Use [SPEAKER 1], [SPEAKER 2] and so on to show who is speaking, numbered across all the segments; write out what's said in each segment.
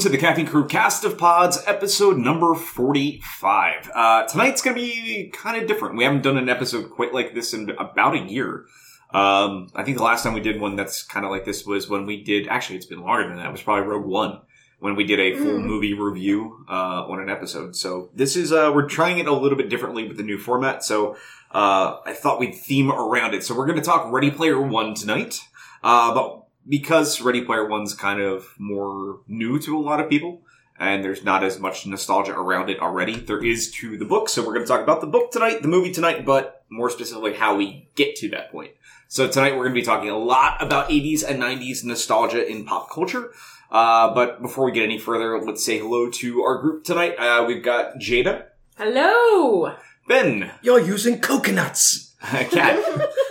[SPEAKER 1] to the Caffeine Crew cast of pods, episode number 45. Uh, tonight's gonna be kind of different. We haven't done an episode quite like this in about a year. Um, I think the last time we did one that's kind of like this was when we did, actually it's been longer than that, it was probably Rogue One, when we did a full movie review, uh, on an episode. So this is, uh, we're trying it a little bit differently with the new format, so, uh, I thought we'd theme around it. So we're gonna talk Ready Player One tonight. Uh, but because Ready Player One's kind of more new to a lot of people, and there's not as much nostalgia around it already, there is to the book. So we're going to talk about the book tonight, the movie tonight, but more specifically how we get to that point. So tonight we're going to be talking a lot about 80s and 90s nostalgia in pop culture. Uh, but before we get any further, let's say hello to our group tonight. Uh, we've got Jada,
[SPEAKER 2] Hello.
[SPEAKER 1] Ben,
[SPEAKER 3] You're using coconuts.
[SPEAKER 1] Kat,
[SPEAKER 4] Hi.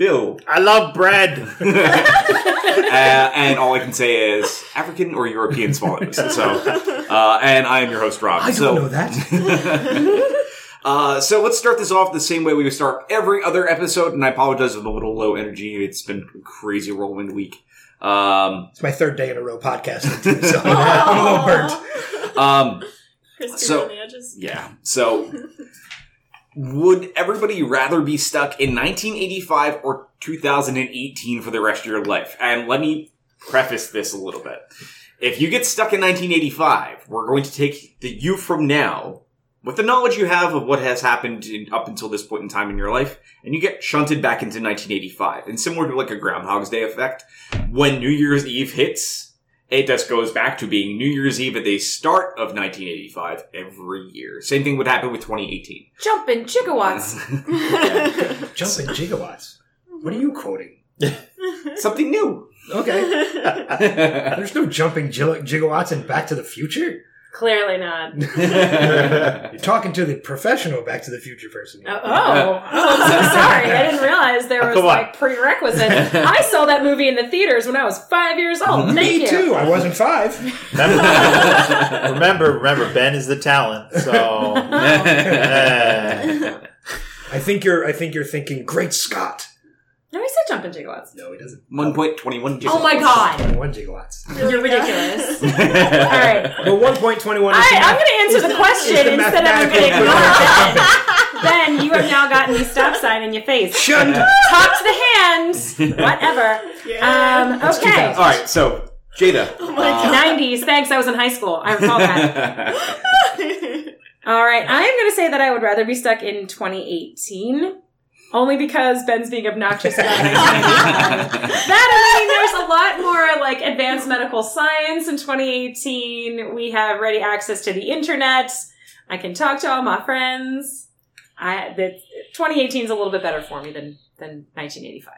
[SPEAKER 1] Bill,
[SPEAKER 5] I love bread.
[SPEAKER 1] uh, and all I can say is African or European swallows. So, uh, and I am your host, Rob.
[SPEAKER 3] I don't
[SPEAKER 1] so,
[SPEAKER 3] know that.
[SPEAKER 1] uh, so let's start this off the same way we would start every other episode. And I apologize for the little low energy. It's been a crazy whirlwind week. Um,
[SPEAKER 3] It's my third day in a row podcasting, too, so I'm a little burnt.
[SPEAKER 1] um, So-
[SPEAKER 4] on the edges.
[SPEAKER 1] yeah. So, would everybody rather be stuck in 1985 or 2018 for the rest of your life? And let me preface this a little bit. If you get stuck in 1985, we're going to take the you from now with the knowledge you have of what has happened in, up until this point in time in your life, and you get shunted back into 1985. And similar to like a Groundhog's Day effect, when New Year's Eve hits, it just goes back to being New Year's Eve at the start of 1985 every year. Same thing would happen with 2018.
[SPEAKER 2] Jumping gigawatts.
[SPEAKER 3] Jumping gigawatts. What are you quoting?
[SPEAKER 1] Something new.
[SPEAKER 3] Okay. There's no jumping gil- gigawatts in Back to the Future.
[SPEAKER 2] Clearly not.
[SPEAKER 3] You're talking to the professional Back to the Future person.
[SPEAKER 2] Oh, oh, oh, I'm so sorry. I didn't realize there was like prerequisite. I saw that movie in the theaters when I was five years old. Thank
[SPEAKER 3] Me
[SPEAKER 2] you.
[SPEAKER 3] too. I wasn't five.
[SPEAKER 5] remember, remember, Ben is the talent. So.
[SPEAKER 3] I think you're. I think you're thinking. Great Scott.
[SPEAKER 2] No, he said jumping gigawatts.
[SPEAKER 3] No, he doesn't.
[SPEAKER 1] 1.21 gigawatts.
[SPEAKER 2] Oh my god.
[SPEAKER 3] Twenty-one gigawatts.
[SPEAKER 2] You're ridiculous. All right.
[SPEAKER 3] Well, one point twenty-one.
[SPEAKER 2] I, I'm going to answer the question
[SPEAKER 3] the
[SPEAKER 2] instead of I'm
[SPEAKER 3] mathematical
[SPEAKER 2] going to ignore it. Ben, you have now gotten the stop sign in your face.
[SPEAKER 3] Shunned.
[SPEAKER 2] Talk to the hands. Whatever. Um, okay.
[SPEAKER 1] All right, so Jada.
[SPEAKER 4] Oh my god.
[SPEAKER 2] 90s. Thanks. I was in high school. I recall that. All right. I am going to say that I would rather be stuck in 2018. Only because Ben's being obnoxious about 1985. that, I mean, there's a lot more like advanced medical science in 2018. We have ready access to the internet. I can talk to all my friends. I, the, 2018 is a little bit better for me than, than 1985.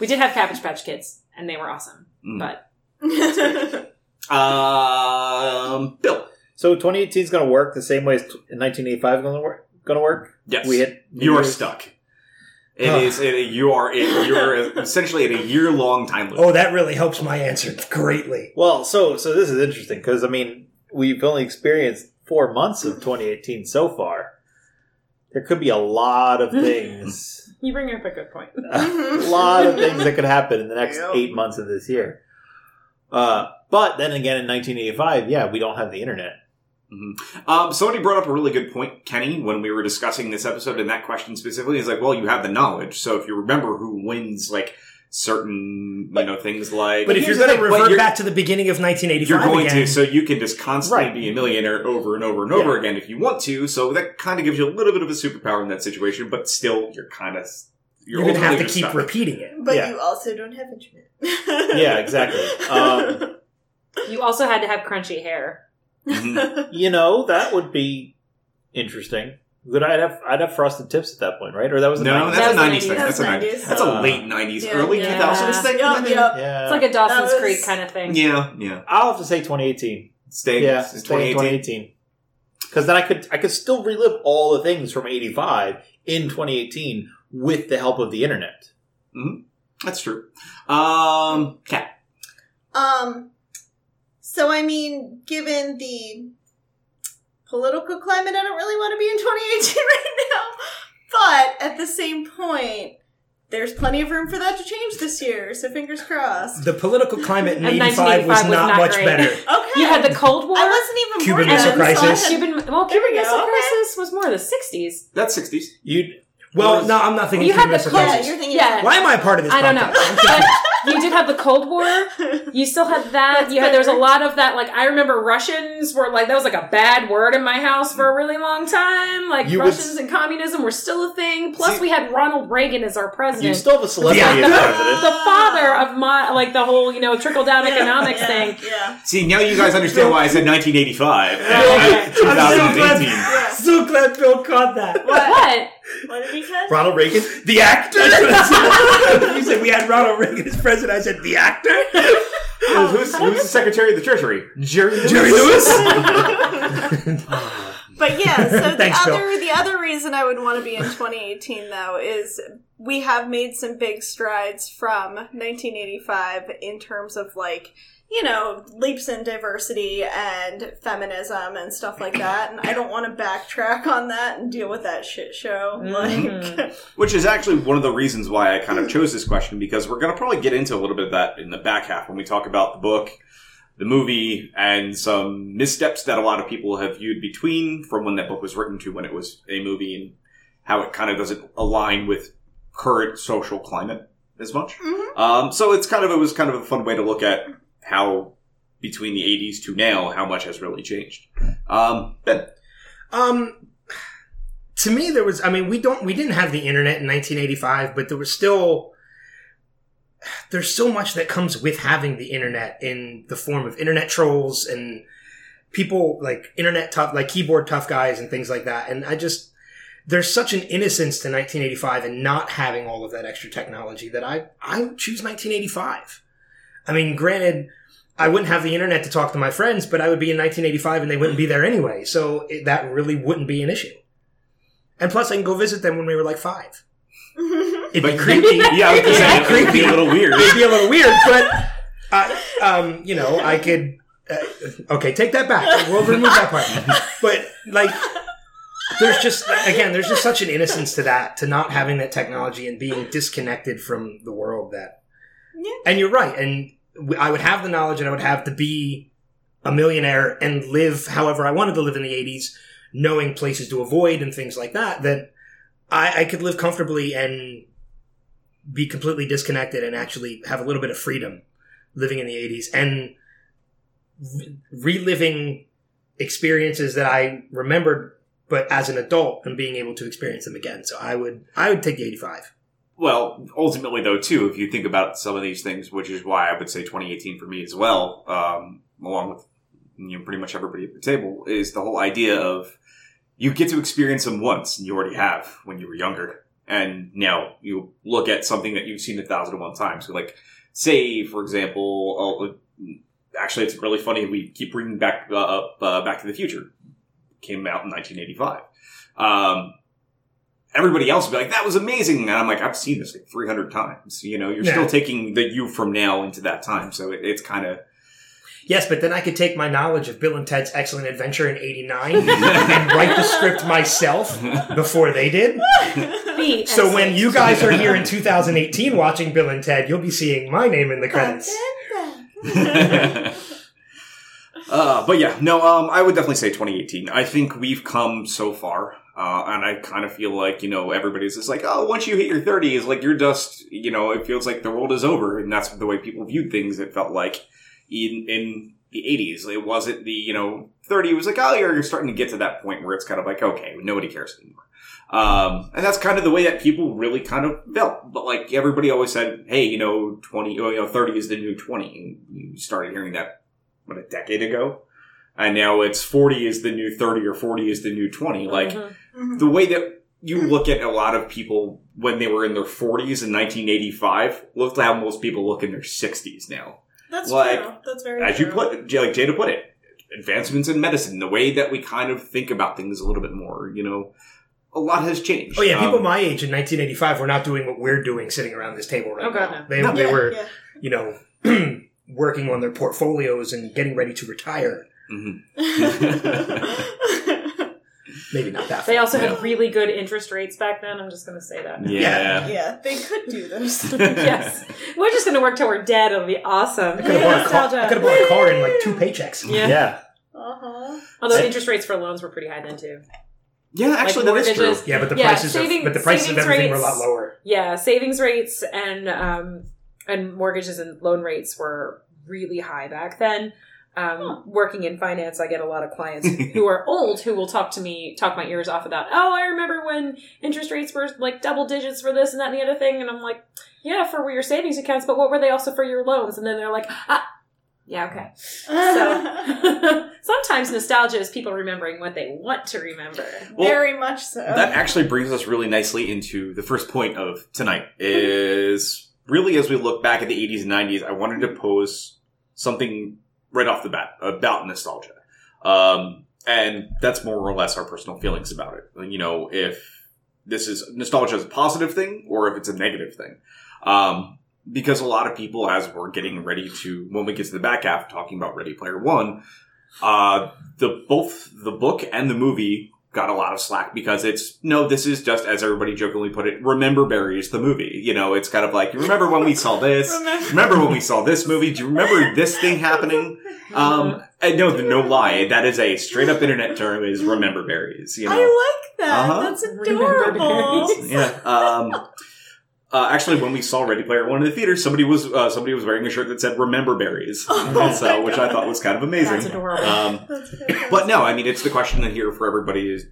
[SPEAKER 2] We did have Cabbage Patch Kids, and they were awesome.
[SPEAKER 1] Mm.
[SPEAKER 2] But
[SPEAKER 1] um, Bill.
[SPEAKER 5] so 2018 is going to work the same way as t- 1985 is going to work. Going to work.
[SPEAKER 1] Yes.
[SPEAKER 5] We hit.
[SPEAKER 1] You are stuck. It
[SPEAKER 3] Ugh.
[SPEAKER 1] is. It, you are. It, you're essentially at a year long time loop.
[SPEAKER 3] Oh, that really helps my answer greatly.
[SPEAKER 5] Well, so so this is interesting because I mean we've only experienced four months of 2018 so far. There could be a lot of things,
[SPEAKER 2] you bring up a good point.
[SPEAKER 5] a lot of things that could happen in the next
[SPEAKER 4] Yep.
[SPEAKER 5] eight months of this year. Uh, but then again, in 1985, yeah, we don't have the internet.
[SPEAKER 1] Um, somebody brought up a really good point, Kenny, when we were discussing this episode, and that question specifically is like, well, you have the knowledge, so if you remember who wins, like certain, you know, things like.
[SPEAKER 3] But if you're going to
[SPEAKER 1] thing,
[SPEAKER 3] revert back to the beginning of 1985
[SPEAKER 1] You're going
[SPEAKER 3] again,
[SPEAKER 1] to, so you can just constantly
[SPEAKER 5] Right.
[SPEAKER 1] be a millionaire over and over and over
[SPEAKER 3] Yeah.
[SPEAKER 1] again if you want to. So that kind of gives you a little bit of a superpower in that situation, but still, you're kind of you're,
[SPEAKER 3] you're going to have to keep
[SPEAKER 1] stuck.
[SPEAKER 3] repeating it.
[SPEAKER 4] but
[SPEAKER 5] Yeah.
[SPEAKER 4] you also don't have internet.
[SPEAKER 5] Yeah, exactly. Um,
[SPEAKER 2] You also had to have crunchy hair.
[SPEAKER 1] Mhm.
[SPEAKER 5] you know, that would be interesting. But I'd have I'd have frosted tips at that point, right? Or that was the
[SPEAKER 1] No,
[SPEAKER 5] 90s.
[SPEAKER 1] that's a '90s thing. That's a
[SPEAKER 4] 90s.
[SPEAKER 1] '90s. That's a late '90s,
[SPEAKER 4] yeah,
[SPEAKER 1] early
[SPEAKER 2] yeah.
[SPEAKER 1] 2000s thing.
[SPEAKER 4] Yup,
[SPEAKER 1] maybe?
[SPEAKER 4] yup.
[SPEAKER 5] yeah.
[SPEAKER 2] It's like a Dawson's
[SPEAKER 4] was-
[SPEAKER 2] Creek kind of thing.
[SPEAKER 1] Yeah, yeah.
[SPEAKER 5] I'll have to say 2018.
[SPEAKER 1] Stay.
[SPEAKER 5] Yeah,
[SPEAKER 1] it's
[SPEAKER 5] stay in 2018. Because then I could I could still relive all the things from '85 in 2018 with the help of the internet.
[SPEAKER 1] That's true. Um, Kat.
[SPEAKER 4] Um, so I mean, given the political climate, I don't really want to be in 2018 right now. But at the same point, there's plenty of room for that to change this year. So fingers crossed.
[SPEAKER 3] The political climate in
[SPEAKER 2] And
[SPEAKER 3] 85 was
[SPEAKER 2] 1985 was
[SPEAKER 3] not,
[SPEAKER 2] not
[SPEAKER 3] much
[SPEAKER 2] great.
[SPEAKER 3] better.
[SPEAKER 4] Okay,
[SPEAKER 2] You had the Cold War.
[SPEAKER 4] I wasn't even
[SPEAKER 3] Cuban
[SPEAKER 4] born
[SPEAKER 3] Missile
[SPEAKER 4] then, so I
[SPEAKER 3] Crisis.
[SPEAKER 4] had-
[SPEAKER 2] Cuban, well,
[SPEAKER 4] There
[SPEAKER 2] Cuban
[SPEAKER 4] we
[SPEAKER 2] Missile
[SPEAKER 4] okay.
[SPEAKER 2] Crisis was more of the 60s.
[SPEAKER 1] That's 60s.
[SPEAKER 5] You
[SPEAKER 3] Well, no, I'm not thinking
[SPEAKER 2] You had
[SPEAKER 3] Cuban
[SPEAKER 2] the
[SPEAKER 3] Missile
[SPEAKER 2] Cold-
[SPEAKER 4] Yeah,
[SPEAKER 3] Crisis.
[SPEAKER 4] you're thinking.
[SPEAKER 2] Yeah.
[SPEAKER 3] Why am I a part of this
[SPEAKER 2] I don't know.
[SPEAKER 3] podcast?
[SPEAKER 2] But you did have the Cold War. You still had that.
[SPEAKER 4] That's
[SPEAKER 2] you had there was a lot of that. Like I remember Russians were like that was like a bad word in my house for a really long time. Like
[SPEAKER 5] You
[SPEAKER 2] Russians
[SPEAKER 5] s-
[SPEAKER 2] and communism were still a thing. Plus,
[SPEAKER 1] See-
[SPEAKER 2] we had Ronald Reagan as our president.
[SPEAKER 5] you still have a celebrity
[SPEAKER 3] Yeah.
[SPEAKER 5] as
[SPEAKER 2] the,
[SPEAKER 5] president.
[SPEAKER 2] the father of my like the whole you know trickle down economics
[SPEAKER 4] yeah,
[SPEAKER 2] thing.
[SPEAKER 4] Yeah.
[SPEAKER 1] See, now you guys understand why I said 1985.
[SPEAKER 2] Uh, okay.
[SPEAKER 3] I'm so glad,
[SPEAKER 1] 2018.
[SPEAKER 4] Yeah.
[SPEAKER 3] so glad Bill caught that.
[SPEAKER 2] What?
[SPEAKER 4] What did he say?
[SPEAKER 5] Ronald Reagan.
[SPEAKER 3] The actor? you said we had Ronald Reagan as president. I said, the actor?
[SPEAKER 1] who's, who's the Secretary of the Treasury? Jerry Lewis.
[SPEAKER 3] Jerry Lewis?
[SPEAKER 4] But yeah, so the
[SPEAKER 3] Thanks, Bill.
[SPEAKER 4] other the other reason I would want to be in 2018 though is we have made some big strides from 1985 in terms of like you know leaps in diversity and feminism and stuff like that, and I don't want to backtrack on that and deal with that shit show.
[SPEAKER 2] Mhm.
[SPEAKER 4] Like,
[SPEAKER 1] Which is actually one of the reasons why I kind of chose this question because we're going to probably get into a little bit of that in the back half when we talk about the book, the movie, and some missteps that a lot of people have viewed between from when that book was written to when it was a movie and how it kind of doesn't align with current social climate as much.
[SPEAKER 4] Mhm.
[SPEAKER 1] Um, so it's kind of it was kind of a fun way to look at how between the 80s to now how much has really changed. Um, ben,
[SPEAKER 3] Um, to me, there was. I mean, we don't. We didn't have the internet in 1985, but there was still. There's so much that comes with having the internet in the form of internet trolls and people like internet tough, like keyboard tough guys and things like that. And I just there's such an innocence to 1985 and not having all of that extra technology that I I choose 1985. I mean, granted, I wouldn't have the internet to talk to my friends, but I would be in 1985 and they wouldn't be there anyway. So it, that really wouldn't be an issue. And plus, I can go visit them when we were like five. It'd be
[SPEAKER 1] But-
[SPEAKER 3] creepy.
[SPEAKER 1] yeah, I was gonna say, it would be a little weird.
[SPEAKER 3] It'd be a little weird, but uh, um, you know, I could. Uh, okay, take that back. We'll remove that part. But like, there's just again, there's just such an innocence to that, to not having that technology and being disconnected from the world. That,
[SPEAKER 4] Yeah.
[SPEAKER 3] and you're right. And w- I would have the knowledge, and I would have to be a millionaire and live however I wanted to live in the '80s, knowing places to avoid and things like that. That I, I could live comfortably and be completely disconnected and actually have a little bit of freedom living in the 80s and re- reliving experiences that I remembered but as an adult and being able to experience them again. So I would I would take the 85.
[SPEAKER 1] Well, ultimately, though, too, if you think about some of these things, which is why I would say 2018 for me as well, um, along with you know pretty much everybody at the table, is the whole idea of you get to experience them once, and you already have when you were younger, and now you look at something that you've seen a thousand and one times. So, like, say, for example, uh, actually, it's really funny. We keep bringing back uh, up uh, Back to the Future. Came out in 1985. Um, everybody else would be like, that was amazing. And I'm like, I've seen this like 300 times. You know, you're
[SPEAKER 3] Yeah.
[SPEAKER 1] still taking the you from now into that time. So it, it's kind of,
[SPEAKER 3] Yes, but then I could take my knowledge of Bill and Ted's Excellent Adventure in 89 and write the script myself before they did.
[SPEAKER 2] Me.
[SPEAKER 3] So when you guys are here in 2018 watching Bill and Ted, you'll be seeing my name in the credits.
[SPEAKER 1] uh, but yeah, no, um, I would definitely say 2018. I think we've come so far. Uh, and I kind of feel like, you know, everybody's just like, oh, once you hit your 30s, like you're just, you know, it feels like the world is over. And that's the way people viewed things. It felt like in, in the 80s. It wasn't the, you know, 30 was like, oh, you're, you're starting to get to that point where it's kind of like, okay, nobody cares anymore. Um, and that's kind of the way that people really kind of felt. But like everybody always said, hey, you know, 20, oh, you know, 30 is the new 20. And you started hearing that, what, a decade ago? And now it's 40 is the new 30 or 40 is the new 20. Like,
[SPEAKER 2] Mhm.
[SPEAKER 4] Mhm.
[SPEAKER 1] the way that you look at a lot of people when they were in their 40s in 1985, look how most people look in their 60s now.
[SPEAKER 4] That's
[SPEAKER 1] Like,
[SPEAKER 4] true. That's very
[SPEAKER 1] As
[SPEAKER 4] true.
[SPEAKER 1] you put, like Jada put it, advancements in medicine, the way that we kind of think about things a little bit more, you know, a lot has changed.
[SPEAKER 3] Oh yeah, people
[SPEAKER 1] Um,
[SPEAKER 3] my age in 1985 were not doing what we're doing sitting around this table right
[SPEAKER 2] Oh, God,
[SPEAKER 3] now.
[SPEAKER 2] no.
[SPEAKER 3] They,
[SPEAKER 1] No.
[SPEAKER 3] they
[SPEAKER 4] Yeah,
[SPEAKER 3] were,
[SPEAKER 4] yeah.
[SPEAKER 3] you know, working on their portfolios and getting ready to retire.
[SPEAKER 1] mhm.
[SPEAKER 3] maybe not that.
[SPEAKER 2] They
[SPEAKER 3] far.
[SPEAKER 2] also
[SPEAKER 1] Yeah.
[SPEAKER 2] had really good interest rates back then. I'm just going to say that.
[SPEAKER 1] Yeah.
[SPEAKER 4] yeah, they could do this.
[SPEAKER 2] yes. We're just going to work till we're dead. It'll be awesome.
[SPEAKER 3] I could have bought, a car- I could have bought a car in like two paychecks.
[SPEAKER 2] Yeah.
[SPEAKER 5] yeah.
[SPEAKER 4] Uh-huh.
[SPEAKER 2] Although
[SPEAKER 5] Sa-
[SPEAKER 2] interest rates for loans were pretty high then too.
[SPEAKER 1] Yeah, actually, that is true.
[SPEAKER 2] mortgages.
[SPEAKER 3] Yeah, but the
[SPEAKER 2] Yeah,
[SPEAKER 3] prices
[SPEAKER 2] saving-
[SPEAKER 3] of but the prices of
[SPEAKER 2] savings
[SPEAKER 3] everything were a lot lower.
[SPEAKER 2] Yeah, savings rates and um, and mortgages and loan rates were really high back then. Um,
[SPEAKER 4] Huh.
[SPEAKER 2] Working in finance, I get a lot of clients who are old who will talk to me, talk my ears off about, oh, I remember when interest rates were like double digits for this and that and the other thing, and I'm like, yeah, for your savings accounts, but what were they also for your loans? And then they're like, ah, yeah, okay. So sometimes nostalgia is people remembering what they want to remember.
[SPEAKER 1] Well,
[SPEAKER 4] Very much so.
[SPEAKER 1] That actually brings us really nicely into the first point of tonight is really as we look back at the 80s and 90s, I wanted to pose something right off the bat about nostalgia. Um, and that's more or less our personal feelings about it. You know, if this is nostalgia is a positive thing or if it's a negative thing. Um, because a lot of people, as we're getting ready to, when we get to the back half, talking about Ready Player One, uh, the both the book and the movie got a lot of slack because it's no, this is just as everybody jokingly put it, remember berries the movie. You know, it's kind of like you remember when we saw this.
[SPEAKER 4] Remember-
[SPEAKER 1] Remember when we saw this movie? Do you remember this thing happening? Um, and no, no lie, that is a straight up internet term. Is remember berries. You know,
[SPEAKER 4] I like that.
[SPEAKER 1] Uh-huh.
[SPEAKER 4] That's
[SPEAKER 2] Remember
[SPEAKER 4] adorable.
[SPEAKER 2] berries.
[SPEAKER 1] yeah. Um, uh, actually, when we saw Ready Player One in the theater, somebody was uh, somebody was wearing a shirt that said "Remember Berries,"
[SPEAKER 4] Oh
[SPEAKER 1] so which I thought was kind of amazing.
[SPEAKER 2] That's adorable.
[SPEAKER 1] Um,
[SPEAKER 4] That's
[SPEAKER 1] but no, I mean, it's the question that here for everybody is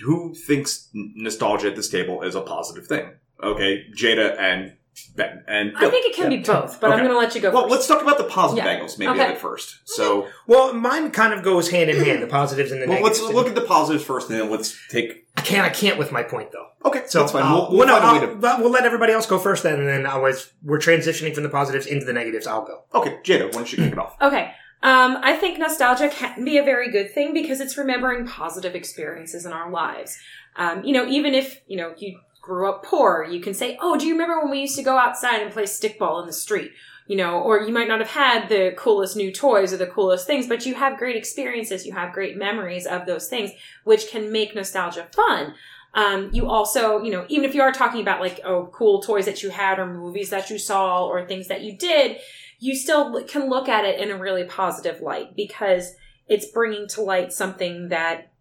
[SPEAKER 1] who thinks nostalgia at this table is a positive thing? Okay, Jada and Ben and
[SPEAKER 2] I think it can be both, but I'm going to let you go
[SPEAKER 1] Well,
[SPEAKER 2] first.
[SPEAKER 1] let's talk about the positive
[SPEAKER 2] Yeah.
[SPEAKER 1] angles maybe
[SPEAKER 2] Okay.
[SPEAKER 1] of it first. So,
[SPEAKER 3] Well, mine kind of goes hand in hand, the positives and the
[SPEAKER 1] well, let's look at the positives first, and then let's take.
[SPEAKER 3] I can't. I can't with my point though.
[SPEAKER 1] Okay,
[SPEAKER 3] So
[SPEAKER 1] that's fine.
[SPEAKER 3] uh,
[SPEAKER 1] We'll, we'll
[SPEAKER 3] well, no,
[SPEAKER 1] find a way
[SPEAKER 3] I'll-
[SPEAKER 1] to.
[SPEAKER 3] we'll let everybody else go first then, and then I'll, as we're transitioning from the positives into the negatives, I'll go.
[SPEAKER 1] Okay, Jada, why don't you kick it off?
[SPEAKER 2] Okay. Um, I think nostalgia can be a very good thing because it's remembering positive experiences in our lives. Um, you know, even if, you know, you grew up poor, you can say, oh, do you remember when we used to go outside and play stickball in the street? You know, or you might not have had the coolest new toys or the coolest things, but you have great experiences, you have great memories of those things, which can make nostalgia fun. Um, you also, you know, even if you are talking about like, oh, cool toys that you had or movies that you saw or things that you did, you still can look at it in a really positive light because it's bringing to light something that,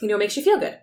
[SPEAKER 2] you know, makes you feel good.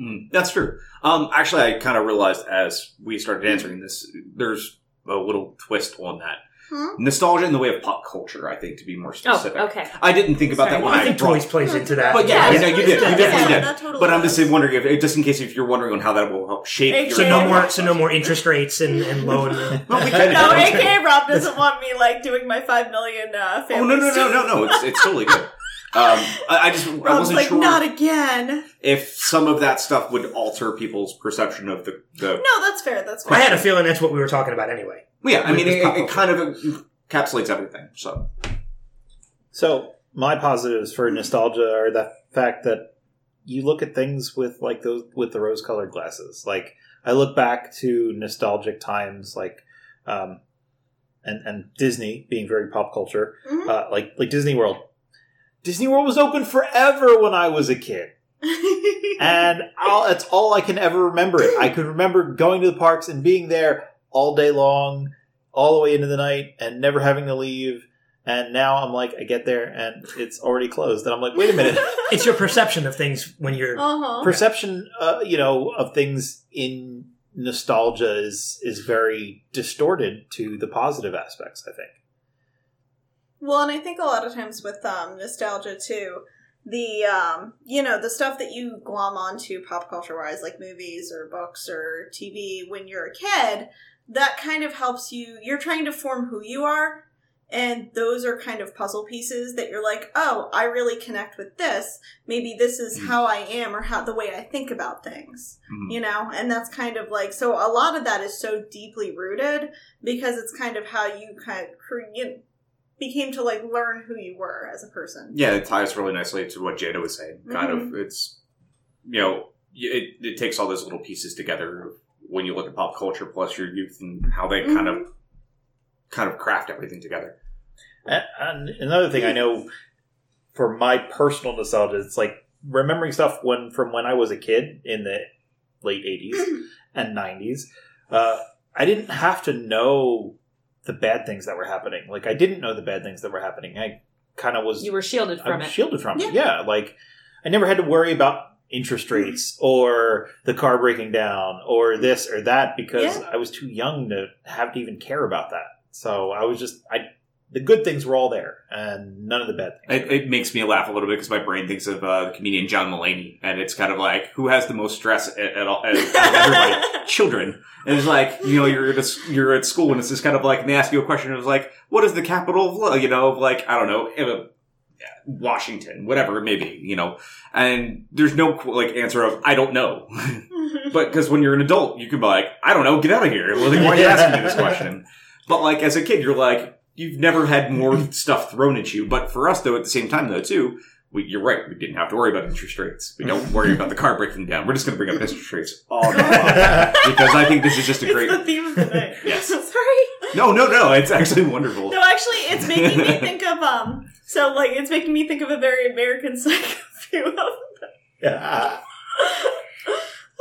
[SPEAKER 1] Mm, that's true. Um, actually, I kind of realized as we started answering this, there's a little twist on that.
[SPEAKER 4] Hmm?
[SPEAKER 1] Nostalgia in the way of pop culture, I think, to be more
[SPEAKER 2] Oh,
[SPEAKER 1] specific.
[SPEAKER 2] okay.
[SPEAKER 1] I didn't think about
[SPEAKER 2] Sorry.
[SPEAKER 1] that
[SPEAKER 3] Well,
[SPEAKER 1] when
[SPEAKER 3] I think
[SPEAKER 1] brought-
[SPEAKER 3] toys plays into that.
[SPEAKER 1] But yeah,
[SPEAKER 2] Yeah,
[SPEAKER 1] no, you did. You definitely
[SPEAKER 4] yeah,
[SPEAKER 1] did.
[SPEAKER 4] totally
[SPEAKER 1] But I'm just wondering if, just in case if you're wondering on how that will help shape
[SPEAKER 4] Hey,
[SPEAKER 1] your.
[SPEAKER 3] So no more. So no more interest rates and, and loan.
[SPEAKER 1] Well, we can-
[SPEAKER 4] No,
[SPEAKER 1] Okay.
[SPEAKER 4] AK Rob doesn't want me like doing my five million uh,
[SPEAKER 1] Oh
[SPEAKER 4] family.
[SPEAKER 1] no no no no no! It's it's totally good. Um, I, I just I
[SPEAKER 4] Rob's
[SPEAKER 1] wasn't
[SPEAKER 4] like,
[SPEAKER 1] sure
[SPEAKER 4] not again.
[SPEAKER 1] if some of that stuff would alter people's perception of the the.
[SPEAKER 4] No, that's fair. That's fair.
[SPEAKER 3] I had a feeling that's what we were talking about anyway.
[SPEAKER 1] Well, yeah, I mean,
[SPEAKER 3] With
[SPEAKER 1] it, it kind of encapsulates everything. So
[SPEAKER 5] So my positives for nostalgia are the fact that you look at things with like those with the rose colored glasses. Like I look back to nostalgic times, like um, and and Disney being very pop culture,
[SPEAKER 4] Mhm.
[SPEAKER 5] uh, like like Disney World. Disney World was open forever when I was a kid, and I'll, that's all I can ever remember. It. I could remember going to the parks and being there all day long, all the way into the night, and never having to leave. And now I'm like, I get there and it's already closed, and I'm like, wait a minute.
[SPEAKER 3] It's your perception of things when you're.
[SPEAKER 4] uh-huh.
[SPEAKER 5] Perception, uh, you know, of things in nostalgia is is very distorted to the positive aspects. I think.
[SPEAKER 4] Well, and I think a lot of times with um, nostalgia too, the um, you know the stuff that you glom onto pop culture wise, like movies or books or TV, when you're a kid, that kind of helps you. You're trying to form who you are, and those are kind of puzzle pieces that you're like, oh, I really connect with this. Maybe this is
[SPEAKER 1] Mhm.
[SPEAKER 4] how I am, or how the way I think about things.
[SPEAKER 1] Mhm.
[SPEAKER 4] You know, and that's kind of like so. A lot of that is so deeply rooted because it's kind of how you kind of cre- you became to like learn who you were as a person.
[SPEAKER 1] yeah, it ties really nicely to what Jada was saying. Kind
[SPEAKER 4] Mm-hmm.
[SPEAKER 1] of, it's you know, it it takes all those little pieces together when you look at pop culture plus your youth and how they kind
[SPEAKER 4] Mm-hmm.
[SPEAKER 1] of kind of craft everything together.
[SPEAKER 5] And, and another thing I know for my personal nostalgia, it's like remembering stuff when from when I was a kid in the late '80s and '90s. Uh, I didn't have to know the bad things that were happening. Like I didn't know the bad things that were happening. I kind of was
[SPEAKER 2] You were shielded from it.
[SPEAKER 5] shielded from it. Yeah, like I never had to worry about interest
[SPEAKER 2] Mm-hmm.
[SPEAKER 5] rates or the car breaking down or this or that because
[SPEAKER 4] Yeah.
[SPEAKER 5] I was too young to have to even care about that. So I was just I the good things were all there and none of the bad things.
[SPEAKER 1] It, it makes me laugh a little bit because my brain thinks of uh, the comedian John Mulaney, and it's kind of like who has the most stress at, at all? At, everybody, children. And it's like you know you're at a, you're at school, and it's just kind of like and they ask you a question. and It's like what is the capital of you know of like I don't know. uh, Washington, whatever it may be, you know, and there's no like answer of I don't know, but because when you're an adult, you can be like I don't know, get out of here. Well, then why are you asking me this question? But like as a kid, you're like you've never had more stuff thrown at you. But for us, though, at the same time, though, too, we, you're right. We didn't have to worry about interest rates. We don't worry about the car breaking down. We're just going to bring up interest rates all night long because I think this is just a
[SPEAKER 4] it's
[SPEAKER 1] great.
[SPEAKER 4] the theme of the night.
[SPEAKER 1] Yes.
[SPEAKER 2] Sorry.
[SPEAKER 1] No, no, no. It's actually wonderful.
[SPEAKER 4] No, actually, it's making me think of um. So like, it's making me think of a very American Psycho view of.
[SPEAKER 5] Yeah.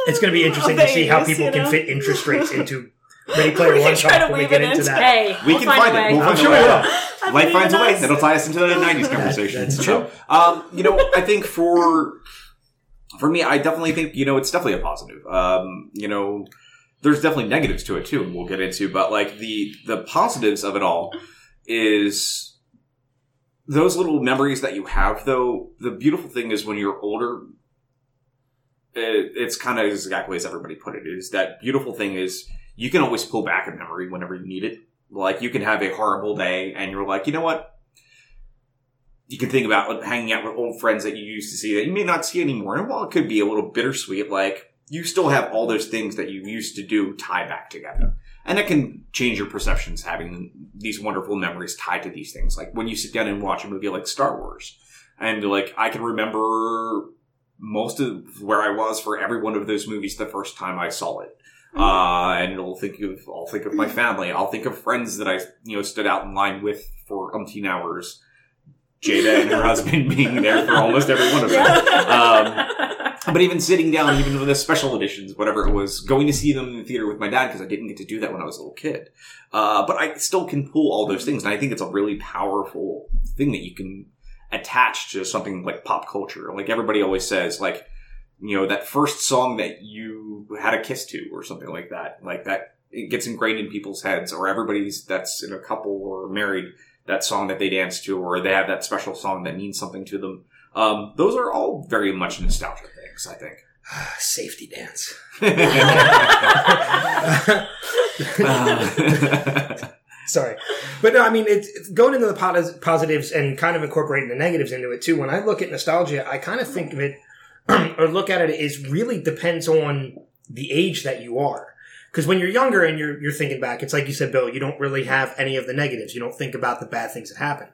[SPEAKER 3] It's going to be interesting
[SPEAKER 4] of
[SPEAKER 3] to see how people
[SPEAKER 4] you
[SPEAKER 3] can fit interest rates into Ready Player
[SPEAKER 4] We
[SPEAKER 3] One
[SPEAKER 4] can try
[SPEAKER 3] talk
[SPEAKER 4] to
[SPEAKER 3] when we
[SPEAKER 4] weave
[SPEAKER 3] get
[SPEAKER 4] it
[SPEAKER 3] into
[SPEAKER 4] into
[SPEAKER 3] that.
[SPEAKER 2] Hey,
[SPEAKER 1] We
[SPEAKER 2] we'll
[SPEAKER 1] can
[SPEAKER 2] find,
[SPEAKER 1] find
[SPEAKER 2] a
[SPEAKER 1] it.
[SPEAKER 2] way.
[SPEAKER 1] We'll
[SPEAKER 3] I'm
[SPEAKER 1] find
[SPEAKER 3] sure
[SPEAKER 1] a
[SPEAKER 3] we
[SPEAKER 1] way.
[SPEAKER 3] will.
[SPEAKER 1] Life finds a way.
[SPEAKER 4] us.
[SPEAKER 1] That'll tie us into the '90s conversation.
[SPEAKER 3] That's
[SPEAKER 1] So,
[SPEAKER 3] true.
[SPEAKER 1] um, you know, I think for for me, I definitely think you know it's definitely a positive. Um, you know, there's definitely negatives to it too, and we'll get into. But like the the positives of it all is those little memories that you have. Though the beautiful thing is when you're older, it, it's kind of exactly as everybody put it. Is that beautiful thing is you can always pull back a memory whenever you need it. Like you can have a horrible day, and you're like, you know what? you can think about hanging out with old friends that you used to see that you may not see anymore. And while it could be a little bittersweet, like you still have all those things that you used to do tie back together. And it can change your perceptions having these wonderful memories tied to these things. Like when you sit down and watch a movie like Star Wars, and like I can remember most of where I was for every one of those movies the first time I saw it. Uh, and I'll think of I'll think of my family. I'll think of friends that I you know stood out in line with for umpteen hours. Jada and her husband being there for almost every one of them. Um, but even sitting down, even with the special editions, whatever it was, going to see them in the theater with my dad because I didn't get to do that when I was a little kid. Uh, but I still can pull all those things, and I think it's a really powerful thing that you can attach to something like pop culture. Like everybody always says, like you know that first song that you had a kiss to, or something like that. Like that, it gets ingrained in people's heads, or everybody's that's in a couple or married that song that they dance to, or they have that special song that means something to them. Um, those are all very much nostalgia things, I think.
[SPEAKER 3] Safety dance. Sorry, but no, I mean it's, it's going into the pos- positives and kind of incorporating the negatives into it too. When I look at nostalgia, I kind of think of it or look at it is really depends on the age that you are. Because when you're younger and you're you're thinking back, it's like you said, Bill. You don't really have any of the negatives. You don't think about the bad things that happen.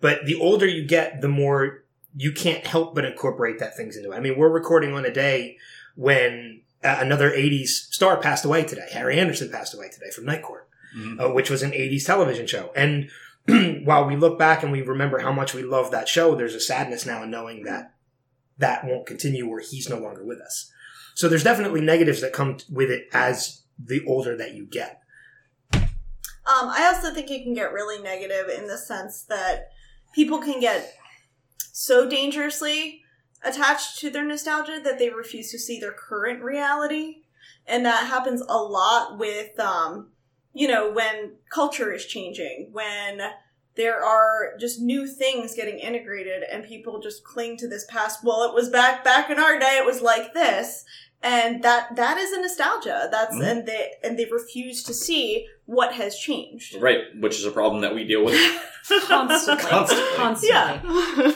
[SPEAKER 3] But the older you get, the more you can't help but incorporate that things into it. I mean, we're recording on a day when uh, another '80s star passed away today. Harry Anderson passed away today from Night Court
[SPEAKER 1] Mhm.
[SPEAKER 3] uh, which was an 80s television show. And while we look back and we remember how much we loved that show, there's a sadness now in knowing that that won't continue or he's no longer with us. So there's definitely negatives that come with it as the older that you get.
[SPEAKER 4] Um, I also think it can get really negative in the sense that people can get so dangerously attached to their nostalgia that they refuse to see their current reality. And that happens a lot with, um, you know, when culture is changing, when there are just new things getting integrated and people just cling to this past, well, it was back, back in our day, it was like this. And that, that is a nostalgia. That's,
[SPEAKER 1] Mhm.
[SPEAKER 4] and they, and they refuse to see what has changed.
[SPEAKER 1] right, which is a problem that we deal with.
[SPEAKER 2] constantly,
[SPEAKER 1] Constantly.
[SPEAKER 2] constantly.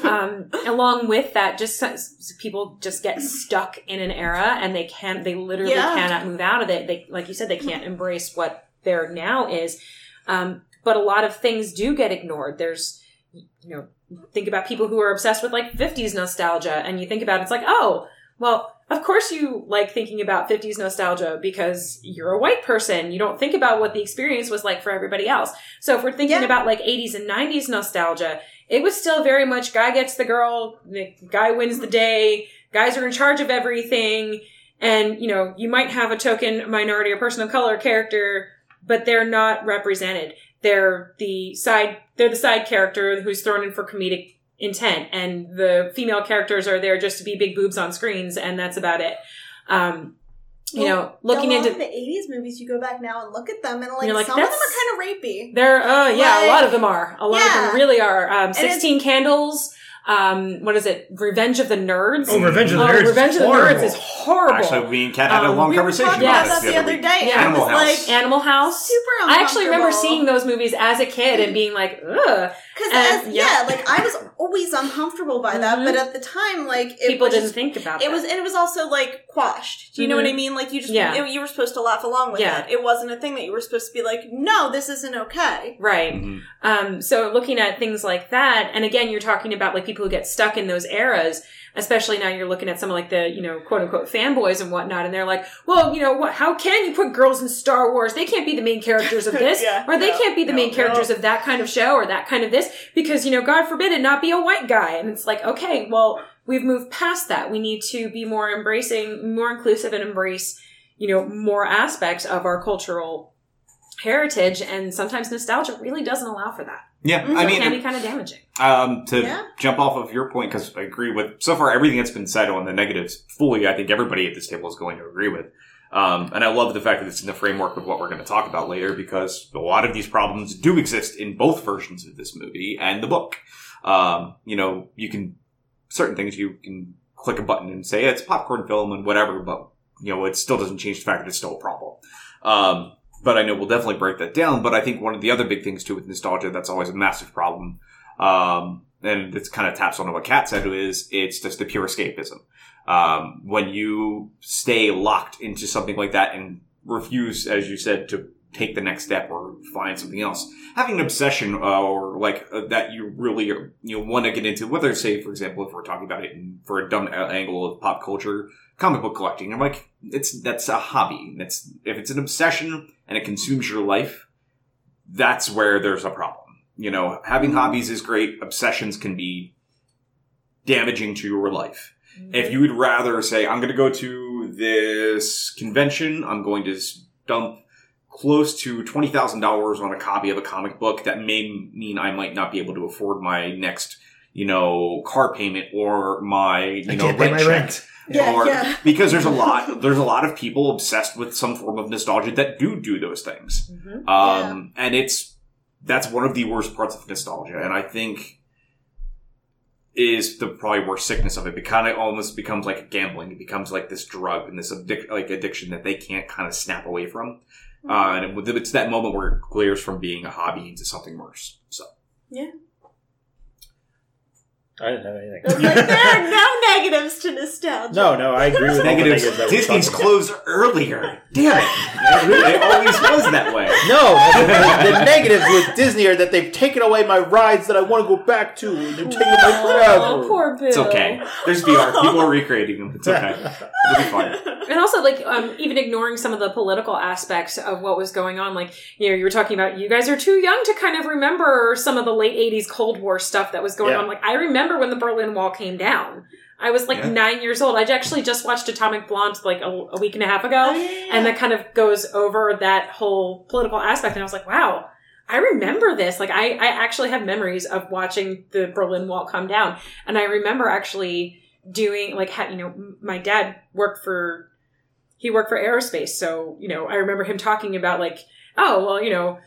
[SPEAKER 4] Yeah.
[SPEAKER 2] um, along with that, just so- so people just get stuck in an era and they can't, they literally
[SPEAKER 4] Yeah.
[SPEAKER 2] cannot move out of it. They, like you said, they can't embrace what their now is. Um, but a lot of things do get ignored. There's, you know, think about people who are obsessed with like 50s nostalgia and you think about it, it's like, oh, well, of course you like thinking about 50s nostalgia because you're a white person. You don't think about what the experience was like for everybody else. So if we're thinking
[SPEAKER 4] Yeah.
[SPEAKER 2] about like 80s and 90s nostalgia, it was still very much guy gets the girl, the guy wins the day, guys are in charge of everything. And, you know, you might have a token minority or person of color character, but they're not represented. They're the side, they're the side character who's thrown in for comedic intent and the female characters are there just to be big boobs on screens and that's about it. Um, you know, looking into
[SPEAKER 4] the '80s movies, you go back now and look at them, and like,
[SPEAKER 2] like,
[SPEAKER 4] some of them are kind of rapey.
[SPEAKER 2] There, uh, yeah, a lot of them are. A lot of them really are. Um, Sixteen Candles. Um, what is it? Revenge of the Nerds.
[SPEAKER 3] Oh, Revenge of the
[SPEAKER 2] Oh,
[SPEAKER 3] Nerds. is
[SPEAKER 2] Revenge of the
[SPEAKER 3] horrible.
[SPEAKER 2] Nerds is horrible.
[SPEAKER 1] Actually, we and Kat had a
[SPEAKER 2] Um,
[SPEAKER 1] long
[SPEAKER 4] we
[SPEAKER 1] conversation
[SPEAKER 4] talking
[SPEAKER 2] about
[SPEAKER 1] about
[SPEAKER 2] that
[SPEAKER 1] this
[SPEAKER 4] the other
[SPEAKER 1] week.
[SPEAKER 4] day.
[SPEAKER 2] Yeah.
[SPEAKER 1] Animal House.
[SPEAKER 4] like
[SPEAKER 2] Animal House.
[SPEAKER 4] super.
[SPEAKER 2] I actually remember seeing those movies as a kid and being like, ugh.
[SPEAKER 4] Because
[SPEAKER 2] yeah.
[SPEAKER 4] yeah. like I was always uncomfortable by that,
[SPEAKER 2] Mhm.
[SPEAKER 4] but at the time, like it
[SPEAKER 2] People
[SPEAKER 4] was
[SPEAKER 2] didn't
[SPEAKER 4] just,
[SPEAKER 2] think about
[SPEAKER 4] it
[SPEAKER 2] that.
[SPEAKER 4] was, and it was also like quashed. Do you know
[SPEAKER 2] Mhm.
[SPEAKER 4] what I mean? Like you just,
[SPEAKER 2] Yeah.
[SPEAKER 4] it- you were supposed to laugh along with
[SPEAKER 2] Yeah.
[SPEAKER 4] it. It wasn't a thing that you were supposed to be like, no, this isn't okay.
[SPEAKER 2] right.
[SPEAKER 1] Mhm.
[SPEAKER 2] Um, so looking at things like that, and again, you're talking about like people who get stuck in those eras, especially now you're looking at some of like the, you know, quote unquote fanboys and whatnot, and they're like, well, you know, what, how can you put girls in Star Wars? They can't be the main characters of this,
[SPEAKER 4] Yeah,
[SPEAKER 2] or they
[SPEAKER 4] no,
[SPEAKER 2] can't be the
[SPEAKER 4] no,
[SPEAKER 2] main characters
[SPEAKER 4] no.
[SPEAKER 2] of that kind of show or that kind of this, because, you know, God forbid it not be a white guy. And it's like, okay, well, we've moved past that. We need to be more embracing, more inclusive and embrace, you know, more aspects of our cultural heritage. And sometimes nostalgia really doesn't allow for that.
[SPEAKER 1] Yeah,
[SPEAKER 4] Mhm.
[SPEAKER 1] I
[SPEAKER 2] It
[SPEAKER 1] mean,
[SPEAKER 2] can be kind of damaging.
[SPEAKER 1] Um, to
[SPEAKER 4] Yeah.
[SPEAKER 1] jump off of your point, because I agree with so far everything that's been said on the negatives fully. I think everybody at this table is going to agree with. Um, and I love the fact that it's in the framework of what we're going to talk about later, because a lot of these problems do exist in both versions of this movie and the book. Um, you know, you can certain things you can click a button and say it's popcorn film and whatever, but you know, it still doesn't change the fact that it's still a problem. Um, but I know we'll definitely break that down. But I think one of the other big things too with nostalgia that's always a massive problem, um, and it's kind of taps on what Kat said is it's just the pure escapism. Um, when you stay locked into something like that and refuse, as you said, to take the next step or find something else, having an obsession uh, or like uh, that you really you know want to get into, whether say for example if we're talking about it in, for a dumb angle of pop culture, comic book collecting, I'm like it's that's a hobby. That's if it's an obsession and it consumes your life, that's where there's a problem. You know, having hobbies is great. Obsessions can be damaging to your life. Mm-hmm. If you would rather say, I'm going to go to this convention, I'm going to dump close to $20,000 on a copy of a comic book, that may mean I might not be able to afford my next, you know, car payment or my, you
[SPEAKER 3] I
[SPEAKER 1] know,
[SPEAKER 3] can't
[SPEAKER 1] rent
[SPEAKER 3] my
[SPEAKER 1] check.
[SPEAKER 3] rent.
[SPEAKER 4] Yeah,
[SPEAKER 1] Or-
[SPEAKER 4] yeah.
[SPEAKER 1] Because there's a lot, there's a lot of people obsessed with some form of nostalgia that do do those things.
[SPEAKER 2] Mhm.
[SPEAKER 1] Um, and it's, that's one of the worst parts of nostalgia. And I think is the probably worst sickness of it. It kind of almost becomes like gambling. It becomes like this drug and this addic- like addiction that they can't kind of snap away from. Uh, and it, it's that moment where it clears from being a hobby into something worse. So
[SPEAKER 5] I didn't have anything.
[SPEAKER 4] It's like, there are no negatives to nostalgia.
[SPEAKER 5] No, no, I agree with all
[SPEAKER 1] negatives.
[SPEAKER 5] negatives that we
[SPEAKER 1] Disney's
[SPEAKER 5] talked about.
[SPEAKER 1] closed earlier. Damn it! It, always was that way.
[SPEAKER 5] No, the, the negatives with Disney are that they've taken away my rides that I want to go back to. They're taking away
[SPEAKER 2] Oh,
[SPEAKER 5] forever.
[SPEAKER 2] poor Bill.
[SPEAKER 1] It's okay. There's VR. People are recreating them. It's okay. It'll be fine.
[SPEAKER 2] And also, like, um, even ignoring some of the political aspects of what was going on. Like, you know, you were talking about you guys are too young to kind of remember some of the late 80s Cold War stuff that was going
[SPEAKER 5] Yeah.
[SPEAKER 2] on. Like, I remember when the Berlin Wall came down. I was like
[SPEAKER 1] Yeah.
[SPEAKER 2] nine years old. I actually just watched Atomic Blonde like a, a week and a half ago.
[SPEAKER 4] Oh, yeah, yeah,
[SPEAKER 2] And that kind of goes over that whole political aspect. And I was like, wow, I remember this. Like, I, I actually have memories of watching the Berlin Wall come down. And I remember actually doing, like, ha- you know, my dad worked for, he worked for aerospace. So, you know, I remember him talking about, like, oh, well, you know,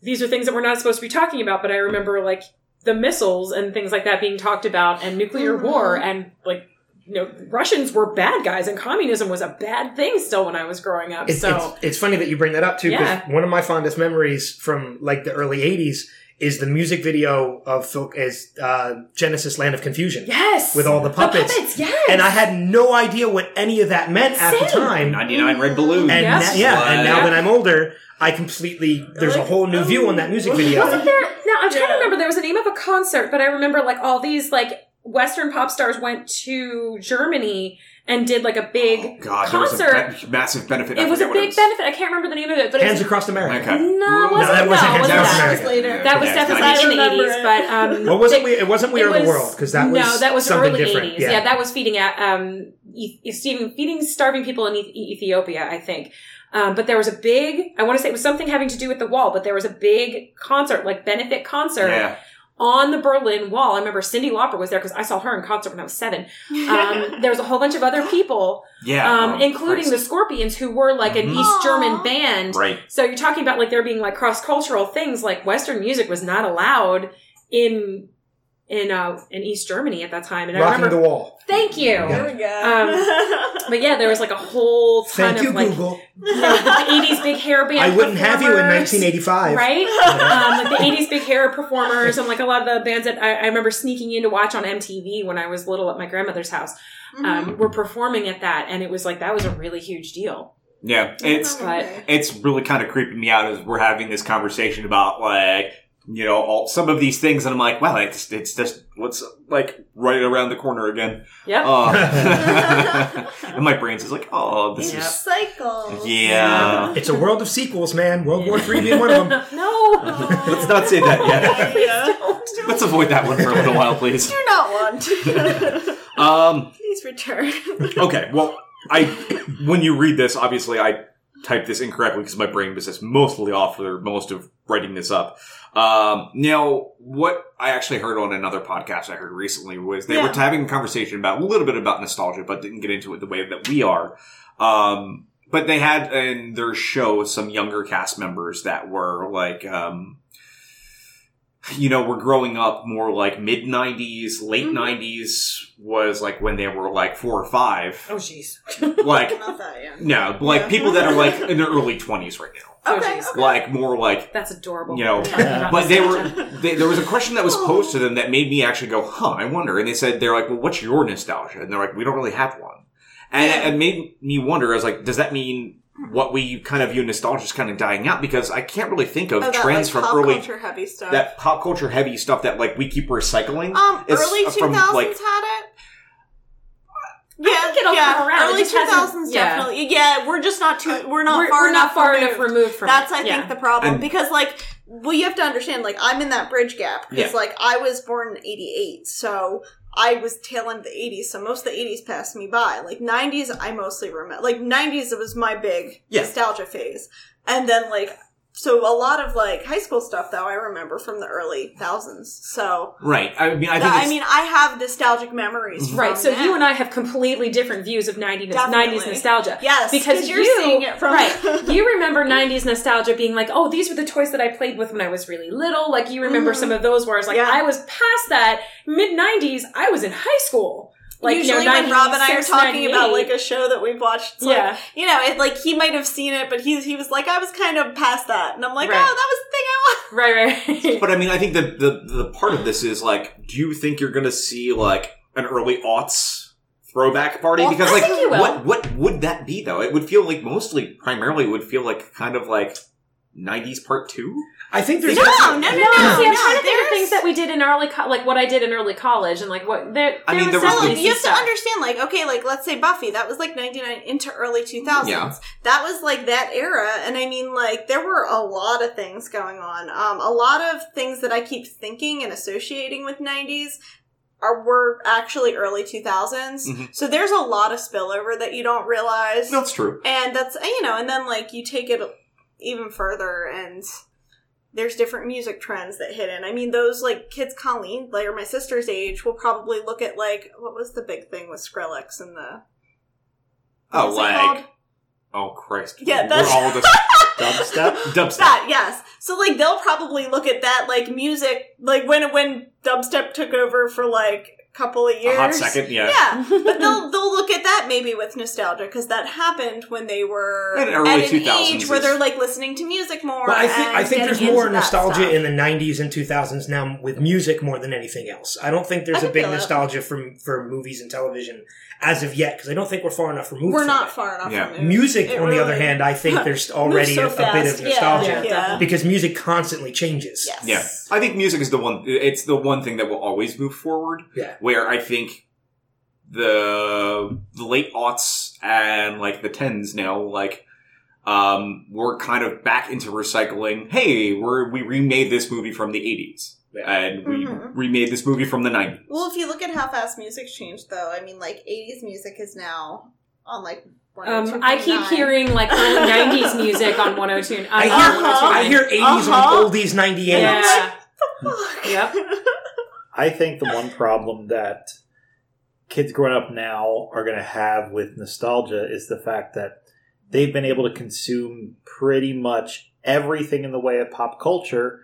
[SPEAKER 2] these are things that we're not supposed to be talking about. But I remember, like, the missiles and things like that being talked about and nuclear
[SPEAKER 4] Mhm.
[SPEAKER 2] war and, like, you know, Russians were bad guys and communism was a bad thing still when I was growing up.
[SPEAKER 3] It's,
[SPEAKER 2] so,
[SPEAKER 3] it's, it's funny that you bring that up too, because
[SPEAKER 2] Yeah.
[SPEAKER 3] one of my fondest memories from like the early '80s is the music video of Phil is uh, Genesis Land of Confusion
[SPEAKER 2] yes,
[SPEAKER 3] with all the
[SPEAKER 2] The
[SPEAKER 3] puppets.
[SPEAKER 2] puppets, yes.
[SPEAKER 3] and I had no idea what any of that meant at the time.
[SPEAKER 1] 99 red balloons.
[SPEAKER 3] And
[SPEAKER 2] Yes.
[SPEAKER 3] na- yeah, and now
[SPEAKER 2] What?
[SPEAKER 3] that I'm older, I completely there's a whole new view on that music video.
[SPEAKER 2] wasn't there? No, I'm trying
[SPEAKER 4] Yeah.
[SPEAKER 2] to remember. There was a name of a concert, but I remember like all these like Western pop stars went to Germany and did like a big
[SPEAKER 1] God, there was a
[SPEAKER 2] concert.
[SPEAKER 1] be- massive benefit.
[SPEAKER 2] It was a
[SPEAKER 1] forget what
[SPEAKER 2] big benefit. I can't remember the name of it, but
[SPEAKER 3] Hands
[SPEAKER 2] it was,
[SPEAKER 3] across America.
[SPEAKER 1] Okay.
[SPEAKER 2] no, it
[SPEAKER 1] No,
[SPEAKER 2] wasn't.
[SPEAKER 3] that wasn't
[SPEAKER 2] no,
[SPEAKER 3] Hands
[SPEAKER 2] wasn't
[SPEAKER 3] Across
[SPEAKER 2] that.
[SPEAKER 3] America.
[SPEAKER 4] later.
[SPEAKER 2] That was
[SPEAKER 1] Yeah,
[SPEAKER 2] definitely in the eighties, but um,
[SPEAKER 3] Well, wasn't we? It wasn't We
[SPEAKER 2] it
[SPEAKER 3] Are the World because that was
[SPEAKER 2] no, that was
[SPEAKER 3] something
[SPEAKER 2] early
[SPEAKER 3] different.
[SPEAKER 2] eighties.
[SPEAKER 3] Yeah.
[SPEAKER 2] Yeah. that was feeding at um, e- feeding, feeding starving people in e- Ethiopia, I think. Um, but there was a big, I want to say it was something having to do with the wall, but there was a big concert, like benefit concert
[SPEAKER 1] Yeah.
[SPEAKER 2] on the Berlin Wall. I remember Cyndi Lauper was there because I saw her in concert when I was seven. Um, there was a whole bunch of other people,
[SPEAKER 1] Yeah.
[SPEAKER 2] um,
[SPEAKER 1] oh,
[SPEAKER 2] including the Scorpions, who were like an
[SPEAKER 1] Mhm.
[SPEAKER 2] East German band.
[SPEAKER 1] Right.
[SPEAKER 2] So you're talking about like there being like cross cultural things, like Western music was not allowed in in uh in East Germany at that time. And I remember,
[SPEAKER 3] the wall.
[SPEAKER 2] thank you.
[SPEAKER 4] There we go.
[SPEAKER 2] But yeah, there was like a whole ton
[SPEAKER 3] Thank
[SPEAKER 2] of
[SPEAKER 3] you,
[SPEAKER 2] like
[SPEAKER 3] Google.
[SPEAKER 2] you know, the '80s big hair band.
[SPEAKER 3] I wouldn't have you in 1985.
[SPEAKER 2] Right, um, like the '80s big hair performers, and like a lot of the bands that I, I remember sneaking in to watch on MTV when I was little at my grandmother's house,
[SPEAKER 4] Mm-hmm.
[SPEAKER 2] um, were performing at that, and it was like that was a really huge deal.
[SPEAKER 1] Yeah. It's
[SPEAKER 2] But
[SPEAKER 1] it's really kind of creeping me out as we're having this conversation about like you know all some of these things, and I'm like, wow, it's it's just what's like right around the corner again.
[SPEAKER 2] yeah,
[SPEAKER 1] Uh, and my brain's just like, oh, this
[SPEAKER 2] Yeah.
[SPEAKER 1] is
[SPEAKER 4] cycle.
[SPEAKER 1] yeah.
[SPEAKER 3] It's a world of sequels, man. World War Three being one of them.
[SPEAKER 2] no,
[SPEAKER 1] Let's not say that yet.
[SPEAKER 4] Yeah.
[SPEAKER 1] Let's avoid that one for a little while, please.
[SPEAKER 4] Do not want. To.
[SPEAKER 1] Um.
[SPEAKER 4] Please return.
[SPEAKER 1] Okay. Well, I when you read this, obviously I typed this incorrectly because my brain was just mostly off for most of writing this up. Um, now, what I actually heard on another podcast I heard recently was they were having a conversation about a little bit about nostalgia, but didn't get into it the way that we are. Um, but they had in their show some younger cast members that were like, um, you know, were growing up more like mid '90s, late
[SPEAKER 4] Mhm.
[SPEAKER 1] '90s was like when they were like four or five.
[SPEAKER 2] oh jeez,
[SPEAKER 1] Like,
[SPEAKER 4] that young.
[SPEAKER 1] no, like
[SPEAKER 4] Yeah.
[SPEAKER 1] people that are like in their early 20s right now.
[SPEAKER 2] Oh,
[SPEAKER 4] Okay. okay.
[SPEAKER 1] Like more like,
[SPEAKER 2] that's adorable.
[SPEAKER 1] You know,
[SPEAKER 2] We're talking about
[SPEAKER 1] but they were, they, there was a question that was posed to them that made me actually go, huh, I wonder. And they said, they're like, well, what's your nostalgia? And they're like, we don't really have one. And
[SPEAKER 4] Yeah.
[SPEAKER 1] it made me wonder, I was like, does that mean what we kind of view nostalgia is kind of dying out? Because I can't really think of
[SPEAKER 4] Oh, that,
[SPEAKER 1] trends
[SPEAKER 4] like,
[SPEAKER 1] from
[SPEAKER 4] pop
[SPEAKER 1] early,
[SPEAKER 4] culture heavy stuff.
[SPEAKER 1] that pop culture heavy stuff that like we keep recycling.
[SPEAKER 4] um,
[SPEAKER 1] is
[SPEAKER 4] early two
[SPEAKER 1] from,
[SPEAKER 4] thousands
[SPEAKER 1] like-
[SPEAKER 4] had it. Yeah,
[SPEAKER 2] it'll
[SPEAKER 4] yeah.
[SPEAKER 2] come around.
[SPEAKER 4] Early two thousands, two
[SPEAKER 2] yeah.
[SPEAKER 4] definitely. Yeah, we're just not too. Uh, we're not
[SPEAKER 2] we're,
[SPEAKER 4] far
[SPEAKER 2] we're
[SPEAKER 4] enough
[SPEAKER 2] not far
[SPEAKER 4] removed.
[SPEAKER 2] enough removed from
[SPEAKER 4] That's
[SPEAKER 2] it.
[SPEAKER 4] I
[SPEAKER 2] yeah.
[SPEAKER 4] think the problem
[SPEAKER 1] And-
[SPEAKER 4] because like well you have to understand like I'm in that bridge gap because
[SPEAKER 1] Yeah.
[SPEAKER 4] like I was born in '88 so I was tail end of the '80s so most of the '80s passed me by like '90s I mostly remember like '90s it was my big
[SPEAKER 1] Yeah.
[SPEAKER 4] nostalgia phase and then like so a lot of like high school stuff though I remember from the early thousands so
[SPEAKER 1] right. I mean, I think
[SPEAKER 4] I, mean I have nostalgic memories
[SPEAKER 1] Mhm.
[SPEAKER 2] Right, so
[SPEAKER 4] that.
[SPEAKER 2] you and I have completely different views of 90s, 90s nostalgia.
[SPEAKER 4] yes
[SPEAKER 2] Because
[SPEAKER 4] you're
[SPEAKER 2] you,
[SPEAKER 4] seeing it from
[SPEAKER 2] right, you remember 90s nostalgia being like, oh, these were the toys that I played with when I was really little. Like, you remember
[SPEAKER 4] Mhm.
[SPEAKER 2] some of those whereas, like,
[SPEAKER 4] Yeah.
[SPEAKER 2] I was past that. Mid 90s, I was in high school. Like,
[SPEAKER 4] Usually
[SPEAKER 2] you know,
[SPEAKER 4] when Rob and I are talking about like a show that we've watched, it's like,
[SPEAKER 2] yeah.
[SPEAKER 4] you know, it like he might have seen it, but he he was like, I was kind of past that, and I'm like,
[SPEAKER 2] Right.
[SPEAKER 4] oh, that was the thing I want.
[SPEAKER 2] Right, right.
[SPEAKER 1] But I mean, I think that the the part of this is like, do you think you're going to see like an early aughts throwback party?
[SPEAKER 2] Well,
[SPEAKER 1] Because
[SPEAKER 2] I
[SPEAKER 1] like,
[SPEAKER 2] think you will.
[SPEAKER 1] what what would that be though? It would feel like mostly, primarily, it would feel like kind of like '90s part two.
[SPEAKER 3] I think there's
[SPEAKER 4] No, no, no,
[SPEAKER 2] No,
[SPEAKER 4] no.
[SPEAKER 2] see, I'm trying to think of
[SPEAKER 4] there's-
[SPEAKER 2] things that we did in early, co- like what I did in early college, and like what there.
[SPEAKER 1] I mean,
[SPEAKER 2] was
[SPEAKER 1] there was
[SPEAKER 2] definitely
[SPEAKER 1] the-
[SPEAKER 4] you have
[SPEAKER 2] some
[SPEAKER 4] to understand, like, okay, like let's say Buffy, that was like '99 into early 2000s.
[SPEAKER 1] Yeah.
[SPEAKER 4] That was like that era, and I mean, like, there were a lot of things going on. Um, a lot of things that I keep thinking and associating with '90s are were actually early 2000s.
[SPEAKER 1] Mhm.
[SPEAKER 4] So there's a lot of spillover that you don't realize.
[SPEAKER 1] That's true.
[SPEAKER 4] and that's you know and then like you take it even further and there's different music trends that hit in i mean those like kids colleen like or my sister's age will probably look at like what was the big thing with skrillex and the
[SPEAKER 1] Oh, like oh Christ!
[SPEAKER 4] Yeah,
[SPEAKER 1] we're
[SPEAKER 4] that's-
[SPEAKER 1] all just
[SPEAKER 5] Dubstep.
[SPEAKER 1] dubstep.
[SPEAKER 4] that yes so like they'll probably look at that like music like when when dubstep took over for like couple of years
[SPEAKER 1] A hot second, yeah.
[SPEAKER 4] yeah but they'll they'll look at that maybe with nostalgia because that happened when they were
[SPEAKER 1] In early
[SPEAKER 4] at an
[SPEAKER 1] 2000s
[SPEAKER 4] age where they're like listening to music more.
[SPEAKER 3] Well, I think
[SPEAKER 4] and
[SPEAKER 3] I think there's more nostalgia in the '90s and 2000s now with music more than anything else. I don't think there's
[SPEAKER 4] I
[SPEAKER 3] a big nostalgia for for movies and television as of yet because I don't think we're far enough removed.
[SPEAKER 4] We're
[SPEAKER 3] from
[SPEAKER 4] not
[SPEAKER 3] it.
[SPEAKER 4] far enough.
[SPEAKER 1] Yeah.
[SPEAKER 4] removed.
[SPEAKER 3] Music,
[SPEAKER 4] It
[SPEAKER 3] on the other hand, I think there's already
[SPEAKER 4] so
[SPEAKER 3] a, a bit of nostalgia
[SPEAKER 4] Yeah, yeah.
[SPEAKER 3] because music constantly changes.
[SPEAKER 4] Yes.
[SPEAKER 1] Yeah, I think music is the one. It's the one thing that will always move forward.
[SPEAKER 3] Yeah.
[SPEAKER 1] Where I think the the late aughts and like the tens now, like um, we're kind of back into recycling. Hey, we're we remade this movie from the eighties, and we
[SPEAKER 4] Mhm.
[SPEAKER 1] remade this movie from the nineties.
[SPEAKER 4] Well, if you look at how fast music's changed, though, I mean, like '80s music is now on like.
[SPEAKER 2] Um, I keep hearing like early '90s music on 102.
[SPEAKER 3] I hear,
[SPEAKER 4] Uh-huh.
[SPEAKER 3] I hear 80s
[SPEAKER 4] Uh-huh.
[SPEAKER 3] on oldies 98.
[SPEAKER 2] Yeah. Yep.
[SPEAKER 5] I think the one problem that kids growing up now are going to have with nostalgia is the fact that they've been able to consume pretty much everything in the way of pop culture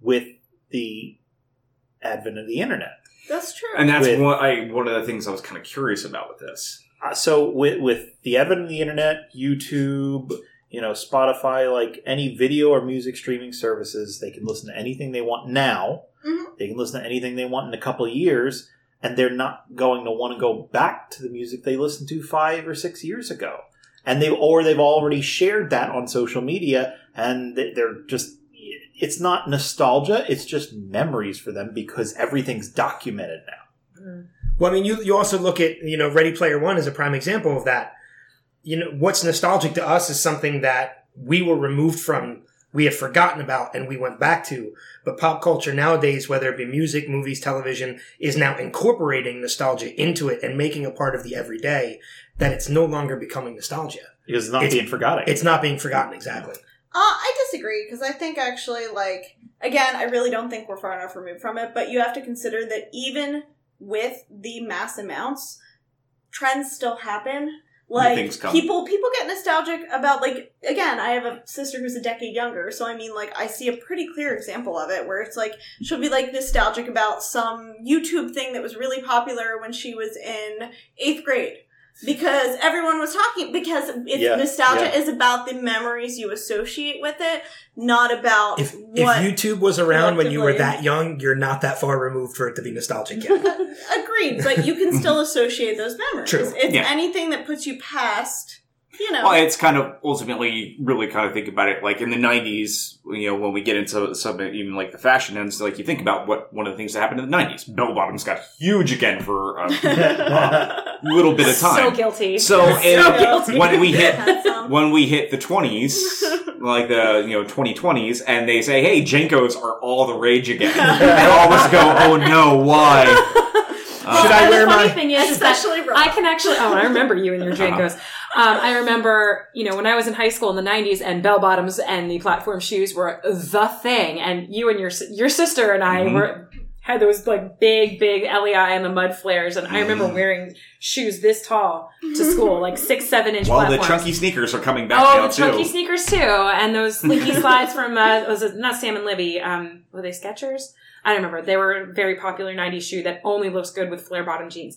[SPEAKER 5] with the advent of the internet.
[SPEAKER 4] That's true.
[SPEAKER 1] And that's
[SPEAKER 5] With-
[SPEAKER 1] one I one of the things I was kind of curious about with this.
[SPEAKER 5] Uh, so with with the advent of the internet, YouTube, you know, Spotify, like any video or music streaming services, they can listen to anything they want now.
[SPEAKER 4] Mhm.
[SPEAKER 5] They can listen to anything they want in a couple of years, and they're not going to want to go back to the music they listened to five or six years ago. And they or they've already shared that on social media, and they're just. It's not nostalgia; it's just memories for them because everything's documented now. Mm.
[SPEAKER 3] Well, I mean, you you also look at you know Ready Player One as a prime example of that. You know, what's nostalgic to us is something that we were removed from, we had forgotten about, and we went back to. But pop culture nowadays, whether it be music, movies, television, is now incorporating nostalgia into it and making a part of the everyday. That it's no longer becoming nostalgia.
[SPEAKER 5] Because it's not
[SPEAKER 3] It's-
[SPEAKER 5] being forgotten.
[SPEAKER 3] It's not being forgotten exactly.
[SPEAKER 4] Uh, I disagree because I think actually, like, again, I really don't think we're far enough removed from it. But you have to consider that even with the mass amounts, trends still happen. Like people, people get nostalgic about like again. I have a sister who's a decade younger, so I mean, like, I see a pretty clear example of it where it's like she'll be like nostalgic about some YouTube thing that was really popular when she was in eighth grade because everyone was talking because it's
[SPEAKER 5] Yeah,
[SPEAKER 4] nostalgia
[SPEAKER 5] yeah.
[SPEAKER 4] is about the memories you associate with it, not about
[SPEAKER 3] If
[SPEAKER 4] what.
[SPEAKER 3] if YouTube was around when you were that young, you're not that far removed for it to be nostalgic yet.
[SPEAKER 4] Agreed, but you can still associate those memories.
[SPEAKER 3] True.
[SPEAKER 4] It's
[SPEAKER 1] Yeah.
[SPEAKER 4] anything that puts you past, you know.
[SPEAKER 1] Well, it's kind of ultimately really kind of think about it like in the nineties, you know, when we get into some even like the fashion ends, like you think about what one of the things that happened in the nineties. Bell bottoms got huge again for a little bit of
[SPEAKER 2] So
[SPEAKER 1] time.
[SPEAKER 2] guilty.
[SPEAKER 1] So, in-
[SPEAKER 2] so guilty.
[SPEAKER 1] when we hit when we hit the twenties, like the you know twenty twenties, and they say, "Hey, JNCOs are all the rage again," and all of us go, "Oh no, why?" Uh,
[SPEAKER 3] Should I
[SPEAKER 2] and
[SPEAKER 3] wear
[SPEAKER 2] the funny
[SPEAKER 3] my-
[SPEAKER 2] thing is, is that
[SPEAKER 4] Especially
[SPEAKER 2] I can actually. Oh, I remember you and your
[SPEAKER 1] Uh-huh.
[SPEAKER 2] JNCOs. Um, I remember, you know, when I was in high school in the '90s, and bell bottoms and the platform shoes were the thing, and you and your your sister and I
[SPEAKER 1] Mhm.
[SPEAKER 2] were had those like big, big LEI and the Mudd flares, and I remember
[SPEAKER 1] Mhm.
[SPEAKER 2] wearing shoes this tall to school, like six, seven inch
[SPEAKER 1] well, the chunky sneakers are coming back
[SPEAKER 2] Oh,
[SPEAKER 1] now
[SPEAKER 2] the chunky
[SPEAKER 1] too.
[SPEAKER 2] sneakers too, and those slinky slides from uh, was it not Sam and Libby? Um, were they Skechers? I don't remember. They were a very popular '90s shoe that only looks good with flare bottom jeans.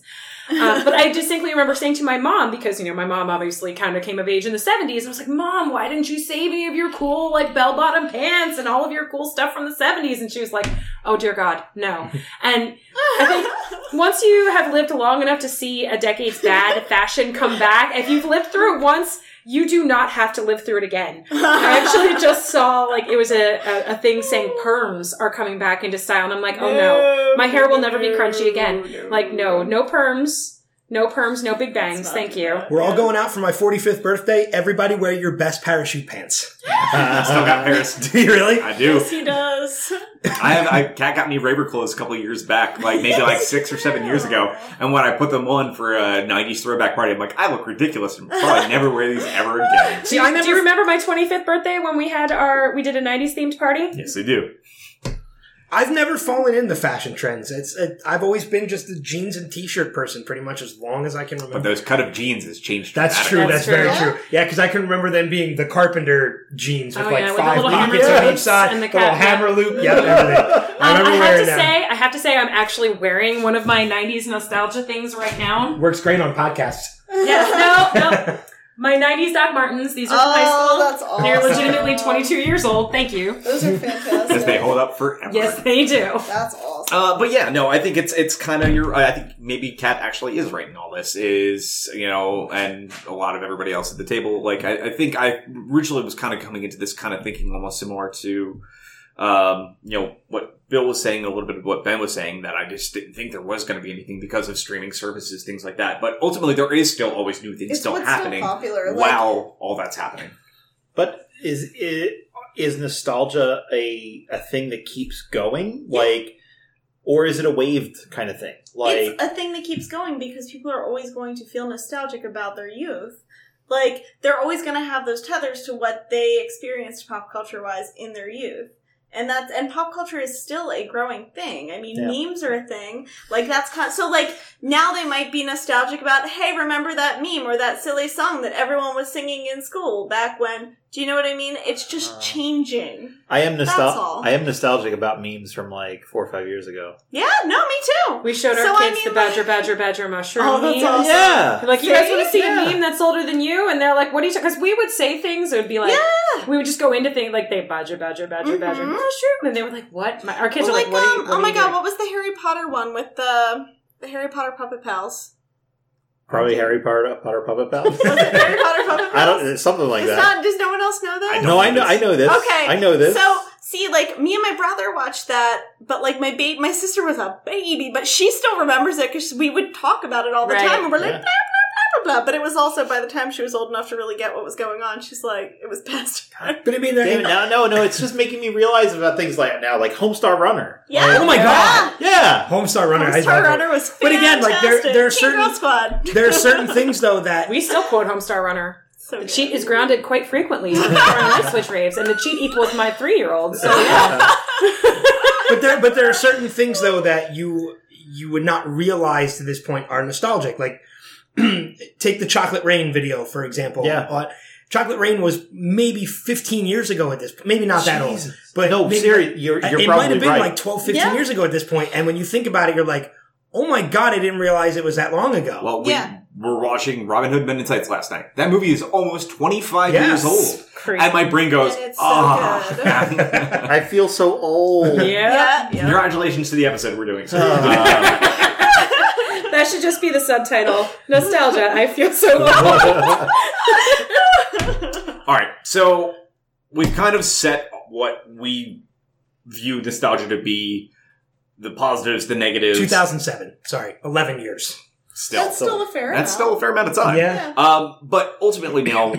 [SPEAKER 2] Uh, but I distinctly remember saying to my mom because you know my mom obviously kind of came of age in the '70s. I was like, "Mom, why didn't you save any of your cool like bell bottom pants and all of your cool stuff from the '70s?" And she was like, "Oh dear God, no." And I think once you have lived long enough to see a decade's bad fashion come back, if you've lived through it once, you do not have to live through it again. I actually just saw like it was a, a, a thing saying perms are coming back into style, and I'm like, oh no, my hair will never be crunchy again. Like no, no perms, no perms, no big bangs. Thank you.
[SPEAKER 4] bad.
[SPEAKER 3] We're all going out for my 45th birthday. Everybody wear your best parachute pants.
[SPEAKER 1] Still got Paris.
[SPEAKER 3] Do you really?
[SPEAKER 1] I do.
[SPEAKER 4] Yes, he does.
[SPEAKER 1] I have. I Kat got me Raver clothes a couple years back, like maybe like six or seven years ago. And when I put them on for a '90s throwback party, I'm like, I look ridiculous. and probably never wear these ever again.
[SPEAKER 3] See, I
[SPEAKER 2] Do you remember my 25th birthday when we had our we did a 90s themed party?
[SPEAKER 1] Yes, I do.
[SPEAKER 3] I've never fallen into fashion trends. It's it, I've always been just a jeans and t-shirt person, pretty much as long as I can remember.
[SPEAKER 1] But those cut of jeans has changed.
[SPEAKER 3] That's true.
[SPEAKER 1] dramatically.
[SPEAKER 3] That's,
[SPEAKER 2] That's
[SPEAKER 3] very
[SPEAKER 2] true.
[SPEAKER 3] true. Yeah, because I can remember them being the carpenter jeans with
[SPEAKER 2] Oh,
[SPEAKER 3] like
[SPEAKER 2] yeah,
[SPEAKER 3] five
[SPEAKER 2] little
[SPEAKER 3] pockets on each side,
[SPEAKER 2] and the
[SPEAKER 3] the, little
[SPEAKER 2] cap, yeah.
[SPEAKER 3] hammer loop. Yep, everything. I
[SPEAKER 2] Um, I have to
[SPEAKER 3] them.
[SPEAKER 2] say, I have to say, I'm actually wearing one of my '90s nostalgia things right now.
[SPEAKER 3] Works great on podcasts.
[SPEAKER 2] Yes, no, no. My '90s Doc Martens. These are from high
[SPEAKER 4] Oh,
[SPEAKER 2] school.
[SPEAKER 4] that's awesome.
[SPEAKER 2] They're legitimately 22 years old. Thank you.
[SPEAKER 4] Those are fantastic.
[SPEAKER 1] Because they hold up forever.
[SPEAKER 2] Yes, they do.
[SPEAKER 4] That's awesome.
[SPEAKER 1] Uh, but yeah, no, I think it's it's kind of your. I think maybe Kat actually is right in all this. Is you know, and a lot of everybody else at the table. Like I, I think I originally was kind of coming into this kind of thinking almost similar to um, you know, what Bill was saying, a little bit of what Ben was saying, that I just didn't think there was going to be anything because of streaming services, things like that. But ultimately, there is still always new things
[SPEAKER 4] It's
[SPEAKER 1] still
[SPEAKER 4] what's
[SPEAKER 1] happening
[SPEAKER 4] still popular. Like,
[SPEAKER 1] all that's happening.
[SPEAKER 5] But is it is nostalgia a a thing that keeps going?
[SPEAKER 4] Yeah.
[SPEAKER 5] Like or is it a waved kind of thing? Like
[SPEAKER 4] it's a thing that keeps going because people are always going to feel nostalgic about their youth. Like they're always going to have those tethers to what they experienced pop culture wise in their youth. And that's and pop culture is still a growing thing. I mean,
[SPEAKER 5] Yeah.
[SPEAKER 4] memes are a thing. Like that's kind so like now they might be nostalgic about, hey, remember that meme or that silly song that everyone was singing in school back when? Do you know what I mean? It's just
[SPEAKER 5] Uh.
[SPEAKER 4] changing.
[SPEAKER 5] I am
[SPEAKER 4] That's
[SPEAKER 5] nostalgic. I am nostalgic about memes from like four or five years ago.
[SPEAKER 4] Yeah, no, me too.
[SPEAKER 2] We showed our
[SPEAKER 4] So, I
[SPEAKER 2] kids
[SPEAKER 4] mean,
[SPEAKER 2] the badger,
[SPEAKER 4] like-
[SPEAKER 2] badger, badger mushroom
[SPEAKER 4] Oh, that's
[SPEAKER 2] meme.
[SPEAKER 4] awesome.
[SPEAKER 5] Yeah,
[SPEAKER 2] We're Like, you guys want to see
[SPEAKER 5] Yeah.
[SPEAKER 2] a meme that's older than you? And they're like, what are you Because we would say things, it would be like,
[SPEAKER 4] Yeah.
[SPEAKER 2] we would just go into things like, they badger, badger, badger, badger,
[SPEAKER 4] Mhm.
[SPEAKER 2] mushroom. And they were like, what? My, our kids
[SPEAKER 4] Well,
[SPEAKER 2] are like,
[SPEAKER 4] like,
[SPEAKER 2] what are you,
[SPEAKER 4] um,
[SPEAKER 2] what
[SPEAKER 4] oh
[SPEAKER 2] are
[SPEAKER 4] my
[SPEAKER 2] you
[SPEAKER 4] god,
[SPEAKER 2] doing?
[SPEAKER 4] what was the Harry Potter one with the the Harry Potter puppet pals?
[SPEAKER 5] Probably Harry Potter, Potter Puppet Pals.
[SPEAKER 4] Was it Harry Potter puppet pals?
[SPEAKER 5] I don't. Something like
[SPEAKER 4] Does
[SPEAKER 5] that.
[SPEAKER 4] not- does no one else know that?
[SPEAKER 1] I
[SPEAKER 5] No, I know. I know this.
[SPEAKER 4] Okay,
[SPEAKER 5] I know this.
[SPEAKER 4] So see, like me and my brother watched that, but like my baby, my sister was a baby, but she still remembers it because we would talk about it all the
[SPEAKER 2] Right.
[SPEAKER 4] time, and we're like
[SPEAKER 5] Yeah.
[SPEAKER 4] blah blah blah. But it was also by the time she was old enough to really get what was going on, she's like, it was past her time.
[SPEAKER 3] But I mean, there
[SPEAKER 5] Damn it,
[SPEAKER 3] ain't-
[SPEAKER 5] no, no, no. It's just making me realize about things like now, like Homestar Runner.
[SPEAKER 4] Yeah.
[SPEAKER 5] Like,
[SPEAKER 3] Oh my God.
[SPEAKER 5] yeah.
[SPEAKER 3] Homestar Runner. I
[SPEAKER 4] Star
[SPEAKER 3] love.
[SPEAKER 4] Runner was fantastic.
[SPEAKER 3] But again, like, there- there are
[SPEAKER 4] Teen
[SPEAKER 3] certain-
[SPEAKER 4] Girl Squad.
[SPEAKER 3] There are certain things though that
[SPEAKER 2] We still quote Homestar Runner.
[SPEAKER 4] So
[SPEAKER 2] The
[SPEAKER 4] good.
[SPEAKER 2] cheat is grounded quite frequently during light switch raves, and the cheat equals my three year old. So yeah.
[SPEAKER 3] but there but there are certain things though that you you would not realize to this point are nostalgic. Like take the Chocolate Rain video for example.
[SPEAKER 5] Yeah.
[SPEAKER 3] Uh, Chocolate Rain was maybe 15 years ago at this maybe not that old. But
[SPEAKER 5] No,
[SPEAKER 3] maybe
[SPEAKER 5] seriously, you're, you're
[SPEAKER 3] it
[SPEAKER 5] probably
[SPEAKER 3] might have been
[SPEAKER 5] right.
[SPEAKER 3] like 12 15
[SPEAKER 4] Yeah.
[SPEAKER 3] years ago at this point and when you think about it you're like, "Oh my god, I didn't realize it was that long ago."
[SPEAKER 1] Well, we
[SPEAKER 4] Yeah.
[SPEAKER 1] were watching Robin Hood Men in Tights last night. That movie is almost 25
[SPEAKER 3] Yes.
[SPEAKER 1] years old.
[SPEAKER 2] Creepy.
[SPEAKER 1] And my brain goes,
[SPEAKER 4] And so
[SPEAKER 1] ah.
[SPEAKER 5] I feel so old.
[SPEAKER 2] yeah.
[SPEAKER 4] Yeah, yeah.
[SPEAKER 1] Congratulations to the episode we're doing. So.
[SPEAKER 5] Uh,
[SPEAKER 2] That should just be the subtitle. Nostalgia. I feel so old.
[SPEAKER 1] All right, so we've kind of set what we view nostalgia to be the positives, the negatives.
[SPEAKER 3] 2007. Sorry, 11 years.
[SPEAKER 1] Still,
[SPEAKER 4] That's still a fair.
[SPEAKER 1] that's
[SPEAKER 4] amount.
[SPEAKER 1] still a fair amount of time.
[SPEAKER 3] Yeah.
[SPEAKER 1] Um, but ultimately, now,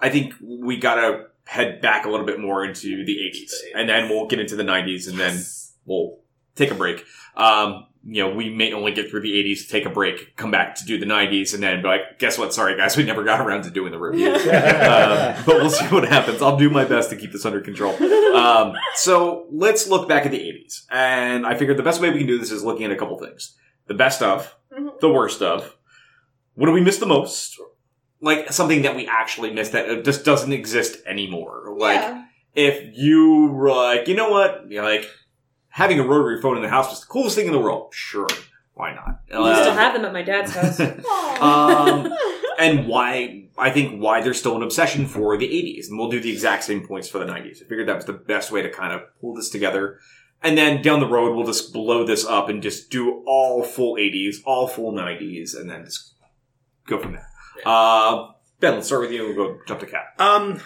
[SPEAKER 1] I think we gotta head back a little bit more into the 80s, and then we'll get into the 90s, and then we'll take a break. Um, you know, we may only get through the 80s, take a break, come back to do the 90s, and then be like, guess what? Sorry, guys, we never got around to doing the review. um, but we'll see what happens. I'll do my best to keep this under control. Um, so let's look back at the 80s. And I figured the best way we can do this is looking at a couple things. The best of,
[SPEAKER 4] Mhm.
[SPEAKER 1] the worst of, what do we miss the most? Like something that we actually miss that just doesn't exist anymore. Like,
[SPEAKER 4] yeah.
[SPEAKER 1] if you were like, you know what? You're like, having a rotary phone in the house was the coolest thing in the world. Sure. Why not?
[SPEAKER 2] We still
[SPEAKER 1] Uh,
[SPEAKER 2] have them at my dad's house.
[SPEAKER 1] um, and why I think why there's still an obsession for the 80s, and we'll do the exact same points for the 90s. I figured that was the best way to kind of pull this together. And then down the road, we'll just blow this up and just do all full 80s, all full 90s, and then just go from there. Uh, ben, let's start with you. We'll go jump to Kat.
[SPEAKER 3] Um,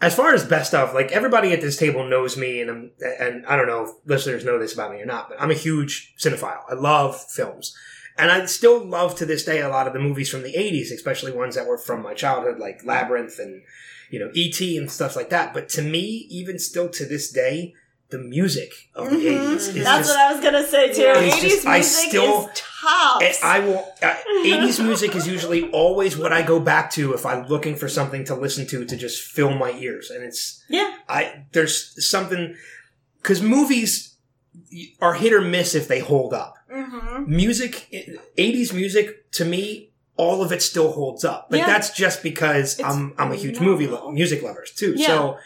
[SPEAKER 3] as far as best of, like everybody at this table knows me, and I'm, and I don't know if listeners know this about me or not, but I'm a huge cinephile. I love films, and I still love to this day a lot of the movies from the '80s, especially ones that were from my childhood, like Labyrinth and you know E.T. and stuff like that. But to me, even still to this day, the music of the
[SPEAKER 4] Mhm.
[SPEAKER 3] '80s is
[SPEAKER 4] That's
[SPEAKER 3] just
[SPEAKER 4] what I was gonna say too.
[SPEAKER 2] Yeah.
[SPEAKER 4] 80s
[SPEAKER 3] just- I
[SPEAKER 4] music
[SPEAKER 3] still-
[SPEAKER 4] is tops.
[SPEAKER 3] I will. Uh, 80s music is usually always what I go back to if I'm looking for something to listen to to just fill my ears, and it's
[SPEAKER 4] yeah.
[SPEAKER 3] I. There's something because movies are hit or miss if they hold up.
[SPEAKER 4] Mm-hmm.
[SPEAKER 3] Music, 80s music to me, all of it still holds up, but
[SPEAKER 4] Yeah.
[SPEAKER 3] that's just because
[SPEAKER 4] It's
[SPEAKER 3] I'm I'm a huge movie lo- music lovers too.
[SPEAKER 4] Yeah.
[SPEAKER 3] So.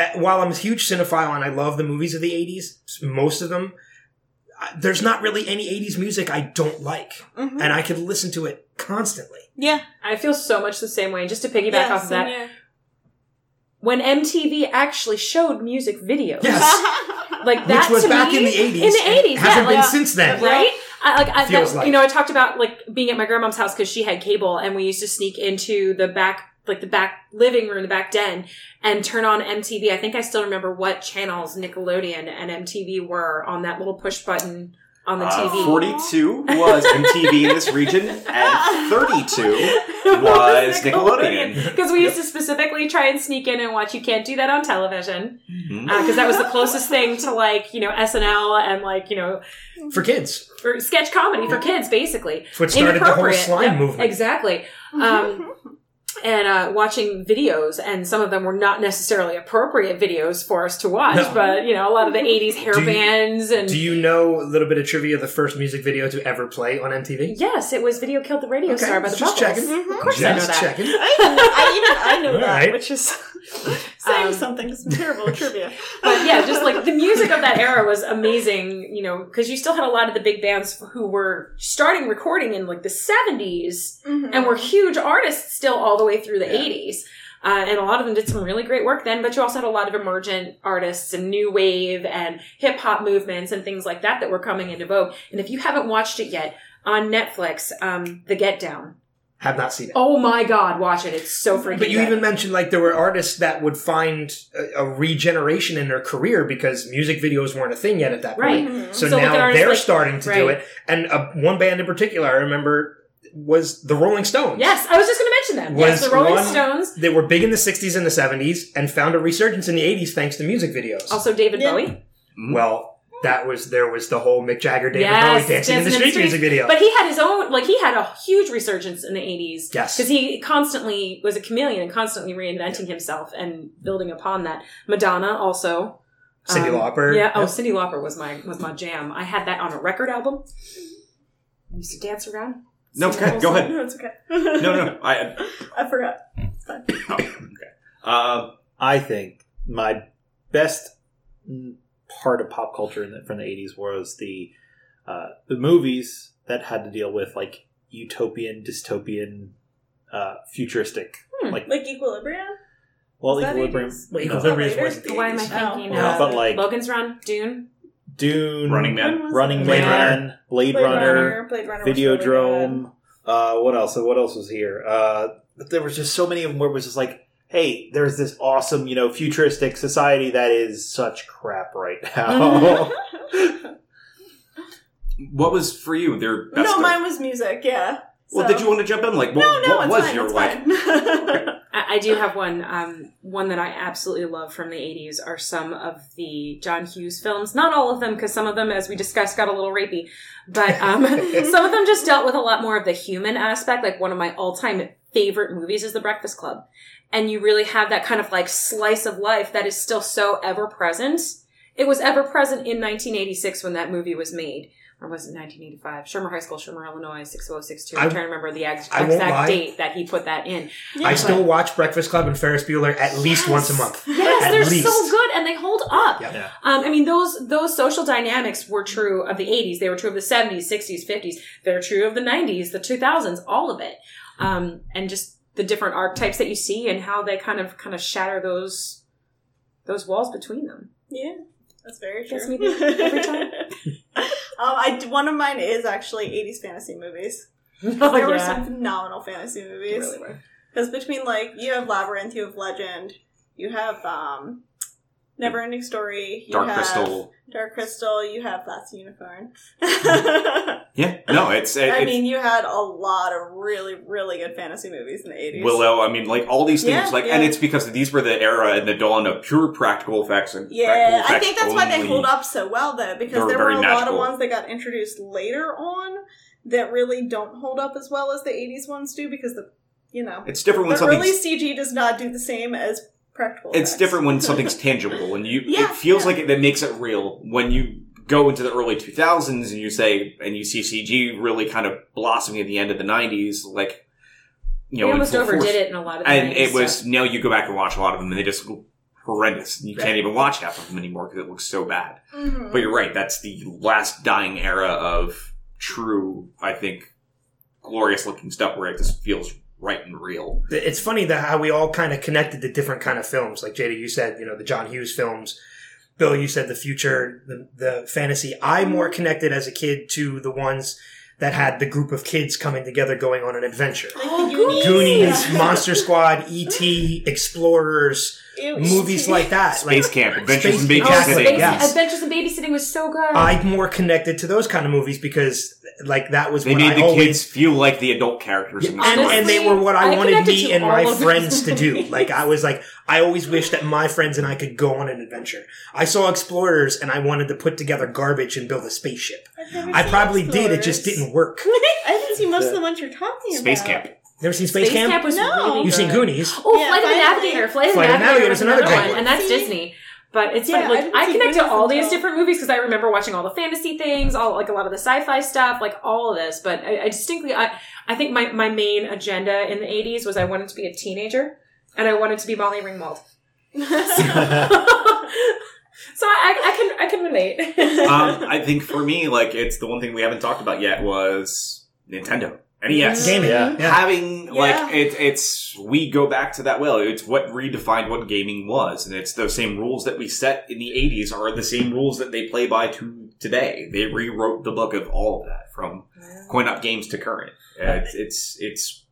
[SPEAKER 3] Uh, While I'm a huge cinephile and I love the movies of the 80s, most of them, there's not really any 80s music I don't like
[SPEAKER 4] Mm-hmm.
[SPEAKER 3] and I could listen to it constantly.
[SPEAKER 4] Yeah.
[SPEAKER 2] I feel so much the same way. And just to piggyback
[SPEAKER 4] yeah,
[SPEAKER 2] off of that,
[SPEAKER 4] same
[SPEAKER 2] when MTV actually showed music videos,
[SPEAKER 3] Yes.
[SPEAKER 2] like that
[SPEAKER 3] Which was
[SPEAKER 2] to
[SPEAKER 3] back
[SPEAKER 2] me,
[SPEAKER 3] in the 80s.
[SPEAKER 2] In the 80s,
[SPEAKER 3] Hasn't
[SPEAKER 2] yeah,
[SPEAKER 3] been
[SPEAKER 2] like,
[SPEAKER 3] since then.
[SPEAKER 2] right? I, like, I,
[SPEAKER 3] Feels
[SPEAKER 2] that,
[SPEAKER 3] like.
[SPEAKER 2] you know, I talked about like being at my grandma's house because she had cable, and we used to sneak into the back, like the back living room, the back den, and turn on MTV. I think I still remember what channels Nickelodeon and MTV were on that little push button on the
[SPEAKER 1] Uh,
[SPEAKER 2] TV.
[SPEAKER 1] 42 was MTV in this region, and 32 was Nickelodeon.
[SPEAKER 2] Because we used to specifically try and sneak in and watch You Can't Do That on television. Because that was the closest thing to like, you know, SNL and like, you know,
[SPEAKER 3] For kids.
[SPEAKER 2] for sketch comedy for kids, basically.
[SPEAKER 3] It's what started the whole
[SPEAKER 2] Inappropriate.
[SPEAKER 3] slime
[SPEAKER 2] Yep,
[SPEAKER 3] movement.
[SPEAKER 2] Exactly. Um, and uh, watching videos, and some of them were not necessarily appropriate videos for us to watch,
[SPEAKER 3] No.
[SPEAKER 2] but you know, a lot of the '80s hair
[SPEAKER 3] Do you-
[SPEAKER 2] bands and
[SPEAKER 3] Do you know a little bit of trivia the first music video to ever play on MTV?
[SPEAKER 2] yes, it was "Video Killed the Radio
[SPEAKER 3] Okay,
[SPEAKER 2] Star" by the
[SPEAKER 3] just
[SPEAKER 2] Buggles.
[SPEAKER 3] checking.
[SPEAKER 2] Of course, I know that.
[SPEAKER 3] checking.
[SPEAKER 4] I, I even I know
[SPEAKER 3] All
[SPEAKER 4] that,
[SPEAKER 3] right.
[SPEAKER 4] which is saying
[SPEAKER 2] Um,
[SPEAKER 4] something. Some terrible trivia.
[SPEAKER 2] But yeah, just like the music of that era was amazing, you know, because you still had a lot of the big bands who were starting recording in like the 70s
[SPEAKER 4] Mhm.
[SPEAKER 2] and were huge artists still all the way through the
[SPEAKER 3] Yeah.
[SPEAKER 2] 80s. Uh, and a lot of them did some really great work then, but you also had a lot of emergent artists and new wave and hip hop movements and things like that that were coming into vogue. And if you haven't watched it yet, on Netflix, um, The Get Down.
[SPEAKER 3] Have not seen it.
[SPEAKER 2] Oh my god, watch it. It's so freaking
[SPEAKER 3] But you
[SPEAKER 2] good.
[SPEAKER 3] even mentioned like there were artists that would find a, a regeneration in their career because music videos weren't a thing yet at that
[SPEAKER 2] Right.
[SPEAKER 3] point.
[SPEAKER 4] Mhm.
[SPEAKER 3] So,
[SPEAKER 2] So
[SPEAKER 3] now
[SPEAKER 2] artists
[SPEAKER 3] they're
[SPEAKER 2] like-
[SPEAKER 3] starting to do it. And uh, one band in particular I remember was the Rolling Stones.
[SPEAKER 2] Yes, I was just going to mention them. Yes, the Rolling
[SPEAKER 3] one-
[SPEAKER 2] Stones.
[SPEAKER 3] They were big in the 60s and the 70s and found a resurgence in the 80s thanks to music videos.
[SPEAKER 2] Also David
[SPEAKER 4] Yeah.
[SPEAKER 2] Bowie.
[SPEAKER 3] Well, that was there was the whole Mick Jagger, David
[SPEAKER 2] Yes,
[SPEAKER 3] Bowie dancing in the
[SPEAKER 2] Dancing
[SPEAKER 3] street music video.
[SPEAKER 2] But he had his own, like he had a huge resurgence in the 80s.
[SPEAKER 3] Yes.
[SPEAKER 2] Because he constantly was a chameleon and constantly reinventing himself and building upon that. Madonna also.
[SPEAKER 3] Cyndi
[SPEAKER 2] Um,
[SPEAKER 3] Lauper.
[SPEAKER 2] Yeah. Oh,
[SPEAKER 3] Yep.
[SPEAKER 2] Cyndi Lauper was my was my jam. I had that on a record album. I used to dance around.
[SPEAKER 1] No, okay, go
[SPEAKER 2] song.
[SPEAKER 1] ahead.
[SPEAKER 4] No, it's okay.
[SPEAKER 1] No, no, I.
[SPEAKER 4] I forgot.
[SPEAKER 1] Oh, okay. Uh,
[SPEAKER 5] I think my best part of pop culture in the, from the 80s was the uh, the movies that had to deal with like utopian, dystopian, uh, futuristic.
[SPEAKER 2] Hmm.
[SPEAKER 5] Like,
[SPEAKER 4] Like Equilibrium?
[SPEAKER 5] well,
[SPEAKER 4] Is that
[SPEAKER 5] Equilibrium.
[SPEAKER 4] 80s?
[SPEAKER 3] Wait,
[SPEAKER 5] no.
[SPEAKER 3] Equilibrium wasn't the
[SPEAKER 2] Why am I thinking?
[SPEAKER 4] Oh.
[SPEAKER 2] uh,
[SPEAKER 5] but like
[SPEAKER 2] Logan's Run, Dune.
[SPEAKER 5] Dune,
[SPEAKER 1] Running Man.
[SPEAKER 5] Running
[SPEAKER 4] it?
[SPEAKER 3] Blade
[SPEAKER 5] Man, Blade,
[SPEAKER 4] Blade
[SPEAKER 5] Runner,
[SPEAKER 4] Runner, Blade Runner
[SPEAKER 5] Videodrome. uh, what else? What else was here? Uh, but there was just so many of them where it was just like, hey, there's this awesome, you know, futuristic society that is such crap right now.
[SPEAKER 1] what was for you their best?
[SPEAKER 4] No,
[SPEAKER 1] of-
[SPEAKER 4] mine was music, yeah.
[SPEAKER 1] Well,
[SPEAKER 4] So-
[SPEAKER 1] did you want to jump in? Like, what,
[SPEAKER 4] No, no,
[SPEAKER 1] what
[SPEAKER 4] it's
[SPEAKER 1] was
[SPEAKER 4] fine,
[SPEAKER 1] your
[SPEAKER 4] it's
[SPEAKER 1] like?
[SPEAKER 2] I, I do have one. Um, one that I absolutely love from the '80s are some of the John Hughes films. Not all of them, because some of them, as we discussed, got a little rapey. But um, some of them just dealt with a lot more of the human aspect. Like one of my all-time favorite movies is The Breakfast Club, and you really have that kind of like slice of life that is still so ever present. It was ever present in 1986 when that movie was made. Or was it 1985? Shermer High School, Shermer, Illinois, 60062. I'm
[SPEAKER 3] I-
[SPEAKER 2] trying to remember the ex- exact
[SPEAKER 3] lie.
[SPEAKER 2] date that he put that in.
[SPEAKER 3] I still watch Breakfast Club and Ferris Bueller at least once a month.
[SPEAKER 2] Yes,
[SPEAKER 3] At
[SPEAKER 2] they're
[SPEAKER 3] least.
[SPEAKER 2] so good and they hold up.
[SPEAKER 3] Yep.
[SPEAKER 5] Yeah.
[SPEAKER 2] Um, I mean, those those social dynamics were true of the '80s. They were true of the '70s, '60s, '50s. They're true of the '90s, the 2000s, all of it. Um, and just the different archetypes that you see and how they kind of kind of shatter those those walls between them.
[SPEAKER 4] Yeah, that's very true.
[SPEAKER 2] Every time.
[SPEAKER 4] um, I one of mine is actually '80s fantasy movies.
[SPEAKER 2] Oh,
[SPEAKER 4] there were some phenomenal fantasy
[SPEAKER 2] They
[SPEAKER 4] movies.
[SPEAKER 2] really were.
[SPEAKER 4] Because between like you have Labyrinth, you have Legend, you have um, Neverending Story, you
[SPEAKER 1] Dark
[SPEAKER 4] have
[SPEAKER 1] Crystal.
[SPEAKER 4] Dark Crystal, you have That's Unicorn.
[SPEAKER 1] Yeah, no, it's it,
[SPEAKER 4] I
[SPEAKER 1] it's
[SPEAKER 4] mean, you had a lot of really, really good fantasy movies in the eighties.
[SPEAKER 1] Willow. I mean, like all these things,
[SPEAKER 4] Yeah,
[SPEAKER 1] like, and it's because these were the era and the dawn of pure practical effects and
[SPEAKER 4] Yeah,
[SPEAKER 1] practical
[SPEAKER 4] I think that's why they hold up so well, though, because there were a lot of ones that got introduced later on that really don't hold up as well as the '80s ones do, because the you know
[SPEAKER 1] It's different when
[SPEAKER 4] the early CG does not do the same as practical.
[SPEAKER 1] it's
[SPEAKER 4] effects.
[SPEAKER 1] different when something's tangible and you
[SPEAKER 4] Yeah,
[SPEAKER 1] it feels
[SPEAKER 4] yeah.
[SPEAKER 1] like it that makes it real when you go into the early 2000s and you say and you see CG really kind of blossoming at the end of the 90s like you know
[SPEAKER 2] They almost overdid
[SPEAKER 1] force.
[SPEAKER 2] it in a lot of the
[SPEAKER 1] and
[SPEAKER 2] 90s
[SPEAKER 1] it was
[SPEAKER 2] stuff.
[SPEAKER 1] now you go back and watch a lot of them and they just look horrendous you
[SPEAKER 3] Right.
[SPEAKER 1] can't even watch half of them anymore because it looks so bad
[SPEAKER 4] Mhm.
[SPEAKER 1] but you're right that's the last dying era of true I think glorious looking stuff where it just feels right and real
[SPEAKER 3] It's funny that how we all kind of connected to different kind of films. Like Jada, you said, you know, the John Hughes films. Bill, you said the future, the, the fantasy. I more connected as a kid to the ones that had the group of kids coming together going on an adventure.
[SPEAKER 2] Oh,
[SPEAKER 4] Goonies.
[SPEAKER 3] Goonies, Monster Squad, E.T., Explorers,
[SPEAKER 4] Ew,
[SPEAKER 3] movies like that.
[SPEAKER 1] Space
[SPEAKER 3] like,
[SPEAKER 1] Camp, Adventures
[SPEAKER 3] Space
[SPEAKER 1] in Babysitting.
[SPEAKER 2] Oh, Space
[SPEAKER 3] yes.
[SPEAKER 2] Adventures in Babysitting was so good.
[SPEAKER 3] I'm more connected to those kind of movies because, like, that was
[SPEAKER 1] They
[SPEAKER 3] what
[SPEAKER 1] made
[SPEAKER 3] I
[SPEAKER 1] the
[SPEAKER 3] always
[SPEAKER 1] kids feel like the adult characters in the
[SPEAKER 3] and,
[SPEAKER 1] story.
[SPEAKER 3] and they were what I,
[SPEAKER 2] I
[SPEAKER 3] wanted me and my friends to do. Like I was like, I always wished that my friends and I could go on an adventure. I saw Explorers and I wanted to put together garbage and build a spaceship.
[SPEAKER 4] I've never
[SPEAKER 3] I
[SPEAKER 4] seen
[SPEAKER 3] probably did. It just didn't work.
[SPEAKER 4] I didn't see most of the ones you're talking
[SPEAKER 1] Space
[SPEAKER 4] about.
[SPEAKER 1] Space Camp.
[SPEAKER 3] Never seen Space, Camp?
[SPEAKER 2] was
[SPEAKER 4] No.
[SPEAKER 2] really
[SPEAKER 3] You've seen
[SPEAKER 2] good.
[SPEAKER 3] Goonies.
[SPEAKER 2] Oh,
[SPEAKER 4] Yeah,
[SPEAKER 2] Flight of the. Navigator. Flight of the
[SPEAKER 3] Flight
[SPEAKER 2] Navigator
[SPEAKER 3] Navigator is another
[SPEAKER 2] another
[SPEAKER 3] great
[SPEAKER 2] one,
[SPEAKER 3] one.
[SPEAKER 2] and that's
[SPEAKER 4] See?
[SPEAKER 2] Disney. But it's
[SPEAKER 4] Yeah,
[SPEAKER 2] funny.
[SPEAKER 4] I
[SPEAKER 2] Like I connect to all these different movies because I remember watching all the fantasy things, all like a lot of the sci-fi stuff, like all of this. But I, I distinctly, I, I think my my main agenda in the '80s was I wanted to be a teenager, and I wanted to be Molly Ringwald. so I, I can I can relate.
[SPEAKER 1] um, I think for me, like it's the one thing we haven't talked about yet was Nintendo NES.
[SPEAKER 3] Gaming.
[SPEAKER 5] Yeah.
[SPEAKER 3] Yeah.
[SPEAKER 1] Having
[SPEAKER 4] Yeah.
[SPEAKER 1] like it, it's we go back to that well. It's what redefined what gaming was, and it's those same rules that we set in the '80s are the same rules that they play by to today. They rewrote the book of all of that from coin-op games to current. It's, it's it's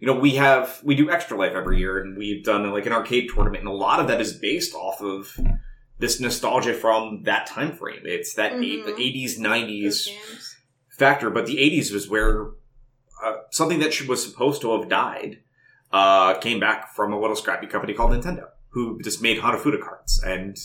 [SPEAKER 1] you know we have we do extra life every year, and we've done like an arcade tournament, and a lot of that is based off of this nostalgia from that time frame. It's that
[SPEAKER 4] Mhm.
[SPEAKER 1] 80s, 90s factor, but the 80s was where uh, something that should- was supposed to have died uh, came back from a little scrappy company called Nintendo, who just made Hanafuda cards. And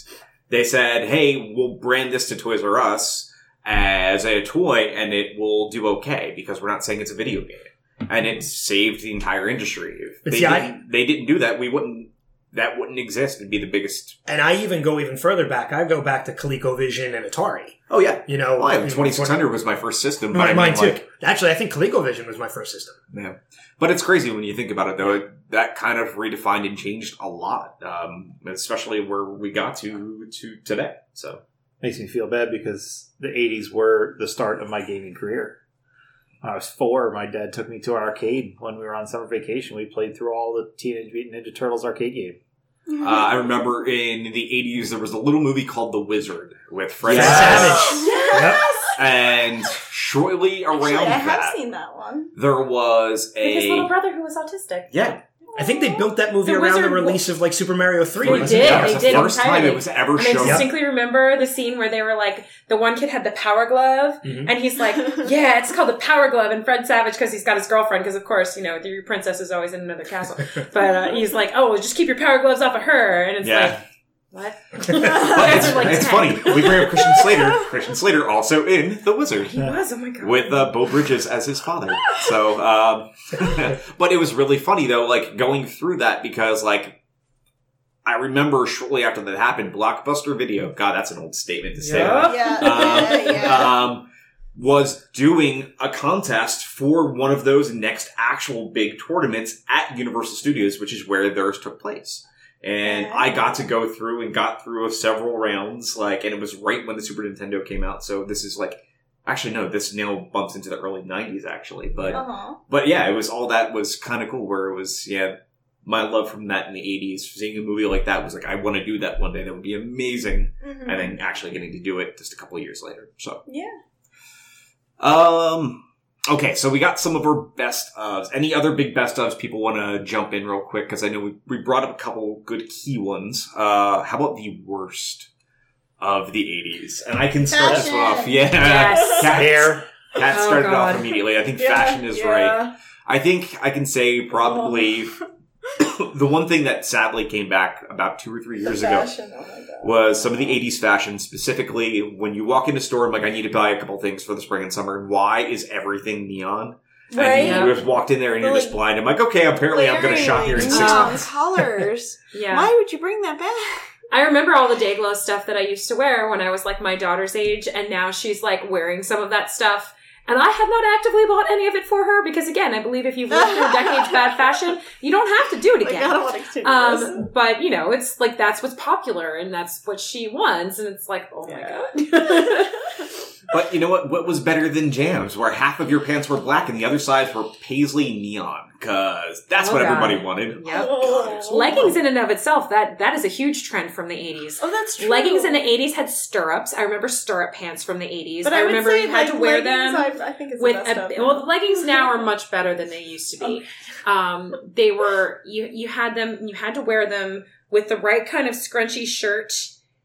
[SPEAKER 1] they said, hey, we'll brand this to Toys R Us as a toy and it will do okay because we're not saying it's a video game. And it saved the entire industry. If
[SPEAKER 3] But
[SPEAKER 1] they,
[SPEAKER 3] see,
[SPEAKER 1] didn't, they didn't do that, we wouldn't. That wouldn't exist. It'd be the biggest.
[SPEAKER 3] And I even go even further back. I go back to ColecoVision and Atari.
[SPEAKER 1] Oh yeah,
[SPEAKER 3] You know,
[SPEAKER 1] well,
[SPEAKER 3] in-
[SPEAKER 1] 2600 was my first system. but I
[SPEAKER 3] Mine,
[SPEAKER 1] mean,
[SPEAKER 3] mine too.
[SPEAKER 1] like,
[SPEAKER 3] Actually, I think ColecoVision was my first system.
[SPEAKER 1] Yeah, but it's crazy when you think about it, though. It, that kind of redefined and changed a lot, um, especially where we got to to today. So
[SPEAKER 5] Makes me feel bad because the 80s were the start of my gaming career. When I was four, my dad took me to an arcade when we were on summer vacation. We played through all the Teenage Mutant Ninja Turtles arcade game.
[SPEAKER 1] Uh, I remember in the '80s there was a little movie called The Wizard with Fred
[SPEAKER 5] Yes.
[SPEAKER 1] Savage,
[SPEAKER 3] Yep.
[SPEAKER 1] and shortly around
[SPEAKER 4] Actually, I have
[SPEAKER 1] that
[SPEAKER 4] seen that one.
[SPEAKER 1] there was
[SPEAKER 2] With his little
[SPEAKER 1] a
[SPEAKER 2] brother who was autistic.
[SPEAKER 1] yeah.
[SPEAKER 3] I think they built that movie
[SPEAKER 2] The
[SPEAKER 3] around the release of like Super Mario Three.
[SPEAKER 2] They
[SPEAKER 3] wasn't
[SPEAKER 2] did,
[SPEAKER 3] it?
[SPEAKER 1] Yeah, it
[SPEAKER 2] they
[SPEAKER 1] was the
[SPEAKER 2] did
[SPEAKER 1] first time it was ever
[SPEAKER 2] And I
[SPEAKER 1] shown.
[SPEAKER 2] distinctly remember the scene where they were like, the one kid had the power glove,
[SPEAKER 3] Mhm.
[SPEAKER 2] and he's like, "Yeah, it's called the power glove." And Fred Savage, because he's got his girlfriend, because of course, you know, your princess is always in another castle. But uh, he's like, "Oh, just keep your power gloves off of her," and it's
[SPEAKER 1] Yeah.
[SPEAKER 2] like, "What?"
[SPEAKER 1] But
[SPEAKER 2] Guys
[SPEAKER 1] it's,
[SPEAKER 2] like
[SPEAKER 1] it's funny. We bring up Christian Slater. Christian Slater also in The Wizard.
[SPEAKER 2] He was. Oh my god.
[SPEAKER 1] with uh, Beau Bridges as his father. So, um, but it was really funny though, like going through that because like I remember shortly after that happened, Blockbuster Video. God, that's an old statement to say.
[SPEAKER 2] Yeah.
[SPEAKER 4] Yeah,
[SPEAKER 1] Um,
[SPEAKER 4] yeah, yeah.
[SPEAKER 1] um, was doing a contest for one of those next actual big tournaments at Universal Studios, which is where theirs took place. And I got to go through and got through several rounds, like, and it was right when the Super Nintendo came out. So this is like, actually no, this now bumps into the early '90s actually, but
[SPEAKER 4] uh-huh.
[SPEAKER 1] but yeah, it was all that was kind of cool. Where it was, yeah, my love from that in the '80s, seeing a movie like that was like, I want to do that one day. That would be amazing
[SPEAKER 4] Mhm.
[SPEAKER 1] and then actually getting to do it just a couple of years later. So
[SPEAKER 4] Yeah.
[SPEAKER 1] Um. Okay, so we got some of our best ofs. Any other big best ofs people want to jump in real quick? Because I know we, we brought up a couple good key ones. Uh, how about the worst of the 80s? And I can start this one off. Yeah.
[SPEAKER 2] Yes.
[SPEAKER 1] Kat,
[SPEAKER 5] Hair.
[SPEAKER 1] Kat
[SPEAKER 2] Oh,
[SPEAKER 1] started off immediately. I think
[SPEAKER 4] Yeah,
[SPEAKER 1] fashion is
[SPEAKER 4] yeah.
[SPEAKER 1] right. I think I can say probably the one thing that sadly came back about two or three years ago
[SPEAKER 4] oh
[SPEAKER 1] was some of the 80s fashion, specifically when you walk into a store, I'm like, I need to buy a couple things for the spring and summer. And why is everything neon?
[SPEAKER 4] Right?
[SPEAKER 1] And you just walked in there and you're
[SPEAKER 4] But,
[SPEAKER 1] just blind. I'm like, okay, apparently I'm going to shop here in six
[SPEAKER 4] like,
[SPEAKER 1] months.
[SPEAKER 4] colors.
[SPEAKER 2] yeah.
[SPEAKER 4] Why would you bring that back?
[SPEAKER 2] I remember all the Dayglow stuff that I used to wear when I was like my daughter's age, and now she's like wearing some of that stuff. And I have not actively bought any of it for her because, again, I believe if you've lived through decades bad fashion, you don't have to do it
[SPEAKER 4] Like, I
[SPEAKER 2] again.
[SPEAKER 4] don't want to.
[SPEAKER 2] Um, but you know, it's like that's what's popular and that's what she wants, and it's like, oh my god.
[SPEAKER 1] But you know what? What was better than jams, where half of your pants were black and the other sides were paisley neon? Because that's
[SPEAKER 2] Oh,
[SPEAKER 1] what
[SPEAKER 2] God.
[SPEAKER 1] everybody wanted.
[SPEAKER 2] Yep.
[SPEAKER 4] Oh.
[SPEAKER 2] Leggings in and of itself, that that is a huge trend from the 80s.
[SPEAKER 4] Oh, that's true.
[SPEAKER 2] Leggings in the 80s had stirrups. I remember stirrup pants from the 80s.
[SPEAKER 4] But
[SPEAKER 2] I,
[SPEAKER 4] I, would
[SPEAKER 2] remember
[SPEAKER 4] say,
[SPEAKER 2] you had
[SPEAKER 4] like,
[SPEAKER 2] to wear
[SPEAKER 4] leggings,
[SPEAKER 2] them
[SPEAKER 4] I, I think it's
[SPEAKER 2] with
[SPEAKER 4] the best
[SPEAKER 2] a, well, the leggings now are much better than they used to be. Um, they were you you had them you had to wear them with the right kind of scrunchy shirt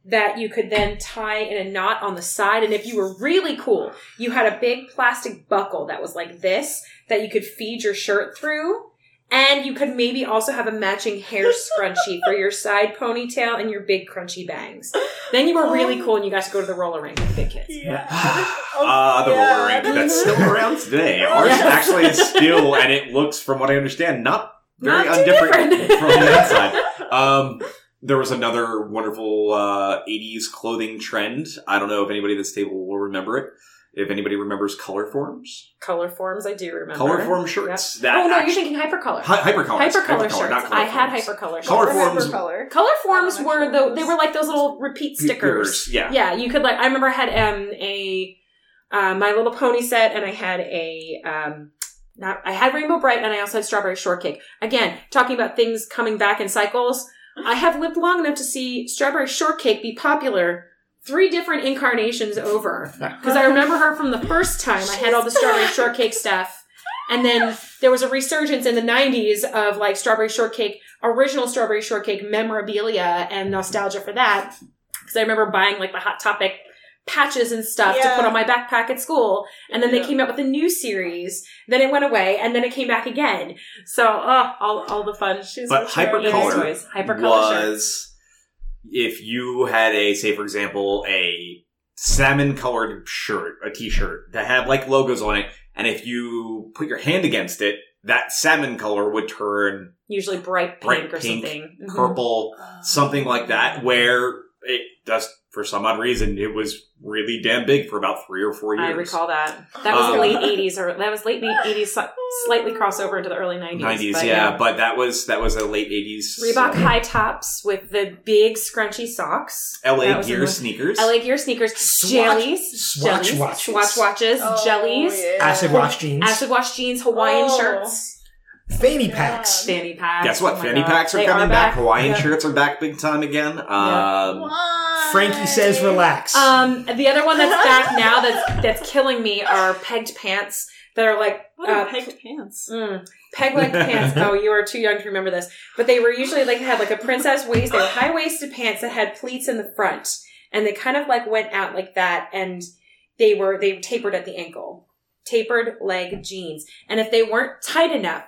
[SPEAKER 2] that you could then tie in a knot on the side and if you were really cool you had a big plastic buckle that was like this that you could feed your shirt through and you could maybe also have a matching hair scrunchie for your side ponytail and your big crunchy bangs then you were really cool and you got to go to the roller rink with the big kids
[SPEAKER 4] Yeah.
[SPEAKER 1] Ah, the roller rink that's still around today. Ours
[SPEAKER 2] Yes.
[SPEAKER 1] actually is still, and it looks, from what I understand, not very
[SPEAKER 2] Not
[SPEAKER 1] undifferent
[SPEAKER 2] different.
[SPEAKER 1] from the outside. Um, there was another wonderful uh, '80s clothing trend. I don't know if anybody at this table will remember it. If anybody remembers Colorforms,
[SPEAKER 2] color forms i do remember
[SPEAKER 1] color form shirts.
[SPEAKER 2] Yep.
[SPEAKER 1] That
[SPEAKER 2] oh no
[SPEAKER 1] actu-
[SPEAKER 2] you're thinking hypercolor
[SPEAKER 1] Hy- hypercolors.
[SPEAKER 2] hypercolor
[SPEAKER 1] Hypercolor,
[SPEAKER 2] shirts
[SPEAKER 1] not color
[SPEAKER 2] i had hypercolor shirts
[SPEAKER 1] Color
[SPEAKER 4] Remember
[SPEAKER 1] forms-
[SPEAKER 4] color.
[SPEAKER 2] Color forms
[SPEAKER 4] I
[SPEAKER 2] were
[SPEAKER 4] actually
[SPEAKER 2] the they were like those little repeat stickers.
[SPEAKER 1] Yeah.
[SPEAKER 2] Yeah, you could like I remember I had um a uh, My Little Pony set and I had a um not I had Rainbow Brite and I also had Strawberry Shortcake. Again, talking about things coming back in cycles. I have lived long enough to see Strawberry Shortcake be popular three different incarnations over. Because I remember her from the first time I had all the Strawberry Shortcake stuff. And then there was a resurgence in the 90s of like Strawberry Shortcake, original Strawberry Shortcake memorabilia and nostalgia for that. Because I remember buying like the Hot Topic patches and stuff to put on my backpack at school. And then
[SPEAKER 4] Yeah.
[SPEAKER 2] they came out with a new series. Then it went away and then it came back again. So, oh, all, all the fun.
[SPEAKER 4] She's
[SPEAKER 1] But hypercolor
[SPEAKER 2] toys. Hypercolor shirts.
[SPEAKER 1] was if you had a say for example a salmon colored shirt a t-shirt that had like logos on it and if you put your hand against it that salmon color would turn
[SPEAKER 2] Usually bright pink
[SPEAKER 1] Bright
[SPEAKER 2] or
[SPEAKER 1] pink,
[SPEAKER 2] something. Mhm.
[SPEAKER 1] purple something like that where it just for some odd reason it was really damn big for about three or four years
[SPEAKER 2] I recall that. That was
[SPEAKER 1] Um,
[SPEAKER 2] late '80s, or that was late '80s, slightly crossover into the early '90s.
[SPEAKER 1] 90s
[SPEAKER 2] but
[SPEAKER 1] yeah, but that was that was a late 80s
[SPEAKER 2] Reebok
[SPEAKER 1] so-
[SPEAKER 2] high tops with the big scrunchy socks.
[SPEAKER 1] la gear
[SPEAKER 2] in the-
[SPEAKER 1] sneakers
[SPEAKER 2] LA Gear sneakers,
[SPEAKER 3] Swatch-
[SPEAKER 2] jellies,
[SPEAKER 3] Swatch
[SPEAKER 2] jellies,
[SPEAKER 3] watches.
[SPEAKER 2] swatch watches,
[SPEAKER 4] Oh,
[SPEAKER 2] jellies,
[SPEAKER 4] yeah.
[SPEAKER 3] Acid wash jeans.
[SPEAKER 2] acid wash jeans, Hawaiian
[SPEAKER 4] Oh.
[SPEAKER 2] shirts,
[SPEAKER 3] Fanny
[SPEAKER 4] God.
[SPEAKER 3] packs.
[SPEAKER 2] fanny packs.
[SPEAKER 1] Guess what?
[SPEAKER 2] Oh
[SPEAKER 1] Fanny
[SPEAKER 2] God.
[SPEAKER 1] packs are
[SPEAKER 2] They
[SPEAKER 1] coming back.
[SPEAKER 2] back.
[SPEAKER 1] Hawaiian
[SPEAKER 2] Yeah.
[SPEAKER 1] shirts are back big time again. Um,
[SPEAKER 4] Why?
[SPEAKER 3] Frankie says relax.
[SPEAKER 2] Um, the other one that's back now that's that's killing me are pegged pants that are like
[SPEAKER 4] What are
[SPEAKER 2] uh,
[SPEAKER 4] pegged pants?
[SPEAKER 2] Mm, peg leg pants. Oh, you are too young to remember this. But they were usually like had like a princess waist. They were high waisted pants that had pleats in the front, and they kind of like went out like that, and they were they tapered at the ankle, tapered leg jeans. And if they weren't tight enough,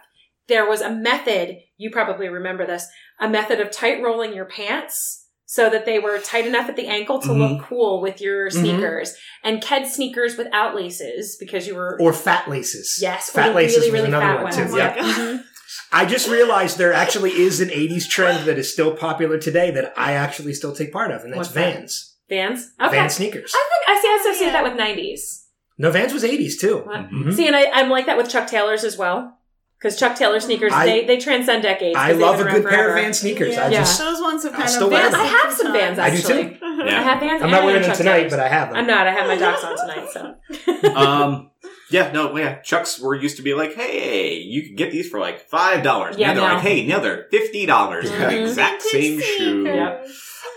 [SPEAKER 2] there was a method. You probably remember this. A method of tight rolling your pants. So that they were tight enough at the ankle to look cool with your
[SPEAKER 3] Mhm.
[SPEAKER 2] sneakers, and Ked sneakers without laces because you were
[SPEAKER 3] or fat laces.
[SPEAKER 2] Yes,
[SPEAKER 3] fat
[SPEAKER 2] the
[SPEAKER 3] laces
[SPEAKER 2] really,
[SPEAKER 3] was
[SPEAKER 2] really
[SPEAKER 3] another
[SPEAKER 2] fat
[SPEAKER 3] one
[SPEAKER 2] ones.
[SPEAKER 3] too.
[SPEAKER 4] Oh my
[SPEAKER 3] Yep.
[SPEAKER 4] God.
[SPEAKER 2] Mhm.
[SPEAKER 3] I just realized there actually is an '80s trend that is still popular today that I actually still take part of, and that's
[SPEAKER 2] What's that?
[SPEAKER 3] Vans.
[SPEAKER 2] Vans. Okay.
[SPEAKER 3] Van sneakers.
[SPEAKER 2] I think I see. I associate
[SPEAKER 4] Yeah.
[SPEAKER 2] that with nineties.
[SPEAKER 3] No, Vans was '80s too.
[SPEAKER 2] What?
[SPEAKER 3] Mhm.
[SPEAKER 2] See, and I, I'm like that with Chuck Taylors as well. Because Chuck Taylor sneakers,
[SPEAKER 3] I-
[SPEAKER 2] they, they transcend decades.
[SPEAKER 3] I love a
[SPEAKER 2] been
[SPEAKER 3] good
[SPEAKER 2] around
[SPEAKER 3] pair of
[SPEAKER 2] forever.
[SPEAKER 3] Van sneakers. I
[SPEAKER 4] Yeah.
[SPEAKER 3] just
[SPEAKER 4] Those ones have
[SPEAKER 3] I
[SPEAKER 4] kind
[SPEAKER 3] still
[SPEAKER 4] of
[SPEAKER 3] wear
[SPEAKER 2] Vans,
[SPEAKER 3] them.
[SPEAKER 2] I have some Vans
[SPEAKER 3] I do
[SPEAKER 2] actually.
[SPEAKER 3] too.
[SPEAKER 2] I have Vans.
[SPEAKER 3] I'm not wearing them tonight,
[SPEAKER 2] Taylors.
[SPEAKER 3] but I have them.
[SPEAKER 2] I'm not. I have my docs on tonight, so
[SPEAKER 1] um, yeah, no, yeah. Chucks were used to be like, hey, you can get these for like five dollars.
[SPEAKER 2] Yeah,
[SPEAKER 1] now they're
[SPEAKER 2] no.
[SPEAKER 1] like, hey, now they're fifty dollars. The exact same shoe.
[SPEAKER 2] Yep.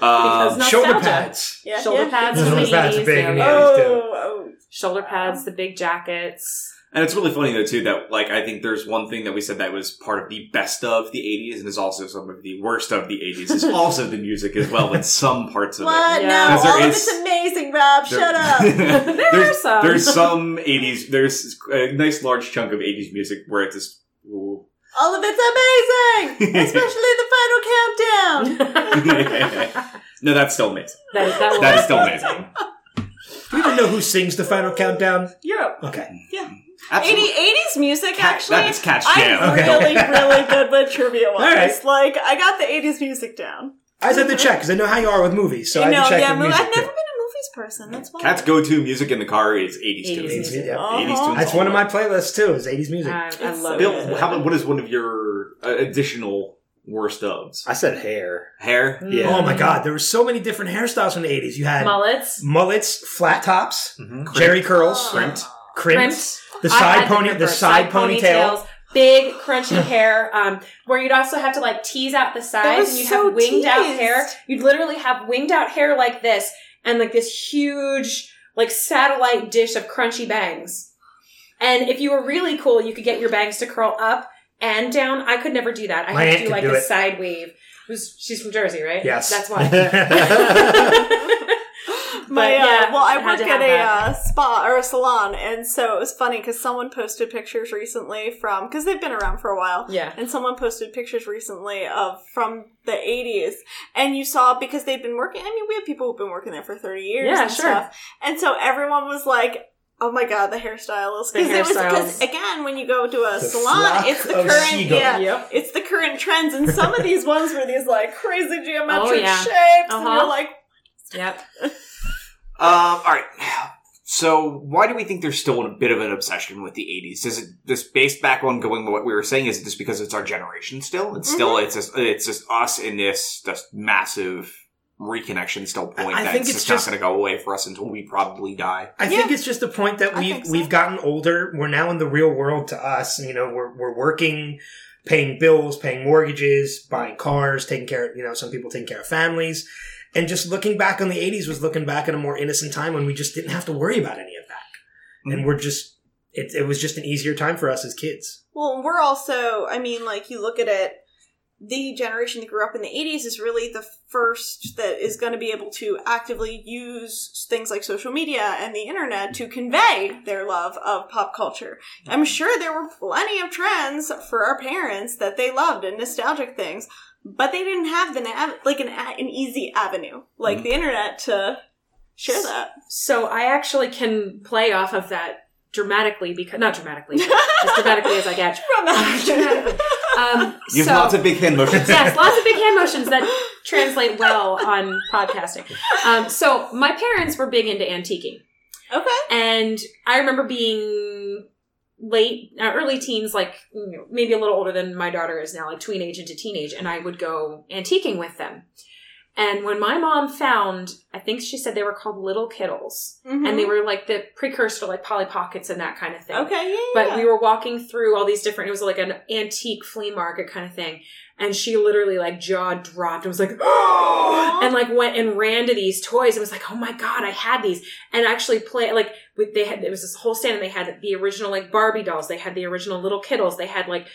[SPEAKER 1] Um,
[SPEAKER 3] Shoulder pads.
[SPEAKER 4] Yeah,
[SPEAKER 2] Shoulder
[SPEAKER 4] yeah.
[SPEAKER 2] pads
[SPEAKER 3] Those
[SPEAKER 2] from the
[SPEAKER 3] pads big
[SPEAKER 2] yeah,
[SPEAKER 3] in
[SPEAKER 2] yeah.
[SPEAKER 3] the
[SPEAKER 4] Oh, oh.
[SPEAKER 2] Shoulder pads, the big jackets.
[SPEAKER 1] And it's really funny though too that like I think there's one thing that we said that was part of the best of the '80s and is also some of the worst of the '80s is also the music as well in some parts of it.
[SPEAKER 4] What?
[SPEAKER 2] Yeah.
[SPEAKER 4] No,
[SPEAKER 1] Because there
[SPEAKER 4] all of
[SPEAKER 1] is-
[SPEAKER 4] it's amazing, Rob.
[SPEAKER 1] There-
[SPEAKER 4] Shut up.
[SPEAKER 2] There
[SPEAKER 1] there's,
[SPEAKER 2] are some.
[SPEAKER 1] There's some '80s. There's a nice large chunk of '80s music where it's just. ooh.
[SPEAKER 4] all of it's amazing, especially the final countdown.
[SPEAKER 1] no, that's still amazing.
[SPEAKER 2] That is, that
[SPEAKER 1] That is still amazing.
[SPEAKER 3] Do you even know who sings the final countdown?
[SPEAKER 4] Europe.
[SPEAKER 3] Okay.
[SPEAKER 4] 80,
[SPEAKER 1] Absolutely.
[SPEAKER 4] 80s music,
[SPEAKER 1] Kat-
[SPEAKER 4] actually.
[SPEAKER 1] that is Kat's
[SPEAKER 4] I'm
[SPEAKER 3] Okay.
[SPEAKER 4] really, really good with trivia wise.
[SPEAKER 3] right.
[SPEAKER 4] Like, I got the 80s music down.
[SPEAKER 3] I just had to check because I know how you are with movies, so I
[SPEAKER 4] you
[SPEAKER 3] had
[SPEAKER 4] know,
[SPEAKER 3] to check
[SPEAKER 4] yeah,
[SPEAKER 3] with
[SPEAKER 4] mo-
[SPEAKER 3] music
[SPEAKER 4] I've never
[SPEAKER 3] too.
[SPEAKER 4] been a movies person. That's why.
[SPEAKER 1] Kat's go-to music in the car is 80s
[SPEAKER 2] 80s
[SPEAKER 1] tunes.
[SPEAKER 2] music.
[SPEAKER 3] Yeah.
[SPEAKER 4] Uh-huh.
[SPEAKER 1] 80s tunes.
[SPEAKER 3] That's one of my playlists too. Is '80s music.
[SPEAKER 2] I, I love
[SPEAKER 4] so
[SPEAKER 1] Bill,
[SPEAKER 2] it.
[SPEAKER 1] how what is one of your uh, additional worst ofs?
[SPEAKER 5] I said hair.
[SPEAKER 1] Hair.
[SPEAKER 5] Yeah.
[SPEAKER 3] Oh my god, there were so many different hairstyles from the 80s. You had
[SPEAKER 2] Mullets.
[SPEAKER 3] mullets, flat tops,
[SPEAKER 5] Mm-hmm.
[SPEAKER 3] Jheri curls,
[SPEAKER 1] Crimped.
[SPEAKER 3] Crimped, the side pony,
[SPEAKER 2] them
[SPEAKER 3] the
[SPEAKER 2] for
[SPEAKER 3] side ponytail.
[SPEAKER 2] ponytails, big crunchy hair, um, where you'd also have to like tease out the sides, and you'd
[SPEAKER 4] so
[SPEAKER 2] have winged out hair. You'd literally have winged out hair like this, and like this huge like satellite dish of crunchy bangs. And if you were really cool, you could get your bangs to curl up and down. I could never do that. I
[SPEAKER 3] My
[SPEAKER 2] had to do like
[SPEAKER 3] do
[SPEAKER 2] a
[SPEAKER 3] it.
[SPEAKER 2] side wave. Who's she's from Jersey, right?
[SPEAKER 3] Yes.
[SPEAKER 2] that's why.
[SPEAKER 4] My,
[SPEAKER 2] But,
[SPEAKER 4] uh,
[SPEAKER 2] yeah,
[SPEAKER 4] well, I work at a uh, spa or a salon, and so it was funny because someone posted pictures recently from because they've been around for a while,
[SPEAKER 2] yeah.
[SPEAKER 4] and someone posted pictures recently of from the 80s, and you saw because they've been working. I mean, we have people who've been working there for 30 years,
[SPEAKER 2] Yeah,
[SPEAKER 4] and
[SPEAKER 2] sure.
[SPEAKER 4] stuff, and so everyone was like. Oh my god, the hairstylist! Because it was because again, when you go to a
[SPEAKER 3] The
[SPEAKER 4] salon, it's the current,
[SPEAKER 3] seagulls.
[SPEAKER 4] yeah,
[SPEAKER 2] Yep.
[SPEAKER 4] it's the current trends, and some of these ones were these like crazy geometric
[SPEAKER 2] Oh, yeah.
[SPEAKER 4] shapes, and
[SPEAKER 2] Uh-huh.
[SPEAKER 4] you're like,
[SPEAKER 2] Yep.
[SPEAKER 1] Um, all right. So, why do we think there's still a bit of an obsession with the '80s? Is it this based back on going what we were saying? Is it just because it's our generation still? It's still
[SPEAKER 3] Mm-hmm.
[SPEAKER 1] it's just it's just us in this just massive reconnection still point
[SPEAKER 3] I
[SPEAKER 1] that's
[SPEAKER 3] think
[SPEAKER 1] just,
[SPEAKER 3] it's
[SPEAKER 1] not
[SPEAKER 3] just-
[SPEAKER 1] going to go away for us until we probably die.
[SPEAKER 3] I think it's just the point that
[SPEAKER 4] I
[SPEAKER 3] we've
[SPEAKER 4] so.
[SPEAKER 3] we've gotten older. We're now in the real world to us. You know, we're we're working, paying bills, paying mortgages, buying cars, taking care of you know some people taking care of families, and just looking back on the '80s was looking back at a more innocent time when we just didn't have to worry about any of that, and mm-hmm. we're just it, it was just an easier time for us as kids.
[SPEAKER 4] Well, we're also, I mean, like, you look at it, the generation that grew up in the 80s is really the first that is going to be able to actively use things like social media and the internet to convey their love of pop culture. I'm sure there were plenty of trends for our parents that they loved and nostalgic things, but they didn't have the nav- like an, an easy avenue like the internet to share that.
[SPEAKER 2] So I actually can play off of that dramatically because not dramatically, but as dramatically as I get. Dramatically. Um,
[SPEAKER 1] You have
[SPEAKER 2] so,
[SPEAKER 1] lots of big hand motions.
[SPEAKER 2] yes, lots of big hand motions that translate well on podcasting. Um, so my parents were big into antiquing,
[SPEAKER 4] okay.
[SPEAKER 2] and I remember being late, uh, early teens, like you know, maybe a little older than my daughter is now, like tween age into teenage, and I would go antiquing with them. And when my mom found, I think she said they were called Liddle Kiddles, and they were like the precursor to like Polly Pockets and that kind of thing.
[SPEAKER 4] Mm-hmm. Okay, yeah,
[SPEAKER 2] But
[SPEAKER 4] yeah.
[SPEAKER 2] we were walking through all these different, it was like an antique flea market kind of thing. And she literally like jaw dropped and was like, and like went and ran to these toys and was like, oh my God, I had these. And actually play, like, with, they had, it was this whole stand and they had the original like Barbie dolls. They had the original Liddle Kiddles. They had like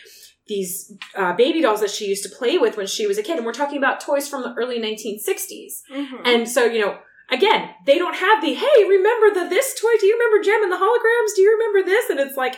[SPEAKER 2] these uh, baby dolls that she used to play with when she was a kid. And we're talking about toys from the early 1960s.
[SPEAKER 4] Mhm.
[SPEAKER 2] And so, you know, again, they don't have the, hey, remember the this toy? Do you remember Jem and the holograms? Do you remember this? And it's like,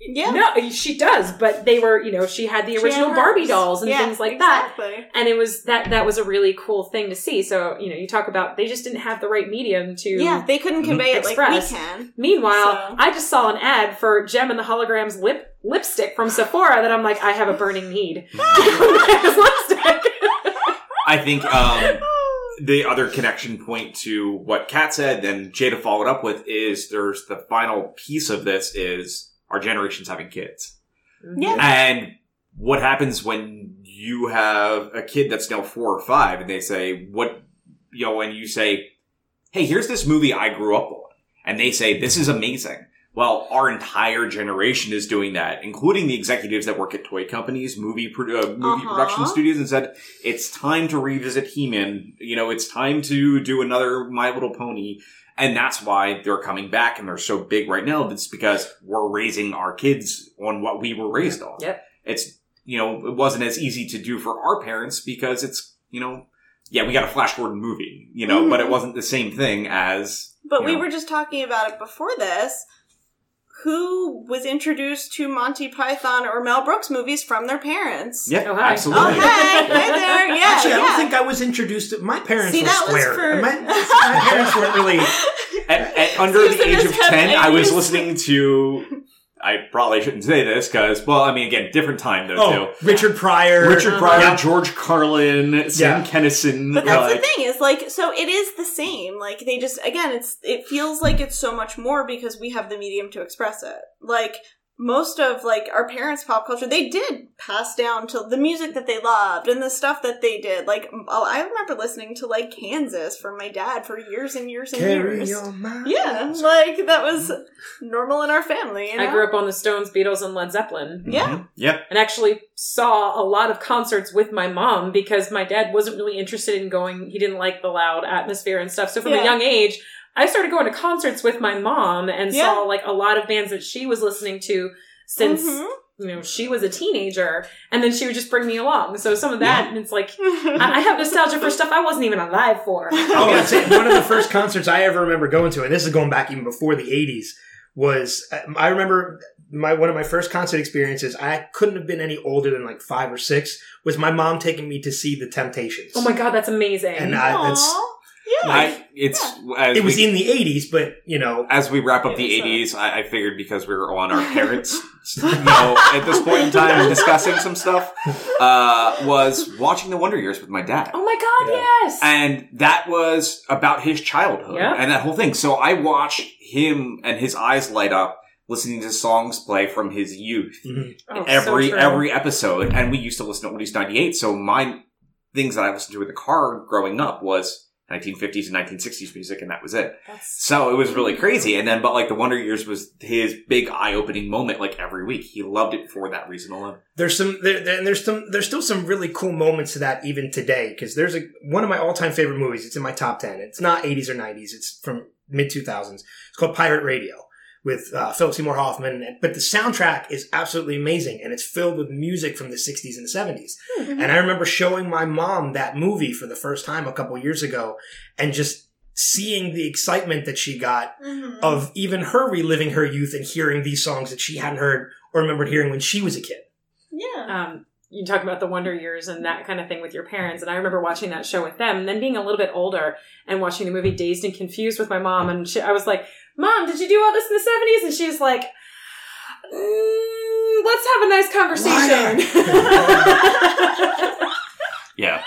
[SPEAKER 4] yeah.
[SPEAKER 2] no, she does, but they were, you know, she had the original
[SPEAKER 4] had
[SPEAKER 2] Barbie dolls and
[SPEAKER 4] Yeah,
[SPEAKER 2] things like that. And it was that that was a really cool thing to see. So, you know, you talk about they just didn't have the right medium to
[SPEAKER 4] Yeah, they couldn't convey it like we
[SPEAKER 2] Express.
[SPEAKER 4] can.
[SPEAKER 2] Meanwhile,
[SPEAKER 4] So-
[SPEAKER 2] I just saw an ad for Jem and the Holograms lip lipstick from Sephora that I'm like, I have a burning need. Lipstick.
[SPEAKER 1] I think um, the other connection point to what Kat said, and Jada followed up with, is there's the final piece of this is our generation's having kids.
[SPEAKER 4] Yeah.
[SPEAKER 1] And what happens when you have a kid that's now four or five and they say, what, you know, and you say, hey, here's this movie I grew up on. And they say, this is amazing. Well, our entire generation is doing that, including the executives that work at toy companies, movie, pro- uh, movie
[SPEAKER 4] Uh-huh.
[SPEAKER 1] production studios, and said, it's time to revisit He-Man. You know, it's time to do another My Little Pony. And that's why they're coming back and they're so big right now. It's because we're raising our kids on what we were raised on.
[SPEAKER 2] Yep.
[SPEAKER 1] It's, you know, it wasn't as easy to do for our parents because it's, you know, yeah, we got a Flash Gordon movie, you know, but it
[SPEAKER 4] Mhm.
[SPEAKER 1] wasn't the same thing as.
[SPEAKER 4] But
[SPEAKER 1] you
[SPEAKER 4] we
[SPEAKER 1] know.
[SPEAKER 4] were just talking about it before this. Who was introduced to Monty Python or Mel Brooks movies from their parents?
[SPEAKER 1] Yeah,
[SPEAKER 2] Oh, hi.
[SPEAKER 1] absolutely.
[SPEAKER 4] Oh, hey, right there. Yeah,
[SPEAKER 3] Actually, I
[SPEAKER 4] yeah.
[SPEAKER 3] don't think I was introduced to my parents
[SPEAKER 4] See,
[SPEAKER 3] were
[SPEAKER 4] that was
[SPEAKER 3] square.
[SPEAKER 4] for-
[SPEAKER 3] My, my parents weren't really.
[SPEAKER 1] At, at under the age of 10, I was listening to. I probably shouldn't say this because, well, I mean, again, different time though,
[SPEAKER 3] Oh,
[SPEAKER 1] too.
[SPEAKER 3] Richard Pryor.
[SPEAKER 1] Richard Pryor,
[SPEAKER 3] Yeah.
[SPEAKER 1] George Carlin, Sam
[SPEAKER 3] Yeah.
[SPEAKER 1] Kinison.
[SPEAKER 4] But that's
[SPEAKER 1] like-
[SPEAKER 4] the thing is like so it is the same. Like they just again it's it feels like it's so much more because we have the medium to express it. Like most of like our parents' pop culture, they did pass down to the music that they loved and the stuff that they did. Like, oh, I remember listening to like Kansas from my dad for years and years and
[SPEAKER 3] Carry
[SPEAKER 4] years.
[SPEAKER 3] your mind.
[SPEAKER 4] Yeah, like that was normal in our family. You know?
[SPEAKER 2] I grew up on the Stones, Beatles, and Led Zeppelin.
[SPEAKER 4] Yeah.
[SPEAKER 1] Mhm. Yep.
[SPEAKER 2] and actually saw a lot of concerts with my mom because my dad wasn't really interested in going he didn't like the loud atmosphere and stuff so from
[SPEAKER 4] Yeah.
[SPEAKER 2] a young age i started going to concerts with my mom and
[SPEAKER 4] Yeah.
[SPEAKER 2] saw like a lot of bands that she was listening to since
[SPEAKER 4] Mhm.
[SPEAKER 2] you know she was a teenager and then she would just bring me along so some of that it's like
[SPEAKER 4] Mm-hmm.
[SPEAKER 2] I I have nostalgia for stuff I wasn't even alive for.
[SPEAKER 3] Oh, yeah, say, one of the first concerts I ever remember going to, and this is going back even before the '80s, was uh, I remember my one of my first concert experiences. I couldn't have been any older than like five or six. Was my mom taking me to see the Temptations?
[SPEAKER 2] Oh my god, that's amazing.
[SPEAKER 3] And I- that's-
[SPEAKER 4] Aw. Yeah.
[SPEAKER 1] I, it's as
[SPEAKER 3] It was
[SPEAKER 1] we,
[SPEAKER 3] in the '80s, but you know,
[SPEAKER 1] as we wrap up the
[SPEAKER 4] Yeah, so-
[SPEAKER 1] '80s. I, I figured because we were on our parents, you know, at this point in time and discussing some stuff, uh, was watching the Wonder Years with my dad.
[SPEAKER 2] oh my god,
[SPEAKER 3] Yeah.
[SPEAKER 2] yes.
[SPEAKER 1] and that was about his childhood
[SPEAKER 2] Yeah.
[SPEAKER 1] and that whole thing. So I watched him and his eyes light up listening to songs play from his youth
[SPEAKER 3] mhm.
[SPEAKER 2] Oh,
[SPEAKER 1] every
[SPEAKER 2] true.
[SPEAKER 1] every episode. And we used to listen to Oldies 98. So my things that I listened to in the car growing up was 1950s and 1960s music, and that was it.
[SPEAKER 2] That's-
[SPEAKER 1] So it was really crazy. And then, but like the Wonder Years was his big eye opening moment, like every week. He loved it for that reason alone.
[SPEAKER 3] there's some there, there- and there's some there's still some really cool moments to that even today because there's a one of my all time favorite movies. It's in my top ten. It's not 80s or 90s. It's from mid 2000s. It's called Pirate Radio with uh, Philip Seymour Hoffman. But the soundtrack is absolutely amazing and it's filled with music from the 60s and 70s.
[SPEAKER 4] Mm-hmm.
[SPEAKER 3] And I remember showing my mom that movie for the first time a couple years ago and just seeing the excitement that she got
[SPEAKER 4] Mhm.
[SPEAKER 3] of even her reliving her youth and hearing these songs that she hadn't heard or remembered hearing when she was a kid.
[SPEAKER 4] yeah.
[SPEAKER 2] um, you talk about the wonder years and that kind of thing with your parents and i remember watching that show with them and then being a little bit older and watching the movie dazed and confused with my mom and she, i was like mom did you do all this in the 70s and she's like mm, let's have a nice conversation
[SPEAKER 1] Yeah.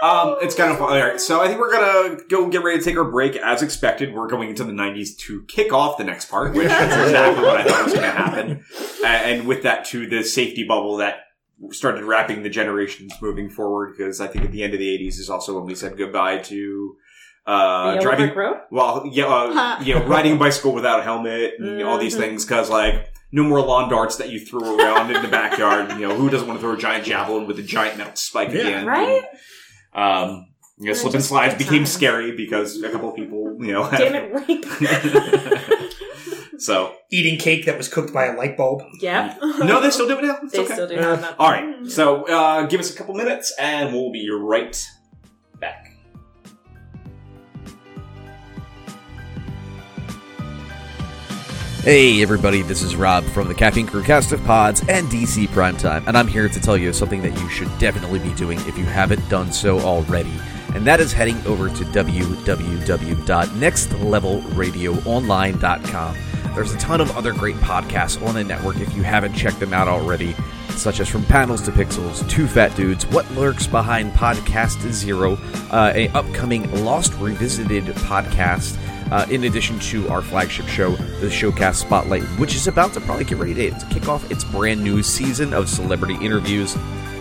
[SPEAKER 1] Um, it's kind of fun. All right, so I think we're gonna go get ready to take our break. As expected, we're going into the '90s to kick off the next part, which is exactly what I thought was going to happen. A- And with that, too, the safety bubble that started wrapping the generations moving forward. Because I think at the end of the '80s is also when we said goodbye to
[SPEAKER 2] The
[SPEAKER 1] uh, driving.
[SPEAKER 2] Brick road
[SPEAKER 1] Well, yeah, uh,
[SPEAKER 4] Huh.
[SPEAKER 1] you know, riding a bicycle without a helmet and all these
[SPEAKER 2] Mhm.
[SPEAKER 1] things. Because like. No more lawn darts that you threw around in the backyard. You know, who doesn't want to throw a giant javelin with a giant metal spike
[SPEAKER 3] Yeah.
[SPEAKER 1] again?
[SPEAKER 2] right
[SPEAKER 1] Um, you know,
[SPEAKER 2] They're
[SPEAKER 1] slip and
[SPEAKER 2] just
[SPEAKER 1] slides became
[SPEAKER 2] times.
[SPEAKER 1] scary because a couple of people, you know, have-
[SPEAKER 2] damn it
[SPEAKER 1] so
[SPEAKER 3] Eating cake that was cooked by a light bulb.
[SPEAKER 2] Yeah.
[SPEAKER 1] no, they still do it now. It's
[SPEAKER 2] they
[SPEAKER 1] okay.
[SPEAKER 2] still do
[SPEAKER 3] Uh,
[SPEAKER 2] have that
[SPEAKER 1] All right, so uh, give us a couple minutes, and we'll be right back.
[SPEAKER 6] Hey everybody, this is Rob from the Caffeine Crew cast of pods and DC Primetime, and I'm here to tell you something that you should definitely be doing if you haven't done so already, and that is heading over to www.nextlevelradioonline.com. There's a ton of other great podcasts on the network if you haven't checked them out already, such as From Panels to Pixels, Two Fat Dudes, What Lurks Behind Podcast Zero, uh, upcoming Lost Revisited podcast, uh, in addition to our flagship show, the Showcast Spotlight, which is about to probably get ready to kick off its brand new season of celebrity interviews.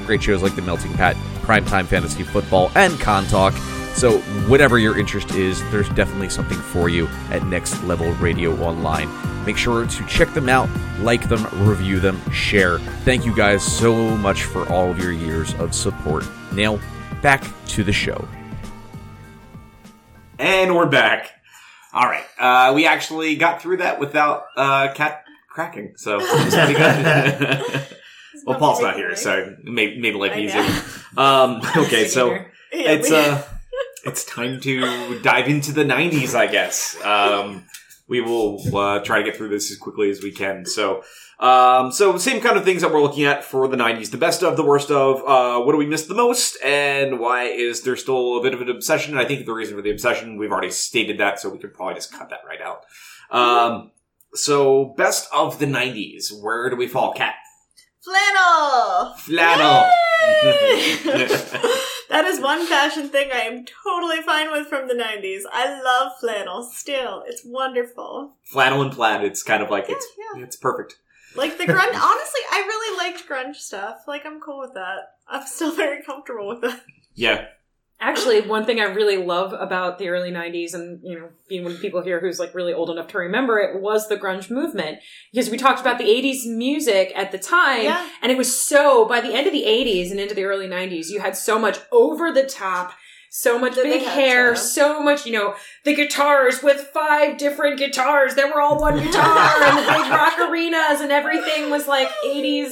[SPEAKER 6] Great shows like The Melting Pat, Primetime Fantasy Football, and Con Talk. So, whatever your interest is, there's definitely something for you at Next Level Radio Online. Make sure to check them out, like them, review them, share. Thank you guys so much for all of your years of support. Now, back to the show.
[SPEAKER 1] And we're back. All right, uh, we actually got through that without uh, Kat cracking, so. It's pretty good. well, Paul's not here, so maybe made made life easier. Um, okay, so
[SPEAKER 4] Yeah,
[SPEAKER 1] it's
[SPEAKER 4] we-
[SPEAKER 1] uh it's time to dive into the 90s i guess. Um we will uh, try to get through this as quickly as we can. So um so same kind of things that we're looking at for the 90s the best of the worst of uh what do we miss the most and why is there still a bit of an obsession and i think the reason for the obsession we've already stated that so we could probably just cut that right out um so best of the 90s where do we fall Kat
[SPEAKER 4] flannel.
[SPEAKER 1] flannel
[SPEAKER 4] that is one fashion thing I am totally fine with from the 90s. I love flannel still. It's wonderful.
[SPEAKER 1] flannel and plaid it's kind of like it's
[SPEAKER 4] Yeah,
[SPEAKER 1] it's perfect
[SPEAKER 4] Like the grunge, honestly, I really liked grunge stuff. Like I'm cool with that. I'm still very comfortable with that.
[SPEAKER 1] Yeah.
[SPEAKER 2] Actually, one thing I really love about the early '90s, and you know, being one of the people here who's like really old enough to remember it, was the grunge movement. Because we talked about the '80s music at the time,
[SPEAKER 4] Yeah.
[SPEAKER 2] and it was so. By the end of the '80s and into the early '90s, you had so much over the top, so much
[SPEAKER 4] That
[SPEAKER 2] big hair, so much, you know, the guitars with five different guitars. They were all one guitar, and the big rock arenas, and everything was like '80s.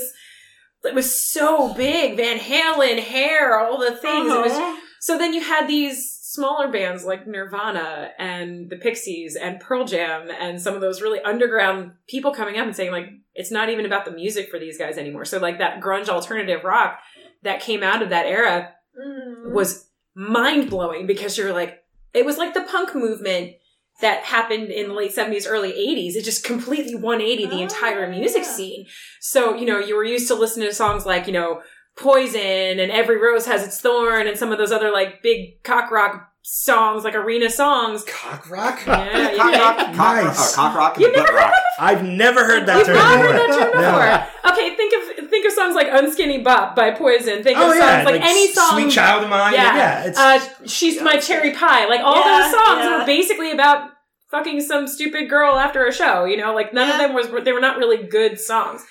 [SPEAKER 2] It was so big. Van Halen, hair, all the things. It was
[SPEAKER 4] Uh-huh.
[SPEAKER 2] so then you had these smaller bands like Nirvana and the Pixies and Pearl Jam and some of those really underground people coming up and saying like it's not even about the music for these guys anymore. So like that grunge alternative rock that came out of that era
[SPEAKER 4] Mm.
[SPEAKER 2] was mind blowing because you're like it was like the punk movement that happened in the late 70s early 80s it just completely 180 the
[SPEAKER 4] Oh,
[SPEAKER 2] entire music
[SPEAKER 4] yeah.
[SPEAKER 2] scene so you know you were used to listening to songs like you know poison and every rose has its thorn and some of those other like big cock rock songs like arena songs
[SPEAKER 3] Cock rock?
[SPEAKER 2] yeah,
[SPEAKER 1] Cock
[SPEAKER 2] yeah.
[SPEAKER 1] rock, cock,
[SPEAKER 3] Nice.
[SPEAKER 1] uh, cock rock, and
[SPEAKER 2] You've
[SPEAKER 1] butt
[SPEAKER 2] never
[SPEAKER 1] rock.
[SPEAKER 3] I've never heard that
[SPEAKER 2] You've
[SPEAKER 3] term
[SPEAKER 2] not
[SPEAKER 3] before.
[SPEAKER 2] heard that term
[SPEAKER 3] No.
[SPEAKER 2] before. Okay, think of think of songs like "Unskinny Bop" by Poison. Think of
[SPEAKER 3] Oh
[SPEAKER 2] songs
[SPEAKER 3] yeah,
[SPEAKER 2] like, any song.
[SPEAKER 3] "Sweet Child of Mine."
[SPEAKER 2] Yeah.
[SPEAKER 3] Yeah, it's
[SPEAKER 2] uh, she's my cherry pie. Like all
[SPEAKER 4] Yeah,
[SPEAKER 2] those songs
[SPEAKER 4] yeah.
[SPEAKER 2] were basically about fucking some stupid girl after a show. You know, like none of them was they were not really good songs.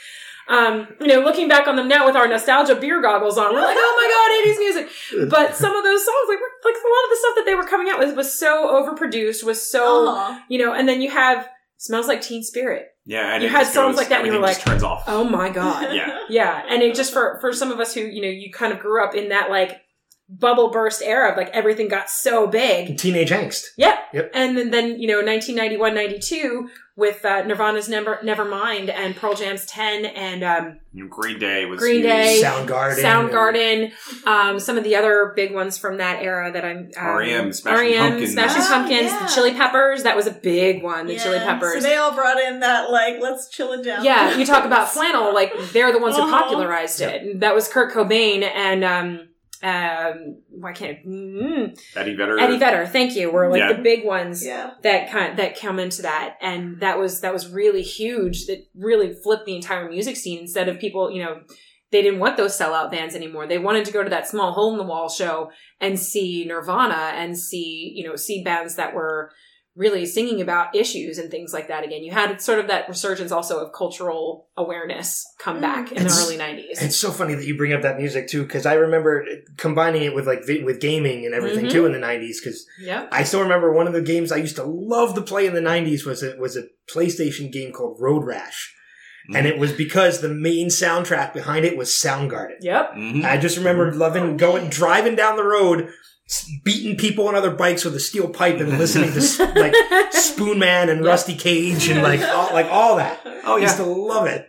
[SPEAKER 2] Um, you know, looking back on them now with our nostalgia beer goggles on, we're like, oh my god, 80s music. But some of those songs, like, like a lot of the stuff that they were coming out with was so overproduced, was so,
[SPEAKER 4] Uh-huh.
[SPEAKER 2] you know, and then you have smells like Teen Spirit.
[SPEAKER 1] Yeah, and
[SPEAKER 2] You
[SPEAKER 1] it
[SPEAKER 2] had
[SPEAKER 1] just
[SPEAKER 2] songs
[SPEAKER 1] goes-
[SPEAKER 2] like that and you were like,
[SPEAKER 1] turns off.
[SPEAKER 2] Oh my god.
[SPEAKER 1] Yeah.
[SPEAKER 2] Yeah, and it just for for some of us who you know you kind of grew up in that like bubble burst era of like everything got so big.
[SPEAKER 3] teenage angst.
[SPEAKER 2] Yep.
[SPEAKER 3] Yep.
[SPEAKER 2] And then, then you know 1991, 92 with uh, Nirvana's Never Nevermind and Pearl Jam's Ten and um,
[SPEAKER 1] Green Day was
[SPEAKER 2] Green
[SPEAKER 1] huge.
[SPEAKER 2] Day,
[SPEAKER 3] Soundgarden.
[SPEAKER 2] Soundgarden, um, some of the other big ones from that era that I'm um,
[SPEAKER 1] R.E.M., Smashing
[SPEAKER 2] R.E.M.,
[SPEAKER 1] Pumpkins.
[SPEAKER 2] Smashing
[SPEAKER 4] Oh,
[SPEAKER 2] Pumpkins,
[SPEAKER 4] yeah.
[SPEAKER 2] the Chili Peppers. That was a big one. The Chili Peppers.
[SPEAKER 4] So they all brought in that like let's chill it down.
[SPEAKER 2] Yeah, you talk about flannel, like they're the ones who
[SPEAKER 4] Uh-huh.
[SPEAKER 2] popularized it. And That was Kurt Cobain and um um why can't mm,
[SPEAKER 1] Eddie Vedder.
[SPEAKER 2] Eddie Vedder, thank you, were like
[SPEAKER 1] Yeah.
[SPEAKER 2] the big ones
[SPEAKER 4] Yeah.
[SPEAKER 2] that kind that come into that. And that was that was really huge. That really flipped the entire music scene instead of people, you know, they didn't want those sellout bands anymore. They wanted to go to that small hole in the wall show and see Nirvana and see, you know, see bands that were really singing about issues and things like that again. You had sort of that resurgence also of cultural awareness come back in the early 90s.
[SPEAKER 3] It's so funny that you bring up that music too, because I remember combining it with like with gaming and everything
[SPEAKER 2] Mhm.
[SPEAKER 3] too in the '90s. Because
[SPEAKER 2] Yep.
[SPEAKER 3] I still remember one of the games I used to love to play in the '90s was a was a PlayStation game called Road Rash, and it was because the main soundtrack behind it was Soundgarden.
[SPEAKER 2] Yep.
[SPEAKER 1] Mhm.
[SPEAKER 3] I just remember loving going driving down the road, s- beating people on other bikes with a steel pipe and listening to like Spoonman and Rusty Cage and like all, like all that.
[SPEAKER 1] Oh
[SPEAKER 3] I used to love it.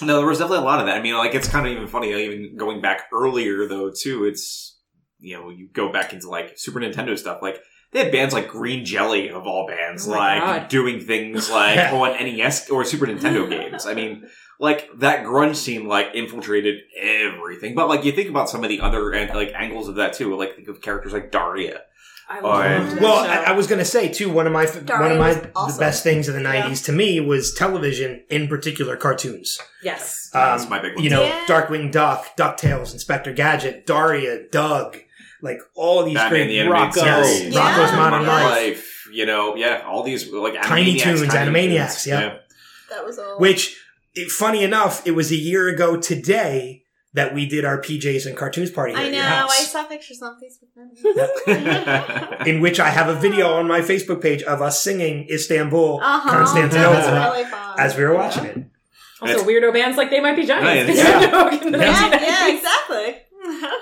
[SPEAKER 1] No, there was definitely a lot of that. I mean, like it's kind of even funny. Even going back earlier though, too. It's you know you go back into like Super Nintendo stuff. Like they had bands like Green Jelly of all bands,
[SPEAKER 2] Oh
[SPEAKER 1] like
[SPEAKER 2] God.
[SPEAKER 1] doing things like on NES or Super Nintendo games. I mean, like that grunge scene like infiltrated everything. But like you think about some of the other and like angles of that too. Like think of characters like Daria.
[SPEAKER 2] I loved that
[SPEAKER 3] Well,
[SPEAKER 2] show.
[SPEAKER 3] I, I was going to say too. One of my one of my
[SPEAKER 4] awesome.
[SPEAKER 3] the best things of the
[SPEAKER 4] Yeah.
[SPEAKER 3] '90s to me was television, in particular cartoons.
[SPEAKER 2] yes.
[SPEAKER 1] That's
[SPEAKER 3] Um,
[SPEAKER 1] my big one.
[SPEAKER 3] You know,
[SPEAKER 4] Yeah.
[SPEAKER 3] Darkwing Duck, Ducktales, Inspector Gadget, Daria, Doug, like all these
[SPEAKER 1] Batman
[SPEAKER 3] great
[SPEAKER 1] Animated
[SPEAKER 5] Rocko.
[SPEAKER 1] Series,
[SPEAKER 4] Yeah.
[SPEAKER 3] Rocko's Modern
[SPEAKER 1] Modern
[SPEAKER 3] Life,
[SPEAKER 1] You know, yeah, all these like
[SPEAKER 3] Tiny Toons,
[SPEAKER 1] Tiny
[SPEAKER 3] Animaniacs,
[SPEAKER 1] Toons,
[SPEAKER 3] yeah.
[SPEAKER 4] That was all.
[SPEAKER 3] which, it, funny enough, it was a year ago today that we did our PJs and cartoons party here
[SPEAKER 4] I
[SPEAKER 3] at
[SPEAKER 4] know.
[SPEAKER 3] your
[SPEAKER 4] I saw pictures on Facebook.
[SPEAKER 3] in which I have a video on my Facebook page of us singing Istanbul,
[SPEAKER 4] Uh-huh.
[SPEAKER 3] Constantinople,
[SPEAKER 4] That really fun.
[SPEAKER 3] as we were watching it.
[SPEAKER 2] Also,
[SPEAKER 1] It's-
[SPEAKER 2] weirdo bands like They Might Be Giants.
[SPEAKER 1] Yeah,
[SPEAKER 2] In
[SPEAKER 4] Yeah, yeah, exactly.